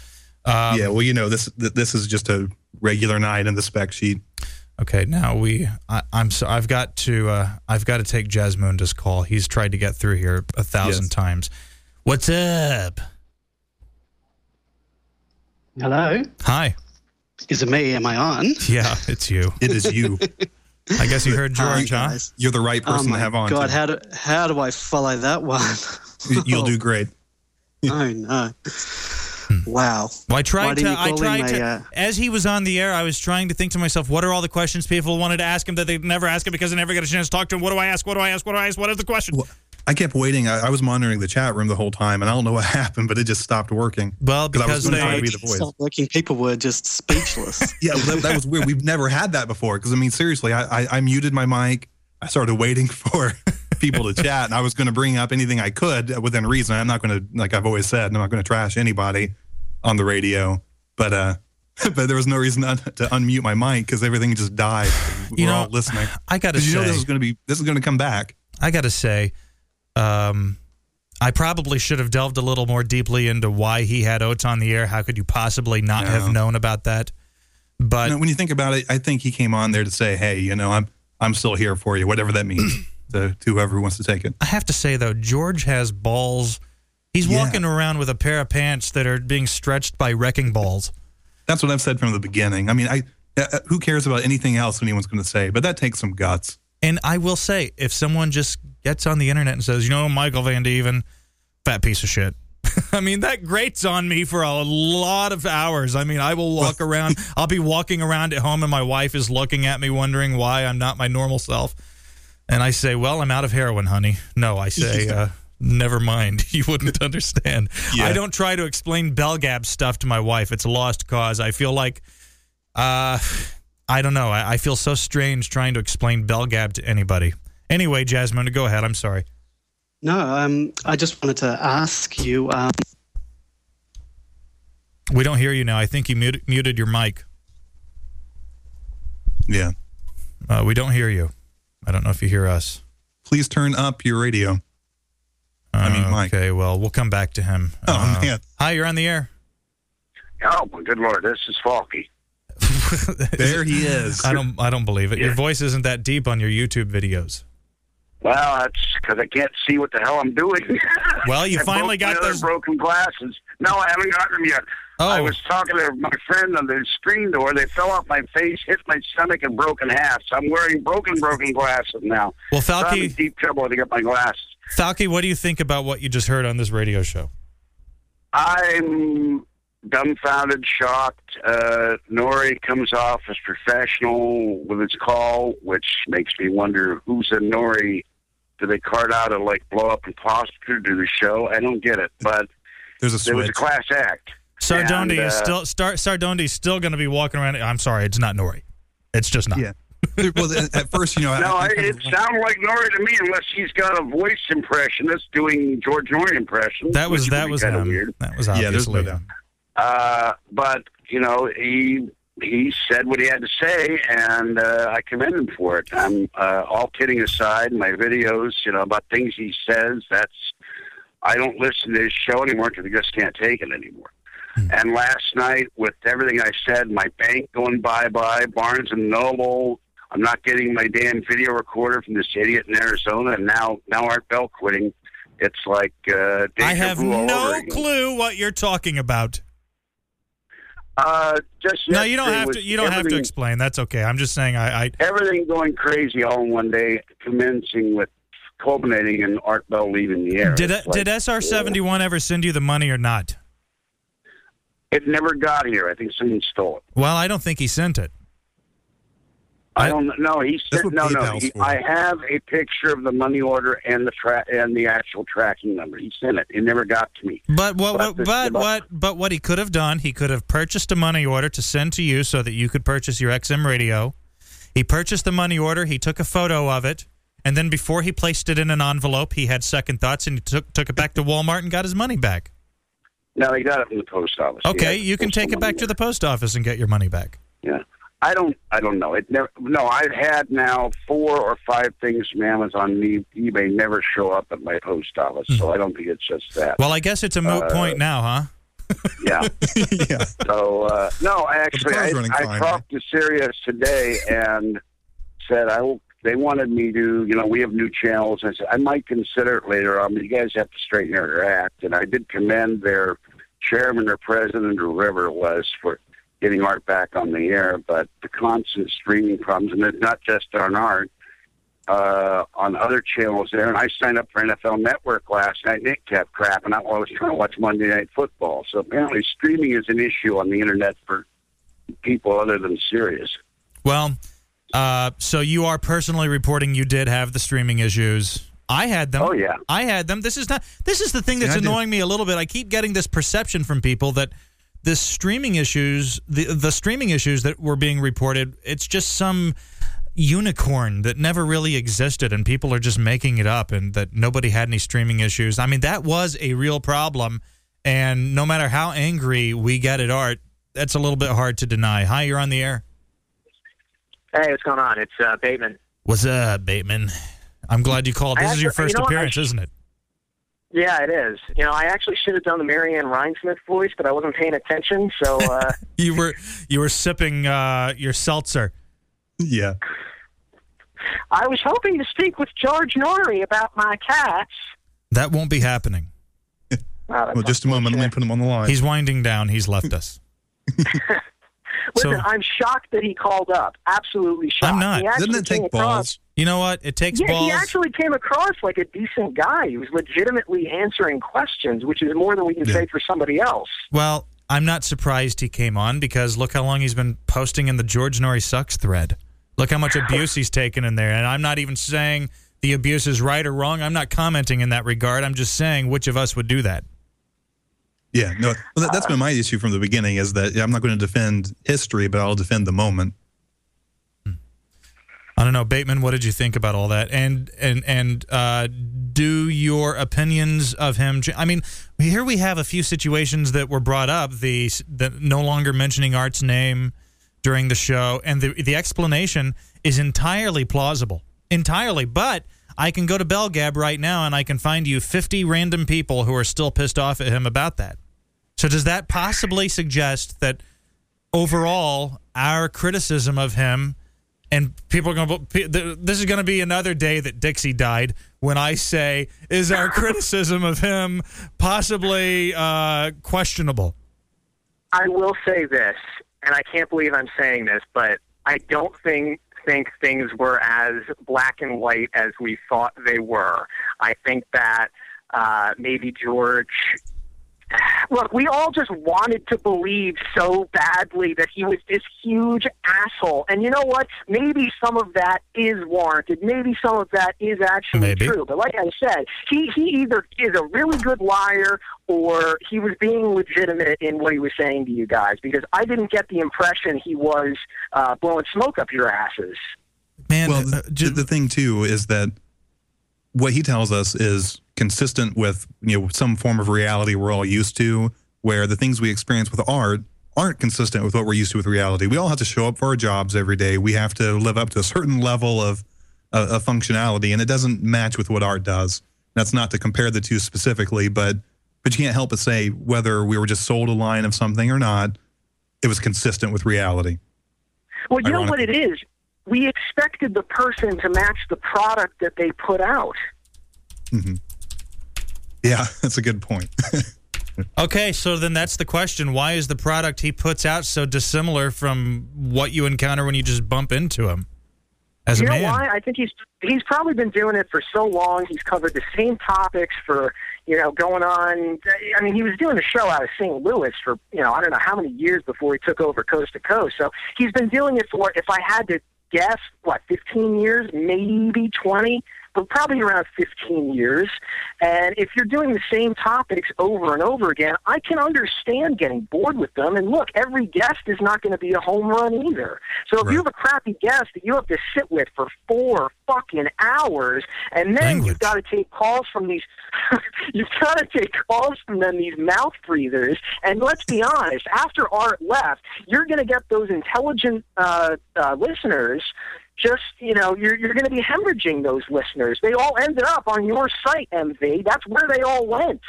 Um, yeah. Well, you know this. This is just a regular night in the spec sheet. Okay, now we. I, I'm so. I've got to. Uh, I've got to take Jasmunda's call. He's tried to get through here a thousand Yes. times. What's up? Hello, Hi. Is it me? Am I on? Yeah, it's you. It is you. I guess you heard Hi, George, huh? guys. You're the right Oh person my to have on. God, too. how do how do I follow that one? You- You'll do great. oh no! Wow. Well, I tried didn't to. I tried to. a, uh, as he was on the air, I was trying to think to myself, what are all the questions people wanted to ask him that they'd never ask him because they never got a chance to talk to him? What do I ask? What do I ask? What do I ask? What is the question? Well, I kept waiting. I, I was monitoring the chat room the whole time, and I don't know what happened, but it just stopped working. Well, because I was because gonna they. to be the voice. Stop working. People were just speechless. Yeah, well, that, that was weird. We've never had that before. Because I mean, seriously, I, I I muted my mic. I started waiting for people to chat, and I was going to bring up anything I could within reason. I'm not going to, like I've always said, I'm not going to trash anybody. on the radio, but uh, but there was no reason to, to unmute my mic because everything just died. We You know, all listening. I got to 'Cause you know this is going to be this is going to come back. I got to say, um, I probably should have delved a little more deeply into why he had Oates on the air. How could you possibly not No. have known about that? But know, when you think about it, I think he came on there to say, "Hey, you know, I'm I'm still here for you, whatever that means." to, to whoever wants to take it. I have to say though, George has balls. He's Yeah. walking around with a pair of pants that are being stretched by wrecking balls. That's what I've said from the beginning. I mean, I uh, who cares about anything else anyone's going to say, but that takes some guts. And I will say, if someone just gets on the internet and says, you know, Michael Van Deven, fat piece of shit. I mean, that grates on me for a lot of hours. I mean, I will walk around, I'll be walking around at home, and my wife is looking at me, wondering why I'm not my normal self. And I say, well, I'm out of heroin, honey. No, I say, uh, never mind. You wouldn't understand. Yeah. I don't try to explain Belgab stuff to my wife. It's a lost cause. I feel like, uh, I don't know. I, I feel so strange trying to explain Belgab to anybody. Anyway, Jasmine, go ahead. I'm sorry. No, um, I just wanted to ask you. Um, We don't hear you now. I think you muted, muted your mic. Yeah. Uh, we don't hear you. I don't know if you hear us. Please turn up your radio. I mean, Mike. Okay, well, we'll come back to him. Oh, Uh, man. Hi, you're on the air. Oh, good lord, this is Falky. There he is. I don't. I don't believe it. Your voice isn't that deep on your YouTube videos. Well, that's because I can't see what the hell I'm doing. Well, you I finally got other those- broken glasses. No, I haven't gotten them yet. Oh. I was talking to my friend on the screen door. They fell off my face, hit my stomach, and broke in half. So I'm wearing broken, broken glasses now. Well, So I'm Falky- in deep trouble to get my glasses. Falky, what do you think about what you just heard on this radio show? I'm dumbfounded, shocked. Uh, Noory comes off as professional with his call, which makes me wonder who's a Noory. Do they cart out a like blow up imposter to the show? I don't get it, but There's a there was a class act. Sardondi And, is uh, still Star, Sardondi's still going to be walking around. I'm sorry, it's not Noory. It's just not. Yeah. well, at first, you know, No, I, I I, it of- sounded like Noory to me, unless he's got a voice impression that's doing George Noory impression. That was which that was kinda him. weird. That was Yeah, there's no doubt. Uh, but you know, he he said what he had to say, and uh, I commend him for it. I'm uh, all kidding aside. My videos, you know, about things he says. That's I don't listen to his show anymore because I just can't take it anymore. And last night, with everything I said, my bank going bye bye, Barnes and Noble. I'm not getting my damn video recorder from this idiot in Arizona, and now now Art Bell quitting. It's like uh, I have vu all over no clue what you're talking about. Uh, just No, you don't have to. You don't have to explain. That's okay. I'm just saying. I, I everything going crazy all in one day, commencing with culminating in Art Bell leaving the air. did did like, SR71 ever send you the money or not? It never got here. I think someone stole it. Well, I don't think he sent it. I don't know. He said no, no. He. I have a picture of the money order and the tra- and the actual tracking number. He sent it. It never got to me. But what, But what but but- what but what he could have done, he could have purchased a money order to send to you so that you could purchase your XM radio. He purchased the money order, he took a photo of it, and then before he placed it in an envelope, he had second thoughts and he took took it back to Walmart and got his money back. No, he got it from the post office. Okay, you can take it back money to the post office and get your money back. Yeah. I don't. I don't know. It never. No, I've had now four or five things from Amazon, and eBay never show up at my post office. So I don't think it's just that. Well, I guess it's a moot Uh, point now, huh? Yeah. yeah. So uh, no, actually, I, I fine, talked to Sirius today and said I. will- They wanted me to, you know, we have new channels. I said I might consider it later on, but you guys have to straighten your act. And I did commend their chairman or president or whoever it was for getting art back on the air. But the constant streaming problems, and it's not just on art. Uh, on other channels there, and I signed up for NFL Network last night. Nick kept crapping out while I was trying to watch Monday Night Football. So apparently, streaming is an issue on the internet for people other than Sirius. Well, uh, so you are personally reporting you did have the streaming issues. I had them. Oh, yeah. I had them. This is not. This is the thing Yeah, that's I did. annoying me a little bit. I keep getting this perception from people that the streaming issues, the the streaming issues that were being reported, it's just some unicorn that never really existed, and people are just making it up, and that nobody had any streaming issues. I mean, that was a real problem, And no matter how angry we get at Art, that's a little bit hard to deny. Hi, you're on the air. Hey, what's going on? It's uh, Bateman. What's up, Bateman? I'm glad you called. This is your first you know appearance, sh- isn't it? Yeah, it is. You know, I actually should have done the Marianne Rhinesmith voice, but I wasn't paying attention. So, uh, You were you were sipping uh, your seltzer. Yeah. I was hoping to speak with George Noory about my cats. That won't be happening. Well, just a moment. Let me put him on the line. He's winding down. He's left us. Listen, So- I'm shocked that he called up. Absolutely shocked. I'm not. He actually came across- You know what? It takes yeah, balls. he actually came across like a decent guy. He was legitimately answering questions, which is more than we can say for somebody else. Well, I'm not surprised he came on because look how long he's been posting in the George Noory sucks thread. Look how much abuse he's taken in there. And I'm not even saying the abuse is right or wrong. I'm not commenting in that regard. I'm just saying which of us would do that. Yeah, no, well, that, that's been my issue from the beginning is that I'm not going to defend history, but I'll defend the moment. I don't know, Bateman. What did you think about all that? And and and uh, do your opinions of him? I mean, here we have a few situations that were brought up. The the no longer mentioning Art's name during the show, and the the explanation is entirely plausible, entirely. But I can go to Belgab right now, and I can find you 50 random people who are still pissed off at him about that. So does that possibly suggest that overall our criticism of him? and people are going to this is going to be another day that Dixie died when I say is our criticism of him possibly uh, questionable. I will say this, and I can't believe I'm saying this, but I don't think think things were as black and white as we thought they were. I think that uh, maybe George. Look, we all just wanted to believe so badly that he was this huge asshole. And you know what? Maybe some of that is warranted. Maybe some of that is actually Maybe. true. But like I said, he, he either is a really good liar or he was being legitimate in what he was saying to you guys because I didn't get the impression he was uh, blowing smoke up your asses. Man, well, the, the thing too is that what he tells us is consistent with you know some form of reality we're all used to, where the things we experience with art aren't consistent with what we're used to with reality. We all have to show up for our jobs every day. We have to live up to a certain level of uh, of functionality, and it doesn't match with what art does. That's not to compare the two specifically, but but you can't help but say whether we were just sold a line of something or not, it was consistent with reality. Well, you know what it is? We expected the person to match the product that they put out. hmm Yeah, that's a good point. Okay, so then that's the question. Why is the product he puts out so dissimilar from what you encounter when you just bump into him as you a know man? why? I think he's he's probably been doing it for so long. He's covered the same topics for you know going on. I mean, he was doing a show out of St. Louis for you know I don't know how many years before he took over Coast to Coast. So he's been doing it for if I had to guess, what 15 years, maybe 20. But probably around 15 years. And if you're doing the same topics over and over again, I can understand getting bored with them. And look, every guest is not going to be a home run either. So if you have a crappy guest that you have to sit with for four fucking hours, and then you've got to take calls from these, you've got to take calls from them, these mouth breathers. And let's be honest, after Art left, you're going to get those intelligent uh, uh, listeners just you know you're you're going to be hemorrhaging those listeners. They all ended up on your site, MV. That's where they all went.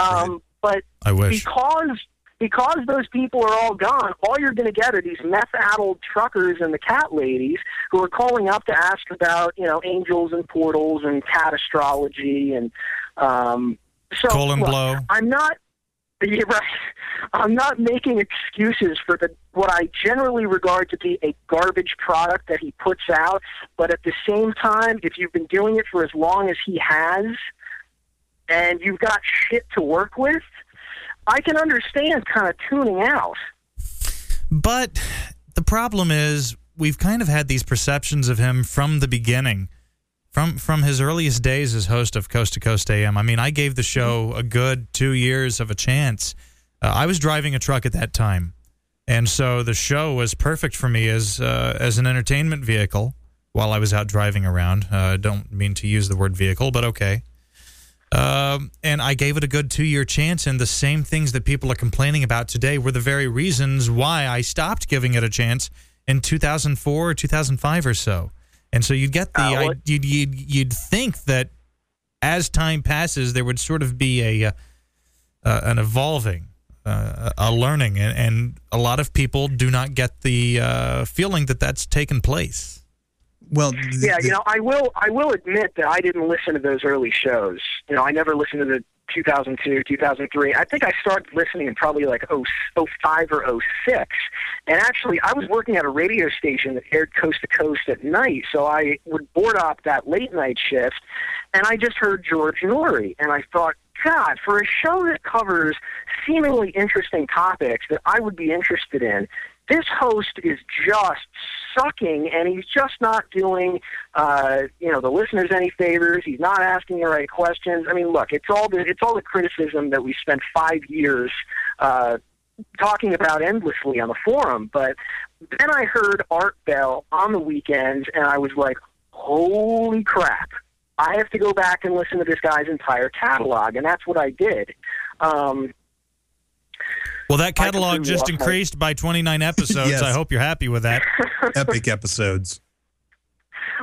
Um, But I wish. because because those people are all gone, all you're going to get are these meth-addled truckers and the cat ladies who are calling up to ask about you know angels and portals and cat astrology and um, so Colon look, blow. I'm not. Yeah, right. I'm not making excuses for the what I generally regard to be a garbage product that he puts out, but at the same time, if you've been doing it for as long as he has, and you've got shit to work with, I can understand kind of tuning out. But the problem is we've kind of had these perceptions of him from the beginning. From from his earliest days as host of Coast to Coast AM. I mean, I gave the show a good 2 years of a chance. Uh, I was driving a truck at that time. And so the show was perfect for me as uh, as an entertainment vehicle while I was out driving around. Uh, I don't mean to use the word vehicle, but okay. Um, and I gave it a good two year chance, and the same things that people are complaining about today were the very reasons why I stopped giving it a chance in 2004 or 2005 or so. And so you'd get the, Uh, I, you'd, you'd, you'd think that as time passes, there would sort of be a, uh, uh, an evolving, uh, a learning, and, and a lot of people do not get the uh, feeling that that's taken place. Well, yeah, you know, I will. I will admit that I didn't listen to those early shows. You know, I never listened to the 2002, 2003. I think I started listening in probably like 0, 05 or 06. And actually, I was working at a radio station that aired coast to coast at night, so I would board up that late night shift, and I just heard George Noory, and I thought. God, for a show that covers seemingly interesting topics that I would be interested in, this host is just sucking and he's just not doing uh you know the listeners any favors. He's not asking the right questions. I mean look it's all the it's all the criticism that we spent five years uh talking about endlessly on the forum. But then i heard art bell on the weekends and i was like holy crap i have to go back and listen to this guy's entire catalog and that's what i did um Well, that catalog just lost my- increased by 29 episodes. Yes. I hope you're happy with that. Epic episodes.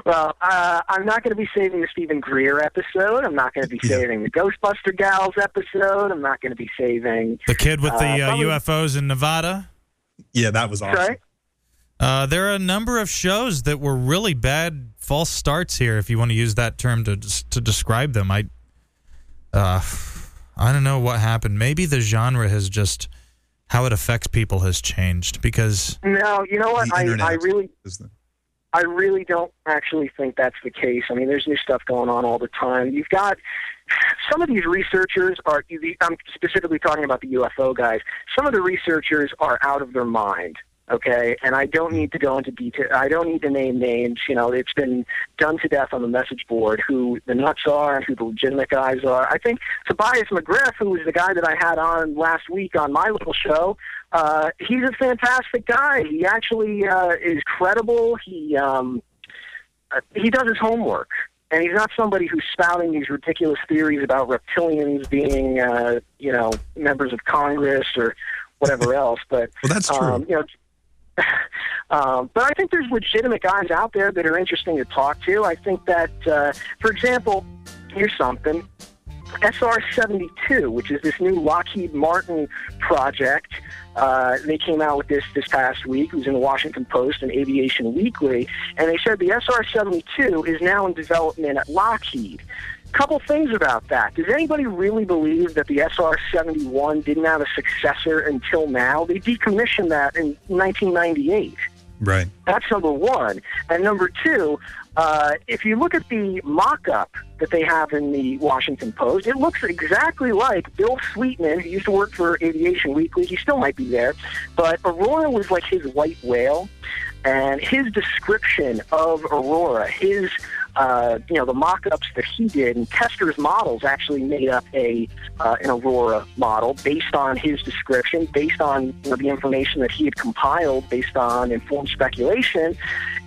Well, uh, I'm not going to be saving the Steven Greer episode. I'm not going to be Yeah. saving the Ghostbuster Gals episode. I'm not going to be saving. The kid with the Uh, uh, UFOs in Nevada. Yeah, that was awesome. Sorry? Uh, there are a number of shows that were really bad false starts here, if you want to use that term to to describe them. I, uh, I don't know what happened. Maybe the genre has just how it affects people has changed because No, you know what? I, I really, I really don't actually think that's the case. I mean, there's new stuff going on all the time. You've got some of these researchers are. I'm specifically talking about the UFO guys. Some of the researchers are out of their mind. Okay, and I don't need to go into detail. I don't need to name names. You know, it's been done to death on the message board who the nuts are and who the legitimate guys are. I think Tobias McGriff, who was the guy that I had on last week on my little show, uh, he's a fantastic guy. He actually uh, is credible. He um, uh, he does his homework, and he's not somebody who's spouting these ridiculous theories about reptilians being, uh, you know, members of Congress or whatever else. But Well, that's true. um, you know. Um, but I think there's legitimate guys out there that are interesting to talk to. I think that, uh, for example, here's something. SR 72, which is this new Lockheed Martin project. Uh, they came out with this this past week. It was in the Washington Post and Aviation Weekly, and they said the SR 72 is now in development at Lockheed. Couple things about that. Does anybody really believe that the SR 71 didn't have a successor until now? They decommissioned that in 1998. Right. That's number one. And number two, uh, if you look at the mock up that they have in the Washington Post, it looks exactly like Bill Sweetman, who used to work for Aviation Weekly. He still might be there. But Aurora was like his white whale. And his description of Aurora, his, uh, you know, the mock-ups that he did, and Testors models actually made up a uh, an Aurora model based on his description, based on you know, the information that he had compiled, based on informed speculation.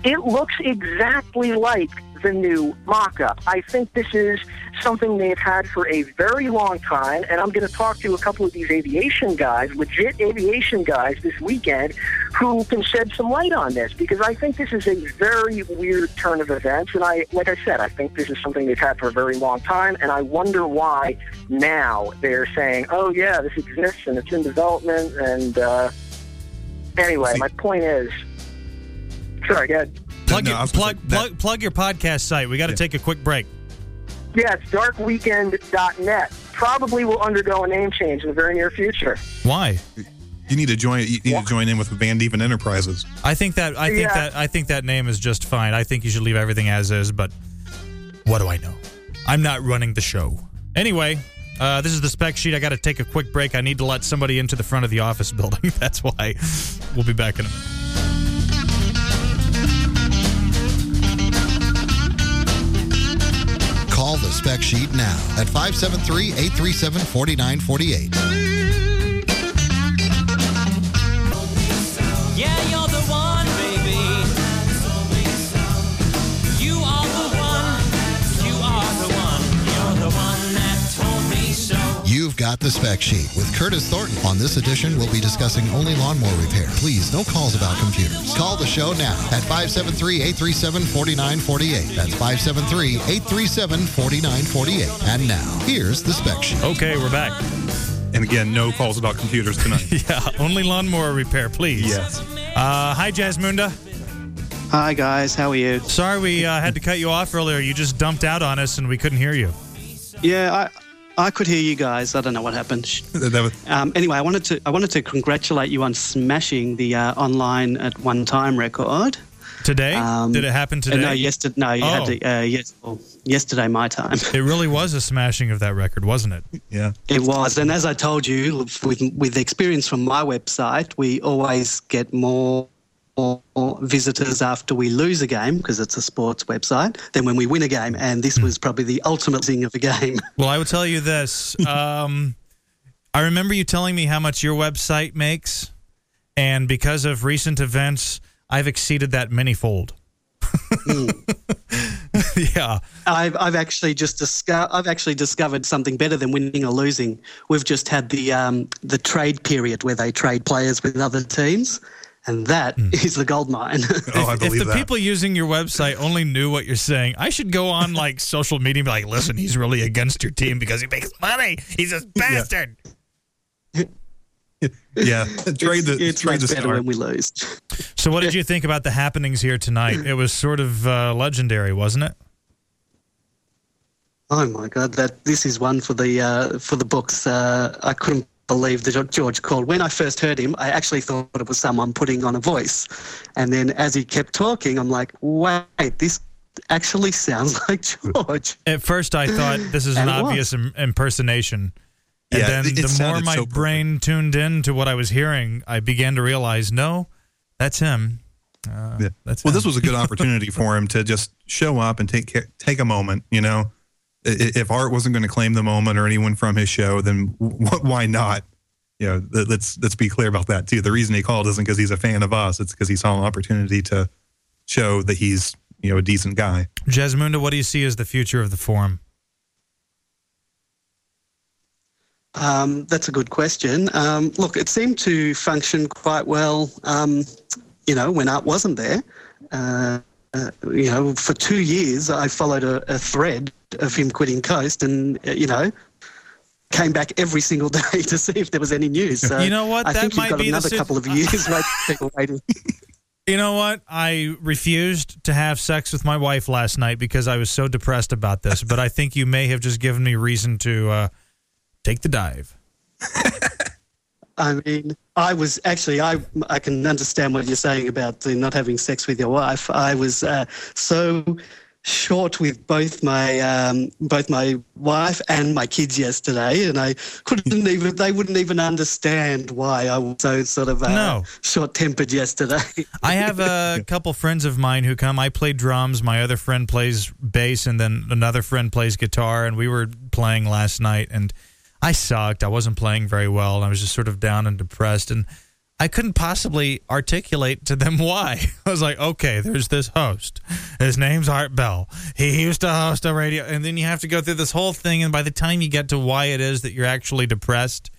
It looks exactly like the new mock-up. I think this is something they've had for a very long time, and I'm going to talk to a couple of these aviation guys, legit aviation guys, this weekend, who can shed some light on this because I think this is a very weird turn of events, and I, like I said, I think this is something they've had for a very long time, and I wonder why now they're saying, "Oh yeah, this exists and it's in development," and uh, anyway, my point is, sorry, go ahead. Plug No, your, I plug, say that- plug plug your podcast site. We got to take a quick break. Yeah, it's darkweekend.net. Probably will undergo a name change in the very near future. Why? You need to join. You need to join in with Van Dieven Enterprises. I think that I think Yeah. that I think that name is just fine. I think you should leave everything as is. But what do I know? I'm not running the show. Anyway, uh, this is the spec sheet. I got to take a quick break. I need to let somebody into the front of the office building. That's why. We'll be back in a minute. The spec sheet now at 573 837 4948. The Spec Sheet with Curtis Thornton. On this edition, we'll be discussing only lawnmower repair. Please, no calls about computers. Call the show now at 573-837-4948. That's 573-837-4948. And now, here's the Spec Sheet. Okay, we're back. And again, no calls about computers tonight. yeah, only lawnmower repair, please. Yes. Uh, hi, Jasmunda. Hi guys, how are you? Sorry we uh, had to cut you off earlier. You just dumped out on us and we couldn't hear you. Yeah, I I could hear you guys. I don't know what happened. Um, anyway, I wanted to I wanted to congratulate you on smashing the uh, online at one time record. Today? Um, Did it happen today? Uh, no, yesterday. No, you had Oh. to. Uh, yes, well, yesterday my time. It really was a smashing of that record, wasn't it? Yeah. It was, and as I told you, with with experience from my website, we always get more. More visitors after we lose a game because it's a sports website than when we win a game and this was probably the ultimate thing of the game Well, I will tell you this. Um, I remember you telling me how much your website makes, and because of recent events, I've exceeded that manyfold. yeah. I've I've actually just disco- I've actually discovered something better than winning or losing. We've just had the um, the trade period where they trade players with other teams, and that is the gold mine. Oh, I if the that. people using your website only knew what you're saying, I should go on like social media and be like, listen, he's really against your team because he makes money. He's a bastard. yeah. Trade the it's trade much the better star. when we lose. So, what did you think about the happenings here tonight? It was sort of uh, legendary, wasn't it? Oh my god, that this is one for the uh, for the books. Uh, I couldn't believe that George called. When I first heard him, I actually thought it was someone putting on a voice, and then as he kept talking, I'm like, wait, this actually sounds like George. At first, I thought this is an And it was. obvious Im- impersonation. And Yeah, then it- it the more my so perfect. brain tuned in to what I was hearing, I began to realize, no, that's him. Uh, Yeah. That's well, him. this was a good opportunity for him to just show up and take ca- take a moment. You know, I- I- if Art wasn't going to claim the moment or anyone from his show, then wh- why not? You know, th- let's let's be clear about that too. The reason he called isn't because he's a fan of us; it's because he saw an opportunity to show that he's you know a decent guy. Jasmunda, what do you see as the future of the forum? Um, that's a good question. Um, look, it seemed to function quite well, um, you know, when Art wasn't there. Uh, uh, you know, for two years, I followed a, a thread of him quitting Coast and, uh, you know, came back every single day to see if there was any news. So You know what? I That think you've got be another couple of years waiting. You know what? I refused to have sex with my wife last night because I was so depressed about this, but I think you may have just given me reason to uh, take the dive. I mean, I was actually I I can understand what you're saying about the not having sex with your wife. I was uh, so short with both my um, both my wife and my kids yesterday, and I couldn't even they wouldn't even understand why I was so sort of uh, No. short tempered yesterday. I have a couple friends of mine who come. I play drums. My other friend plays bass, and then another friend plays guitar. And we were playing last night, and I sucked. I wasn't playing very well, I was just sort of down and depressed. And I couldn't possibly articulate to them why. I was like, okay, there's this host. His name's Art Bell. He used to host a radio, and then you have to go through this whole thing. And by the time you get to why it is that you're actually depressed,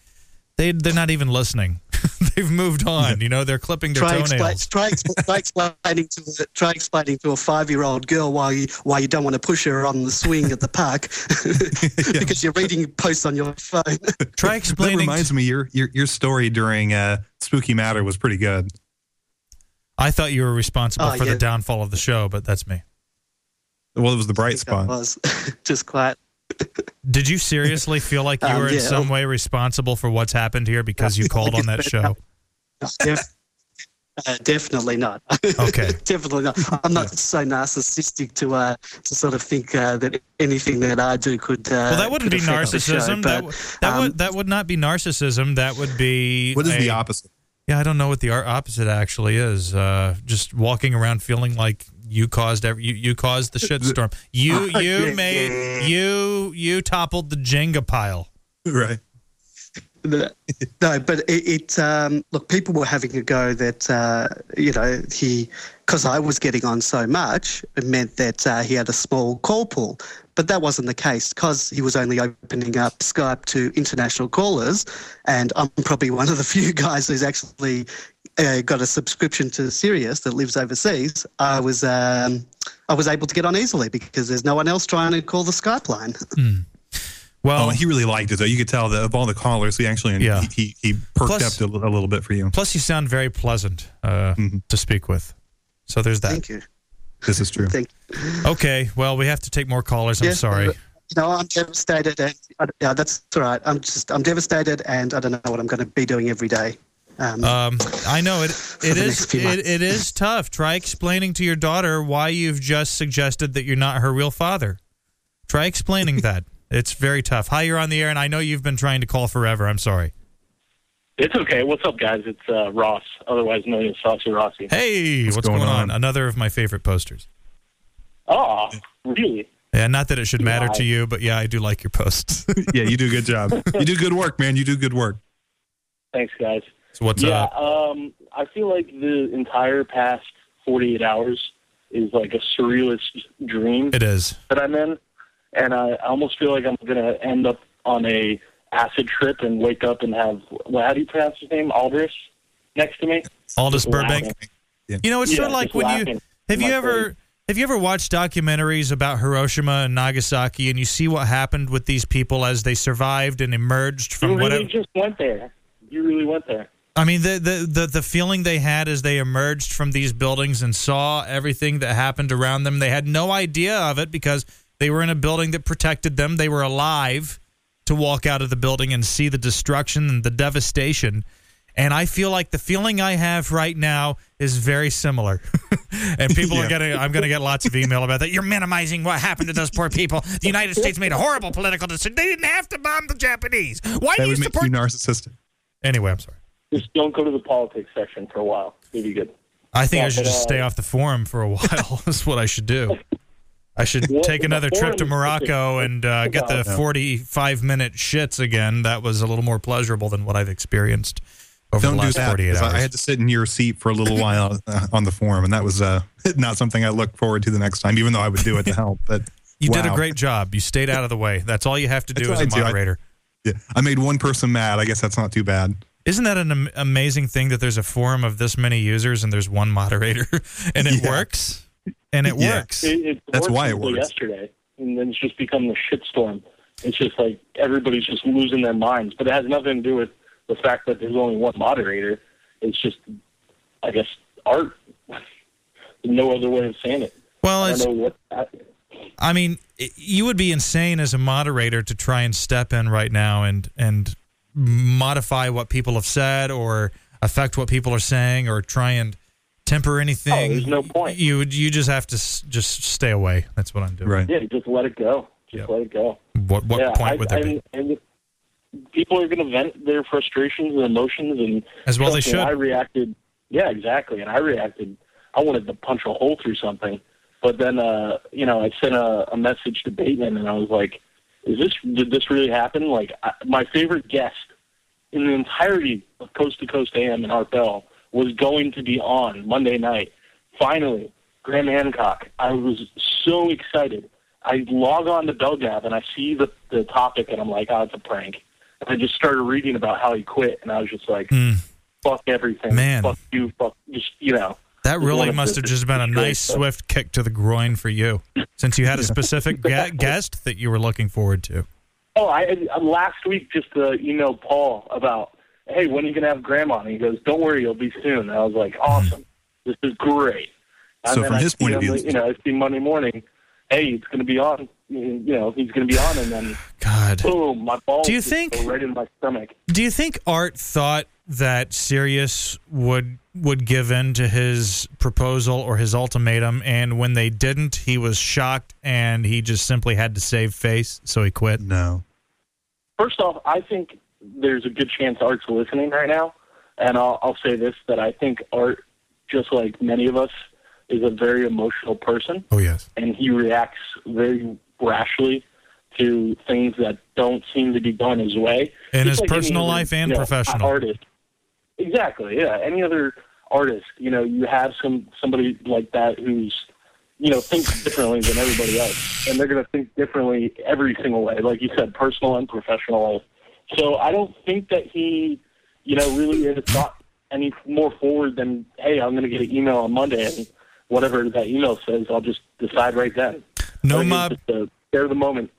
they they're not even listening. They've moved on. You know, they're clipping their try, toenails. try, expl- try explaining to a- try explaining to a five year old girl why you, why you don't want to push her on the swing at the park because you're reading posts on your phone. Try explaining. That reminds me, your your your story during uh, Spooky Matter was pretty good. I thought you were responsible Oh, for yeah. the downfall of the show, but that's me. Well, it was the bright spot. was just quiet. Did you seriously feel like you Um, were in some way responsible for what's happened here because you called on that show? Def- uh, definitely not. Okay. definitely not. I'm not so narcissistic to uh, to sort of think uh, that anything that I do could. Uh, Well, that wouldn't be affect the show, narcissism. that w- that um, would that would not be narcissism. That would be What is the opposite? Yeah, I don't know what the opposite actually is. Uh, just walking around feeling like you caused every, you, you caused the shitstorm. You you made you you toppled the Jenga pile. Right. No, but it, it um, look, people were having a go that uh, you know he because I was getting on so much, it meant that uh, he had a small call pool. But that wasn't the case because he was only opening up Skype to international callers, and I'm probably one of the few guys who's actually uh, got a subscription to Sirius that lives overseas. I was um, I was able to get on easily because there's no one else trying to call the Skype line. Well, oh, he really liked it though. You could tell that of all the callers, he actually Yeah. he, he, he perked Plus- up a, a little bit for you. Plus, you sound very pleasant uh, to speak with. So there's that. Thank you. This is true. Thank Okay, well, we have to take more callers. I'm Yes, sorry. but, You know, I'm devastated, and uh, yeah, that's all right. I'm just I'm devastated, and I don't know what I'm going to be doing every day. Um, Um, I know it. It the is. next few It, months. it is tough. Try explaining to your daughter why you've just suggested that you're not her real father. Try explaining that. It's very tough. Hi, you're on the air, and I know you've been trying to call forever. I'm sorry. It's okay. What's up, guys? It's uh, Ross, otherwise known as Saucy Rossi. Hey, what's, going, on? Another of my favorite posters. Oh, really? Yeah, not that it should matter Yeah, to you, but yeah, I do like your posts. yeah, you do a good job. You do good work, man. You do good work. Thanks, guys. So what's yeah, up? um, I feel like the entire past 48 hours is like a surrealist dream It is. that I'm in, and I I almost feel like I'm gonna end up on a acid trip and wake up and have well, how do you pronounce his name? Aldris next to me. Aldous Burbank. laughing. You know, it's Yeah, sort of like just when you have you ever face. have you ever watched documentaries about Hiroshima and Nagasaki, and you see what happened with these people as they survived and emerged from You really whatever. just went there. You really went there. I mean, the, the the the feeling they had as they emerged from these buildings and saw everything that happened around them. They had no idea of it because they were in a building that protected them. They were alive to walk out of the building and see the destruction and the devastation. And I feel like the feeling I have right now is very similar. and people are Yeah. getting I'm going to get lots of email about that. You're minimizing what happened to those poor people. The United States made a horrible political decision. They didn't have to bomb the Japanese. Why do you support you narcissistic. Anyway, I'm sorry. Just don't go to the politics section for a while. It'd be good. I think Yeah, I should but, just uh, stay off the forum for a while. That's what I should do. I should Well, take another trip to Morocco and uh, get the Yeah. 45 minute shits again. That was a little more pleasurable than what I've experienced over Don't the do last that. 48 'cause hours. I I had to sit in your seat for a little while uh, on the forum, and that was uh, not something I look forward to the next time, even though I would do it to help. But you did a great job. You stayed out of the way. That's all you have to I do as a tried to. I- moderator. Yeah, I made one person mad. I guess that's not too bad. Isn't that an am- amazing thing that there's a forum of this many users and there's one moderator and it Yeah. works? And it Yeah. works. It, it That's why it until works. Yesterday, and then it's just become the shitstorm. It's just like everybody's just losing their minds, but it has nothing to do with the fact that there's only one moderator. It's just, I guess, art. no other way of saying it. Well, I it's, don't know what. I, I mean, you would be insane as a moderator to try and step in right now and and modify what people have said or affect what people are saying or try and temper anything. Oh, there's no point. You you just have to s- just stay away. That's what I'm doing. Right. yeah, just let it go. Just let it go. What what yeah, point I, would there I, be? And people are going to vent their frustrations and emotions, and As well they should. I reacted. Yeah, exactly. And I reacted. I wanted to punch a hole through something, but then, uh, you know, I sent a, a message to Bateman, and I was like, "Is this? Did this really happen?" Like, I, my favorite guest in the entirety of Coast to Coast AM and Art Bell was going to be on Monday night. Finally, Graham Hancock. I was so excited. I log on to BellGab and I see the the topic and I'm like, oh, it's a prank. And I just started reading about how he quit and I was just like, hmm. fuck everything. Man. fuck you, fuck just you know. That really must have just been a nice, swift kick to the groin for you, since you had a specific gu- guest that you were looking forward to. Oh, I, I last week just uh, emailed Paul about, hey, when are you gonna have Grandma? And he goes, don't worry, it'll be soon. And I was like, awesome, this is great. And So from I his point of view, you know, I see Monday morning, hey, it's gonna be on. You know, he's gonna be on, and then God, boom, my balls Do you think- go right in my stomach. Do you think Art thought that Sirius would would give in to his proposal or his ultimatum, and when they didn't, he was shocked and he just simply had to save face, so he quit? No. First off, I think there's a good chance Art's listening right now, and I'll, I'll say this: that I think Art, just like many of us, is a very emotional person. Oh yes. and he reacts very rashly to things that don't seem to be going his way. In Just his like personal other, life and you know, professional. artist. Exactly. Yeah. Any other artist, you know, you have some somebody like that who's, you know, thinks differently than everybody else, and they're going to think differently every single way, like you said, personal and professional life. So I don't think that he, you know, really has thought any more forward than, hey, I'm going to get an email on Monday, and whatever that email says, I'll just decide right then. No I mob- it's just a the moment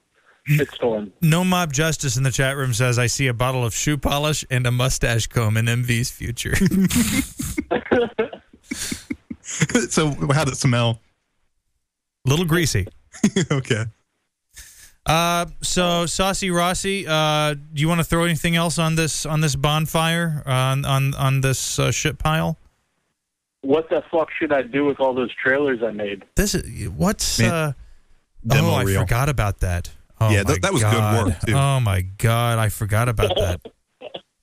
shitstorm. No Mob Justice in the chat room says, I see a bottle of shoe polish and a mustache comb in MV's future. so how does it smell? A little greasy. okay. Uh, so Saucy Rossi, uh, do you want to throw anything else on this on this bonfire uh, on on on this uh, shit pile? What the fuck should I do with all those trailers I made? This is what's Man, uh, demo oh I reel. forgot about that. Oh Yeah, my that- that was good work, too. Oh my god, I forgot about that.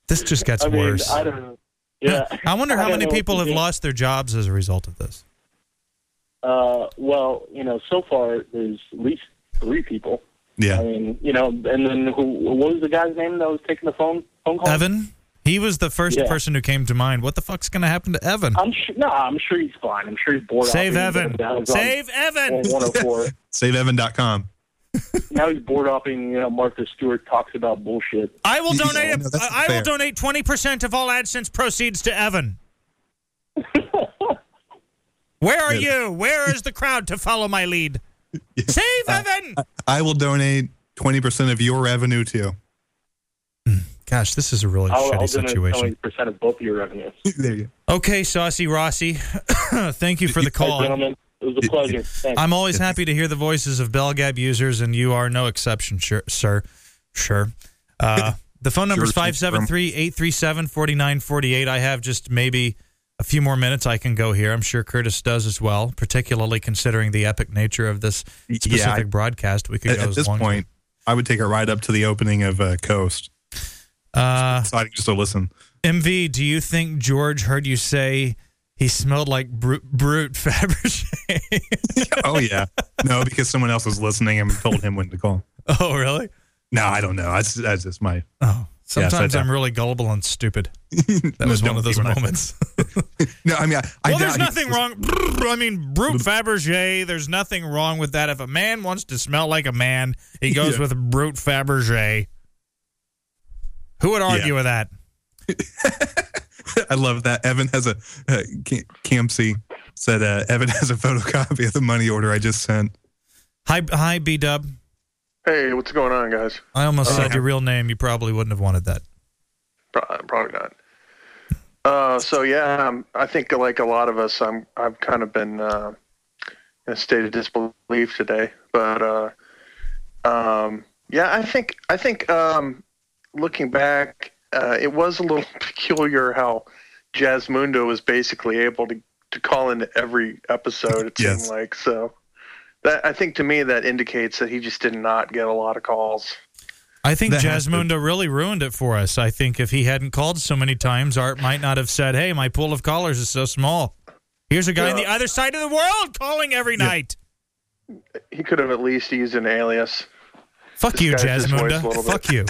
this just gets I mean, worse. I don't. Yeah. I wonder how don't many people have do. lost their jobs as a result of this. Uh, well, you know, so far there's at least three people. Yeah. I mean, you know, and then who? What was the guy's name that was taking the phone phone call? Evan, he was the first Yeah. person who came to mind. What the fuck's going to happen to Evan? I'm sure. No, I'm sure he's fine. I'm sure he's bored. Save off Evan. Save Evan. 104. SaveEvan.com. now he's bored off being, you know, Martha Stewart talks about bullshit. I will Yeah, donate. no, I I will donate twenty percent of all AdSense proceeds to Evan. Where are you? Where is the crowd to follow my lead? Save Evan. I will donate 20% of your revenue too. Hmm. Gosh, this is a really I'll, shitty I'll donate situation. twenty percent of both of your revenues. there you Okay, Saucy Rossi, thank you for the Hey, call. gentlemen, it was a pleasure. Thanks. I'm always happy to hear the voices of Belgab users, and you are no exception, sure, sir. Sure. Uh, the phone number is Sure, 573 837 4948. I have just maybe a few more minutes I can go here. I'm sure Curtis does as well, particularly considering the epic nature of this specific Yeah, I- broadcast. We could At, go at as this long as- point, I would take it right up to the opening of uh, Coast. Uh, Exciting just to listen. MV, do you think George heard you say he smelled like Brut, Brut Fabergé? oh yeah, no, because someone else was listening and told him when to call. oh, really? No, I don't know. That's that's just my. Oh, sometimes I- I'm really gullible and stupid. That was one of those moments. no, I mean, I, I well, there's he- nothing wrong. I mean, Brut Fabergé. There's nothing wrong with that. If a man wants to smell like a man, he goes Yeah. with Brut Fabergé. Who would argue with that? I love that. Evan has a uh, Cam- Campsy said uh, Evan has a photocopy of the money order I just sent. Hi, hi, B Dub. Hey, what's going on, guys? I almost Uh, said your real name. You probably wouldn't have wanted that. Probably not. Uh, so yeah, um, I think like a lot of us, I'm I've kind of been uh, in a state of disbelief today. But uh, um, yeah, I think I think um, looking back, uh, it was a little peculiar how Jazzmundo was basically able to to call into every episode. It Yes. seemed like so. That I think to me that indicates that he just did not get a lot of calls. I think That has Jasmundo really ruined it for us. I think if he hadn't called so many times, Art might not have said, "Hey, my pool of callers is so small." Here's a guy on the other side of the world calling every night. He could have at least used an alias. Fuck you, Disguised his voice a Jasmunda. little bit. Fuck you.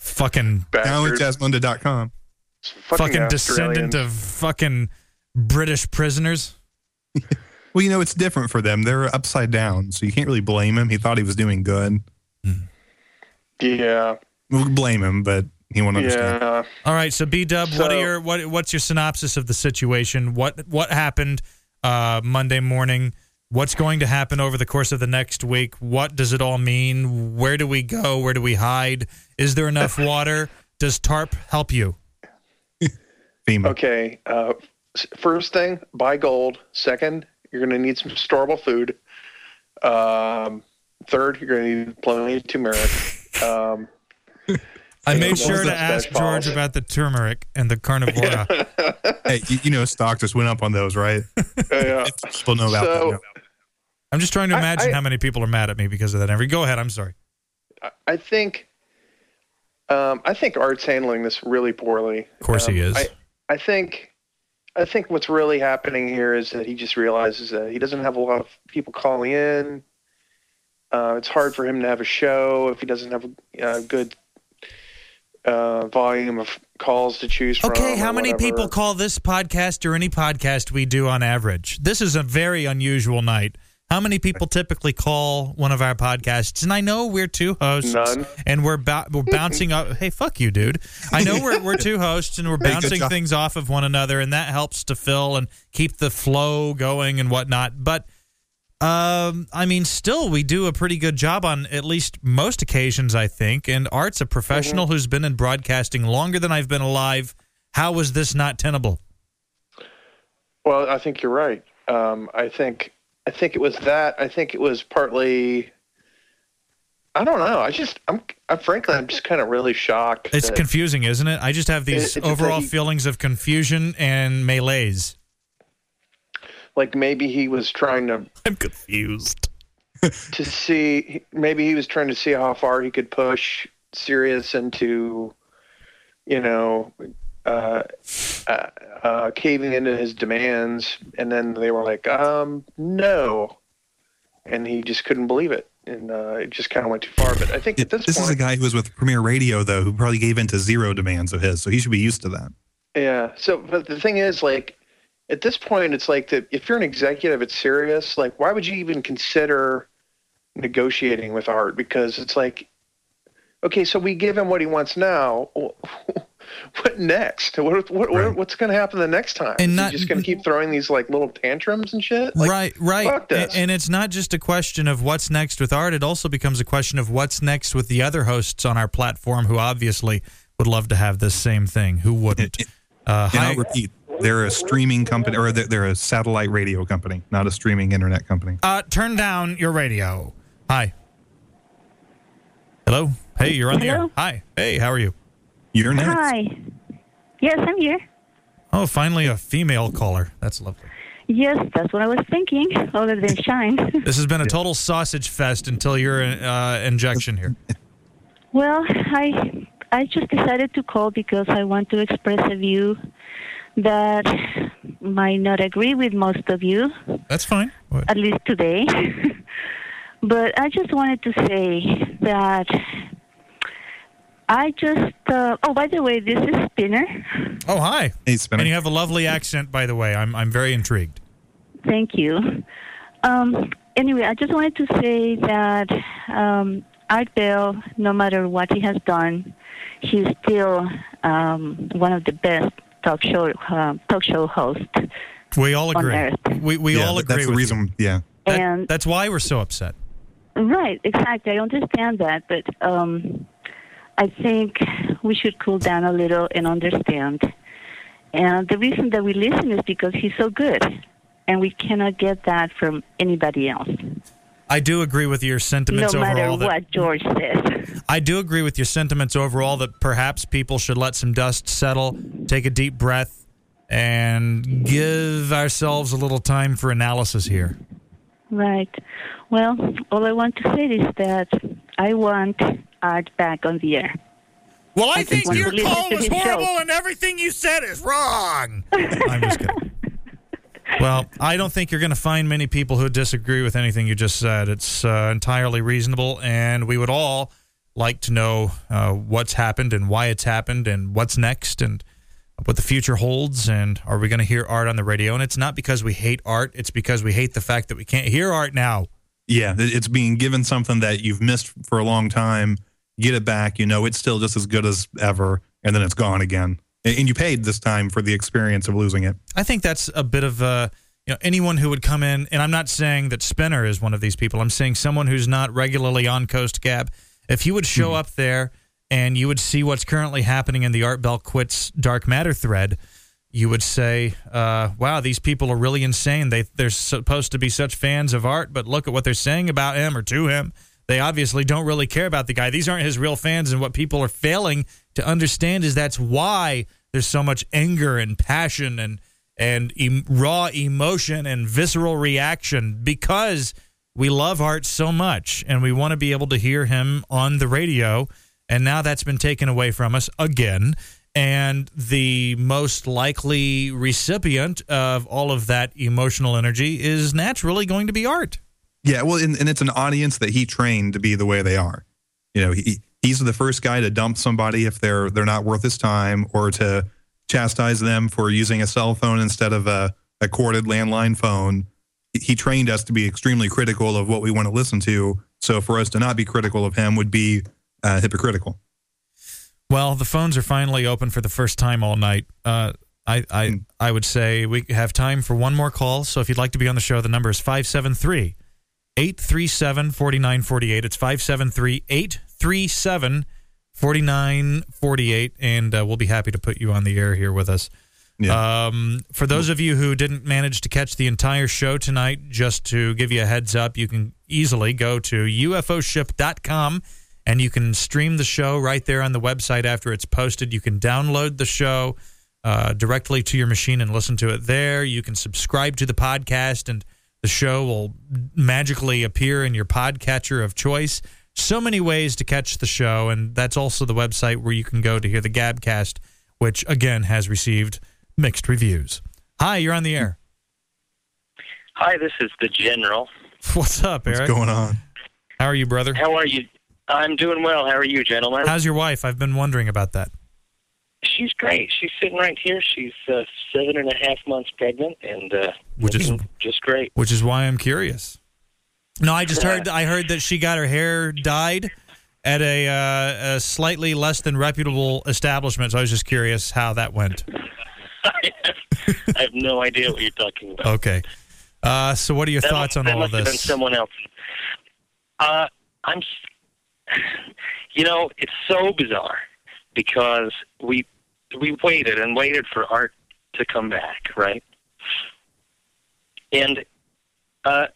Fucking Now with Bastard. Jazzmunda.com. fucking, Australians. descendant of fucking British prisoners. Well, you know, it's different for them. They're upside down, so you can't really blame him. He thought he was doing good. Yeah. We'll blame him, but he won't understand. Yeah. All right, so B Dub, what are your what what's your synopsis of the situation? What what happened uh, Monday morning? What's going to happen over the course of the next week? What does it all mean? Where do we go? Where do we hide? Is there enough water? Does tarp help you? FEMA. Okay. Uh, first thing, buy gold. Second, you're going to need some storable food. Um, third, you're going to need plenty of turmeric. Um, I made sure to ask special George about the turmeric and the carnivora. Hey, you, you know, stock just went up on those, right? yeah. People know about So- that. I'm just trying to imagine I- how many people are mad at me because of that. Every go ahead. I'm sorry. I think, um, I think Art's handling this really poorly. Of course he Um, is. I, I think, I think what's really happening here is that he just realizes that he doesn't have a lot of people calling in. Uh, it's hard for him to have a show if he doesn't have a, a good uh, volume of calls to choose from. Okay, how many whatever. people call this podcast or any podcast we do on average? This is a very unusual night. How many people typically call one of our podcasts? And I know we're two hosts, None. and we're ba- we're bouncing up. Hey, fuck you, dude! I know we're we're two hosts, and we're bouncing things off of one another, and that helps to fill and keep the flow going and whatnot. But um, I mean, still, we do a pretty good job on at least most occasions, I think. And Art's a professional who's been in broadcasting longer than I've been alive. How was this not tenable? Well, I think you're right. Um, I think I think it was that. I think it was partly. I don't know. I just I'm, i frankly I'm just kind of really shocked. It's confusing, isn't it? I just have these It- overall he- feelings of confusion and malaise. like maybe he was trying to I'm confused to see maybe he was trying to see how far he could push Sirius into you know uh, uh, uh, caving into his demands and then they were like um no and he just couldn't believe it and uh, it just kind of went too far but I think at this, point This point is a guy who was with Premier Radio, though, who probably gave in to zero demands of his, so he should be used to that. Yeah. So, but the thing is, like, at this point, it's like that. If you're an executive it's serious. like, why would you even consider negotiating with Art? Because it's like, okay, so we give him what he wants now. What next? What, what, what what's going to happen the next time? And Is not- he just going to keep throwing these like little tantrums and shit? Like, right, right. Fuck this. A- And it's not just a question of what's next with art. It also becomes a question of what's next with the other hosts on our platform who obviously would love to have this same thing. Who wouldn't? Uh, And hi, I'll repeat, they're a streaming company, or they're, they're a satellite radio company, not a streaming internet company. uh, turn down your radio. Hi. Hello. Hey, you're on the air. Hello? Hi. Hey, how are you? You're next. Hi. Yes, I'm here. Oh, finally a female caller. That's lovely. Yes, that's what I was thinking, other than Shine. This has been a total sausage fest until your uh, injection here. well, I I just decided to call because I want to express a view that might not agree with most of you, That's fine. at least today. but I just wanted to say that I just. Uh, oh, by the way, this is Spinner. Oh, hi. Hey, Spinner. And you have a lovely accent, by the way. I'm I'm very intrigued. Thank you. Um, anyway, I just wanted to say that um, Art Bell, no matter what he has done, he's still um, one of the best talk show uh, talk show hosts. We all On agree. Earth. We we Yeah, all agree. that's the with reason- yeah. That- And- that's why we're so upset. Right, exactly. I understand that, but um, I think we should cool down a little and understand. And the reason that we listen is because he's so good, and we cannot get that from anybody else, I do agree with your sentiments no matter overall. that- what George says. I do agree with your sentiments overall that perhaps people should let some dust settle, take a deep breath, and give ourselves a little time for analysis here. Right. Well, all I want to say is that I want Art back on the air. Well, I, think your call was horrible and everything you said is wrong. I'm just kidding. Well, I don't think you're going to find many people who disagree with anything you just said. It's uh, entirely reasonable, and we would all like to know uh, what's happened and why it's happened and what's next and what the future holds. And are we going to hear art on the radio? And it's not because we hate art, it's because we hate the fact that we can't hear art now. Yeah, it's being given something that you've missed for a long time. Get it back. You know, it's still just as good as ever, and then it's gone again. And you paid this time for the experience of losing it. I think that's a bit of a you know anyone who would come in, and I'm not saying that Spinner is one of these people. I'm saying someone who's not regularly on Coast Gab. If you would show up there and you would see what's currently happening in the Art Bell quits Dark Matter thread, you would say, uh, "Wow, these people are really insane. They they're supposed to be such fans of art, but look at what they're saying about him or to him." They obviously don't really care about the guy. These aren't his real fans, and what people are failing to understand is that's why there's so much anger and passion and and em- raw emotion and visceral reaction because we love Art so much and we want to be able to hear him on the radio. And now that's been taken away from us again. And the most likely recipient of all of that emotional energy is naturally going to be Art. Yeah, well, and, and it's an audience that he trained to be the way they are. You know, he he's the first guy to dump somebody if they're they're not worth his time, or to chastise them for using a cell phone instead of a, a corded landline phone. He trained us to be extremely critical of what we want to listen to. So for us to not be critical of him would be uh, hypocritical. Well, the phones are finally open for the first time all night. Uh, I, I, I would say we have time for one more call. So if you'd like to be on the show, the number is 573 837 4948. It's 573 837 4948. And uh, we'll be happy to put you on the air here with us. Um, for those of you who didn't manage to catch the entire show tonight, just to give you a heads up, you can easily go to ufoship.com and you can stream the show right there on the website after it's posted. You can download the show uh, directly to your machine and listen to it there. You can subscribe to the podcast, and the show will magically appear in your podcatcher of choice. So many ways to catch the show, and that's also the website where you can go to hear the Gabcast, which again has received mixed reviews. Hi, you're on the air. Hi, this is the General. What's up, Eric? What's going on? How are you, brother? How are you? I'm doing well. How are you, gentlemen? How's your wife? I've been wondering about that. She's great. She's sitting right here. She's uh, seven and a half months pregnant, and uh, Which is- just great. Which is why I'm curious. No, I just heard. I heard that she got her hair dyed at a, uh, a slightly less than reputable establishment. So I was just curious how that went. I have no idea what you're talking about. Okay. Uh, so what are your That thoughts must- on all of must have been this? someone else. Uh, I'm. You know, it's so bizarre because we we waited and waited for Art to come back, right? And uh,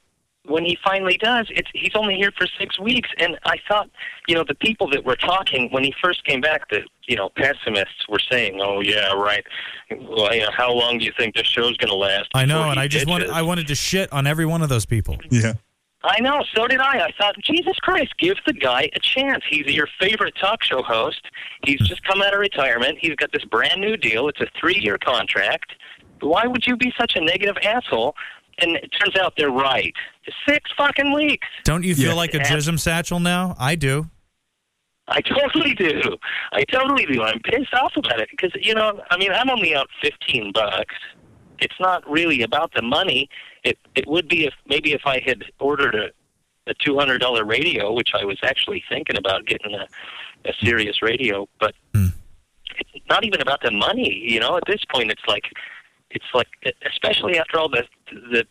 when he finally does, it's he's only here for six weeks. And I thought, you know, the people that were talking when he first came back, the you know pessimists were saying, "Oh yeah, right. Well, you know, how long do you think this show's going to last?" I know, and I just wanted. I wanted to shit on every one of those people. Yeah. I know, so did I. I thought, Jesus Christ, give the guy a chance. He's your favorite talk show host. He's just come out of retirement. He's got this brand new deal. It's a three year contract. Why would you be such a negative asshole? And it turns out they're right. Six fucking weeks. Don't you feel Yeah. like a Yeah. jism satchel now? I do. I totally do. I totally do. I'm pissed off about it because you know, I mean, I'm only out fifteen bucks. It's not really about the money. It it would be if maybe if I had ordered a a two hundred dollar radio, which I was actually thinking about getting a a Sirius radio, but it's not even about the money. You know, at this point, it's like it's like especially after all the the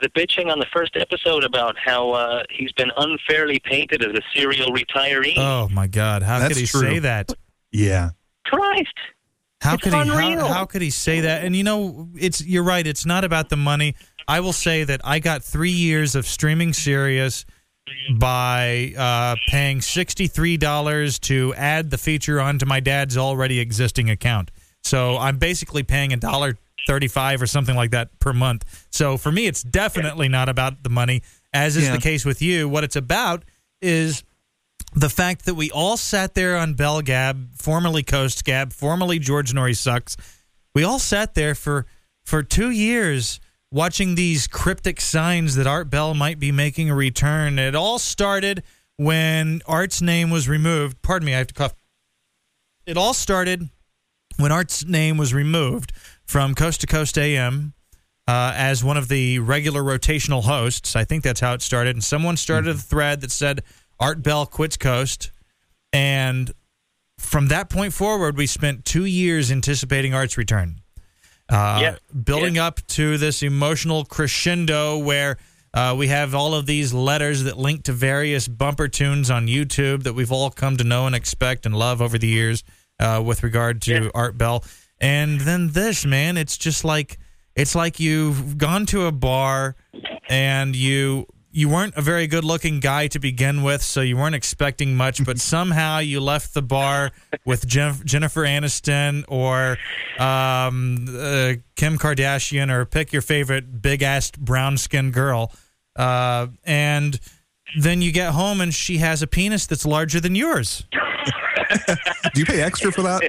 the bitching on the first episode about how uh, he's been unfairly painted as a serial retiree. Oh my God! How That's could he true. say that? Yeah. Christ. How It's could he? How, how could he say that? And you know, it's you're right. It's not about the money. I will say that I got three years of streaming Sirius by uh, paying sixty three dollars to add the feature onto my dad's already existing account. So I'm basically paying a dollar thirty five or something like that per month. So for me, it's definitely not about the money. As is Yeah. the case with you, what it's about is the fact that we all sat there on Bell Gab, formerly Coast Gab, formerly George Noory Sucks. We all sat there for for two years watching these cryptic signs that Art Bell might be making a return. It all started when Art's name was removed. Pardon me, I have to cough. It all started when Art's name was removed from Coast to Coast AM uh, as one of the regular rotational hosts. I think that's how it started. And someone started a thread that said Art Bell quits Coast. And from that point forward, we spent two years anticipating Art's return. Uh, Yeah. Building up to this emotional crescendo where uh, we have all of these letters that link to various bumper tunes on YouTube that we've all come to know and expect and love over the years uh, with regard to Art Bell. And then this, man, it's just like it's like you've gone to a bar and you you weren't a very good looking guy to begin with, so you weren't expecting much, but somehow you left the bar with Jen- Jennifer Aniston or um, uh, Kim Kardashian or pick your favorite big ass brown skinned girl. Uh, and then you get home and she has a penis that's larger than yours. Do you pay extra for that?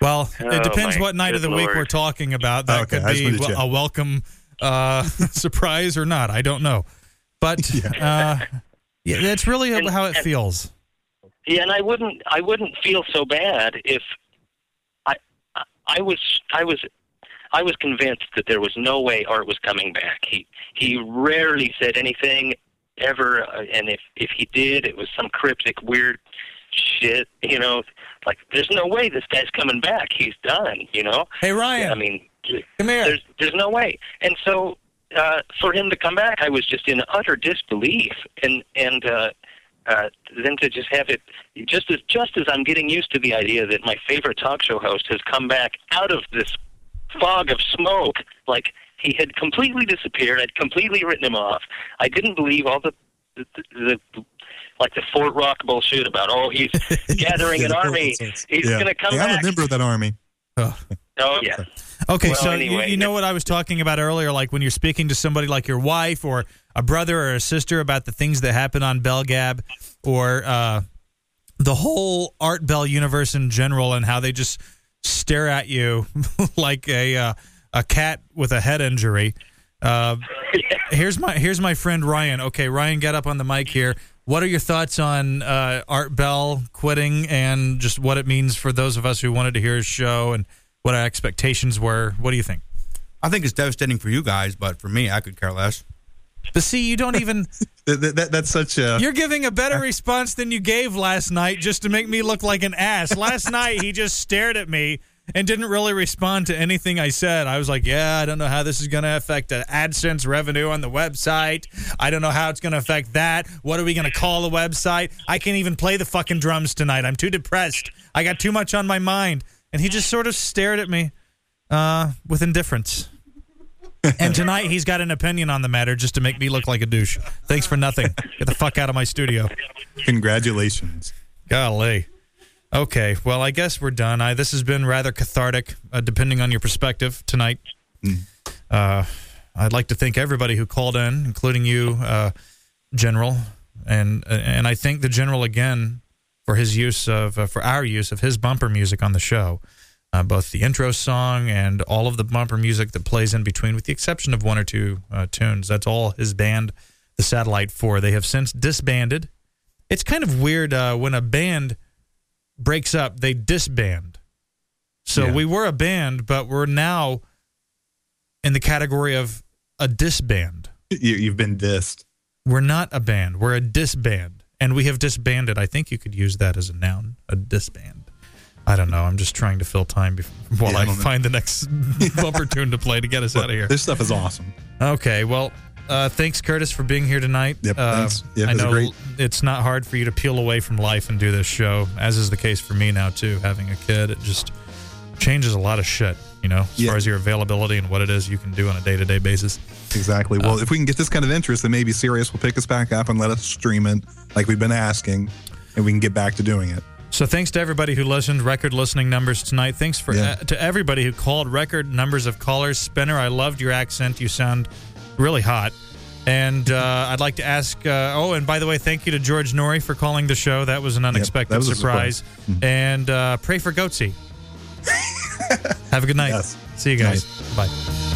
Well, Oh, it depends what night of the good week we're talking about. That Okay, could be wanted to check. a welcome uh, surprise or not. I don't know. But uh, yeah, that's really And- how it and- feels. Yeah, and I wouldn't I wouldn't feel so bad if I I- I was I was I was convinced that there was no way Art was coming back. He he rarely said anything ever, uh, and if if he did, it was some cryptic weird shit. You know, like there's no way this guy's coming back. He's done. You know. Hey Ryan, I mean, come here. There's there's no way, and so uh, for him to come back, I was just in utter disbelief, and and uh, uh, then to just have it just as just as I'm getting used to the idea that my favorite talk show host has come back out of this fog of smoke, like he had completely disappeared. I'd completely written him off. I didn't believe all the the, the, the like the Fort Rock bullshit about oh he's gathering an army, he's yeah. going to come I'm back. a member of that army. Oh. Oh yeah. Okay, Well, so you- anyway, you, know what I was talking about earlier, like when you're speaking to somebody like your wife or a brother or a sister about the things that happen on Belgab or uh, the whole Art Bell universe in general and how they just stare at you like a uh, a cat with a head injury. Uh, here's my here's my friend Ryan. Okay, Ryan, get up on the mic here. What are your thoughts on uh, Art Bell quitting and just what it means for those of us who wanted to hear his show and what our expectations were? What do you think? I think it's devastating for you guys, but for me, I could care less. But see, you don't even. that, that- that- that's such a. You're giving a better response than you gave last night just to make me look like an ass. Last night, he just stared at me and didn't really respond to anything I said. I was like, yeah, I don't know how this is going to affect the AdSense revenue on the website. I don't know how it's going to affect that. What are we going to call the website? I can't even play the fucking drums tonight. I'm too depressed. I got too much on my mind. And he just sort of stared at me uh, with indifference. and tonight he's got an opinion on the matter just to make me look like a douche. Thanks for nothing. Get the fuck out of my studio. Congratulations. Golly. Okay, well, I guess we're done. I, this has been rather cathartic, uh, depending on your perspective tonight. Uh, I'd like to thank everybody who called in, including you, uh, General, and and I thank the General again for his use of uh, for our use of his bumper music on the show, uh, both the intro song and all of the bumper music that plays in between, with the exception of one or two uh, tunes. That's all his band, the Satellite Four. They have since disbanded. It's kind of weird uh, when a band breaks up, they disband. So Yeah. we were a band, but we're now in the category of a disband. You, you've been dissed. We're not a band. We're a disband. And we have disbanded. I think you could use that as a noun, a disband. I don't know. I'm just trying to fill time bef- while Yeah, I I, don't know. find the next bumper tune to play to get us out of here. This stuff is awesome. Okay, well, uh, thanks, Curtis, for being here tonight. Yep, uh, thanks. Yeah, I know great. it's not hard for you to peel away from life and do this show, as is the case for me now too. Having a kid, it just changes a lot of shit. You know, as Yeah. far as your availability and what it is you can do on a day to day basis. Exactly. Well, if we can get this kind of interest, then maybe Sirius will pick us back up and let us stream it like we've been asking, and we can get back to doing it. So thanks to everybody who listened. Record listening numbers tonight. Thanks for Yeah. uh, to everybody who called. Record numbers of callers. Spinner, I loved your accent. You sound really hot. And uh, I'd like to ask. Uh, oh, and by the way, thank you to George Noory for calling the show. That was an unexpected that was surprise. And uh, pray for Goatsy. Have a good night. See you guys. Bye.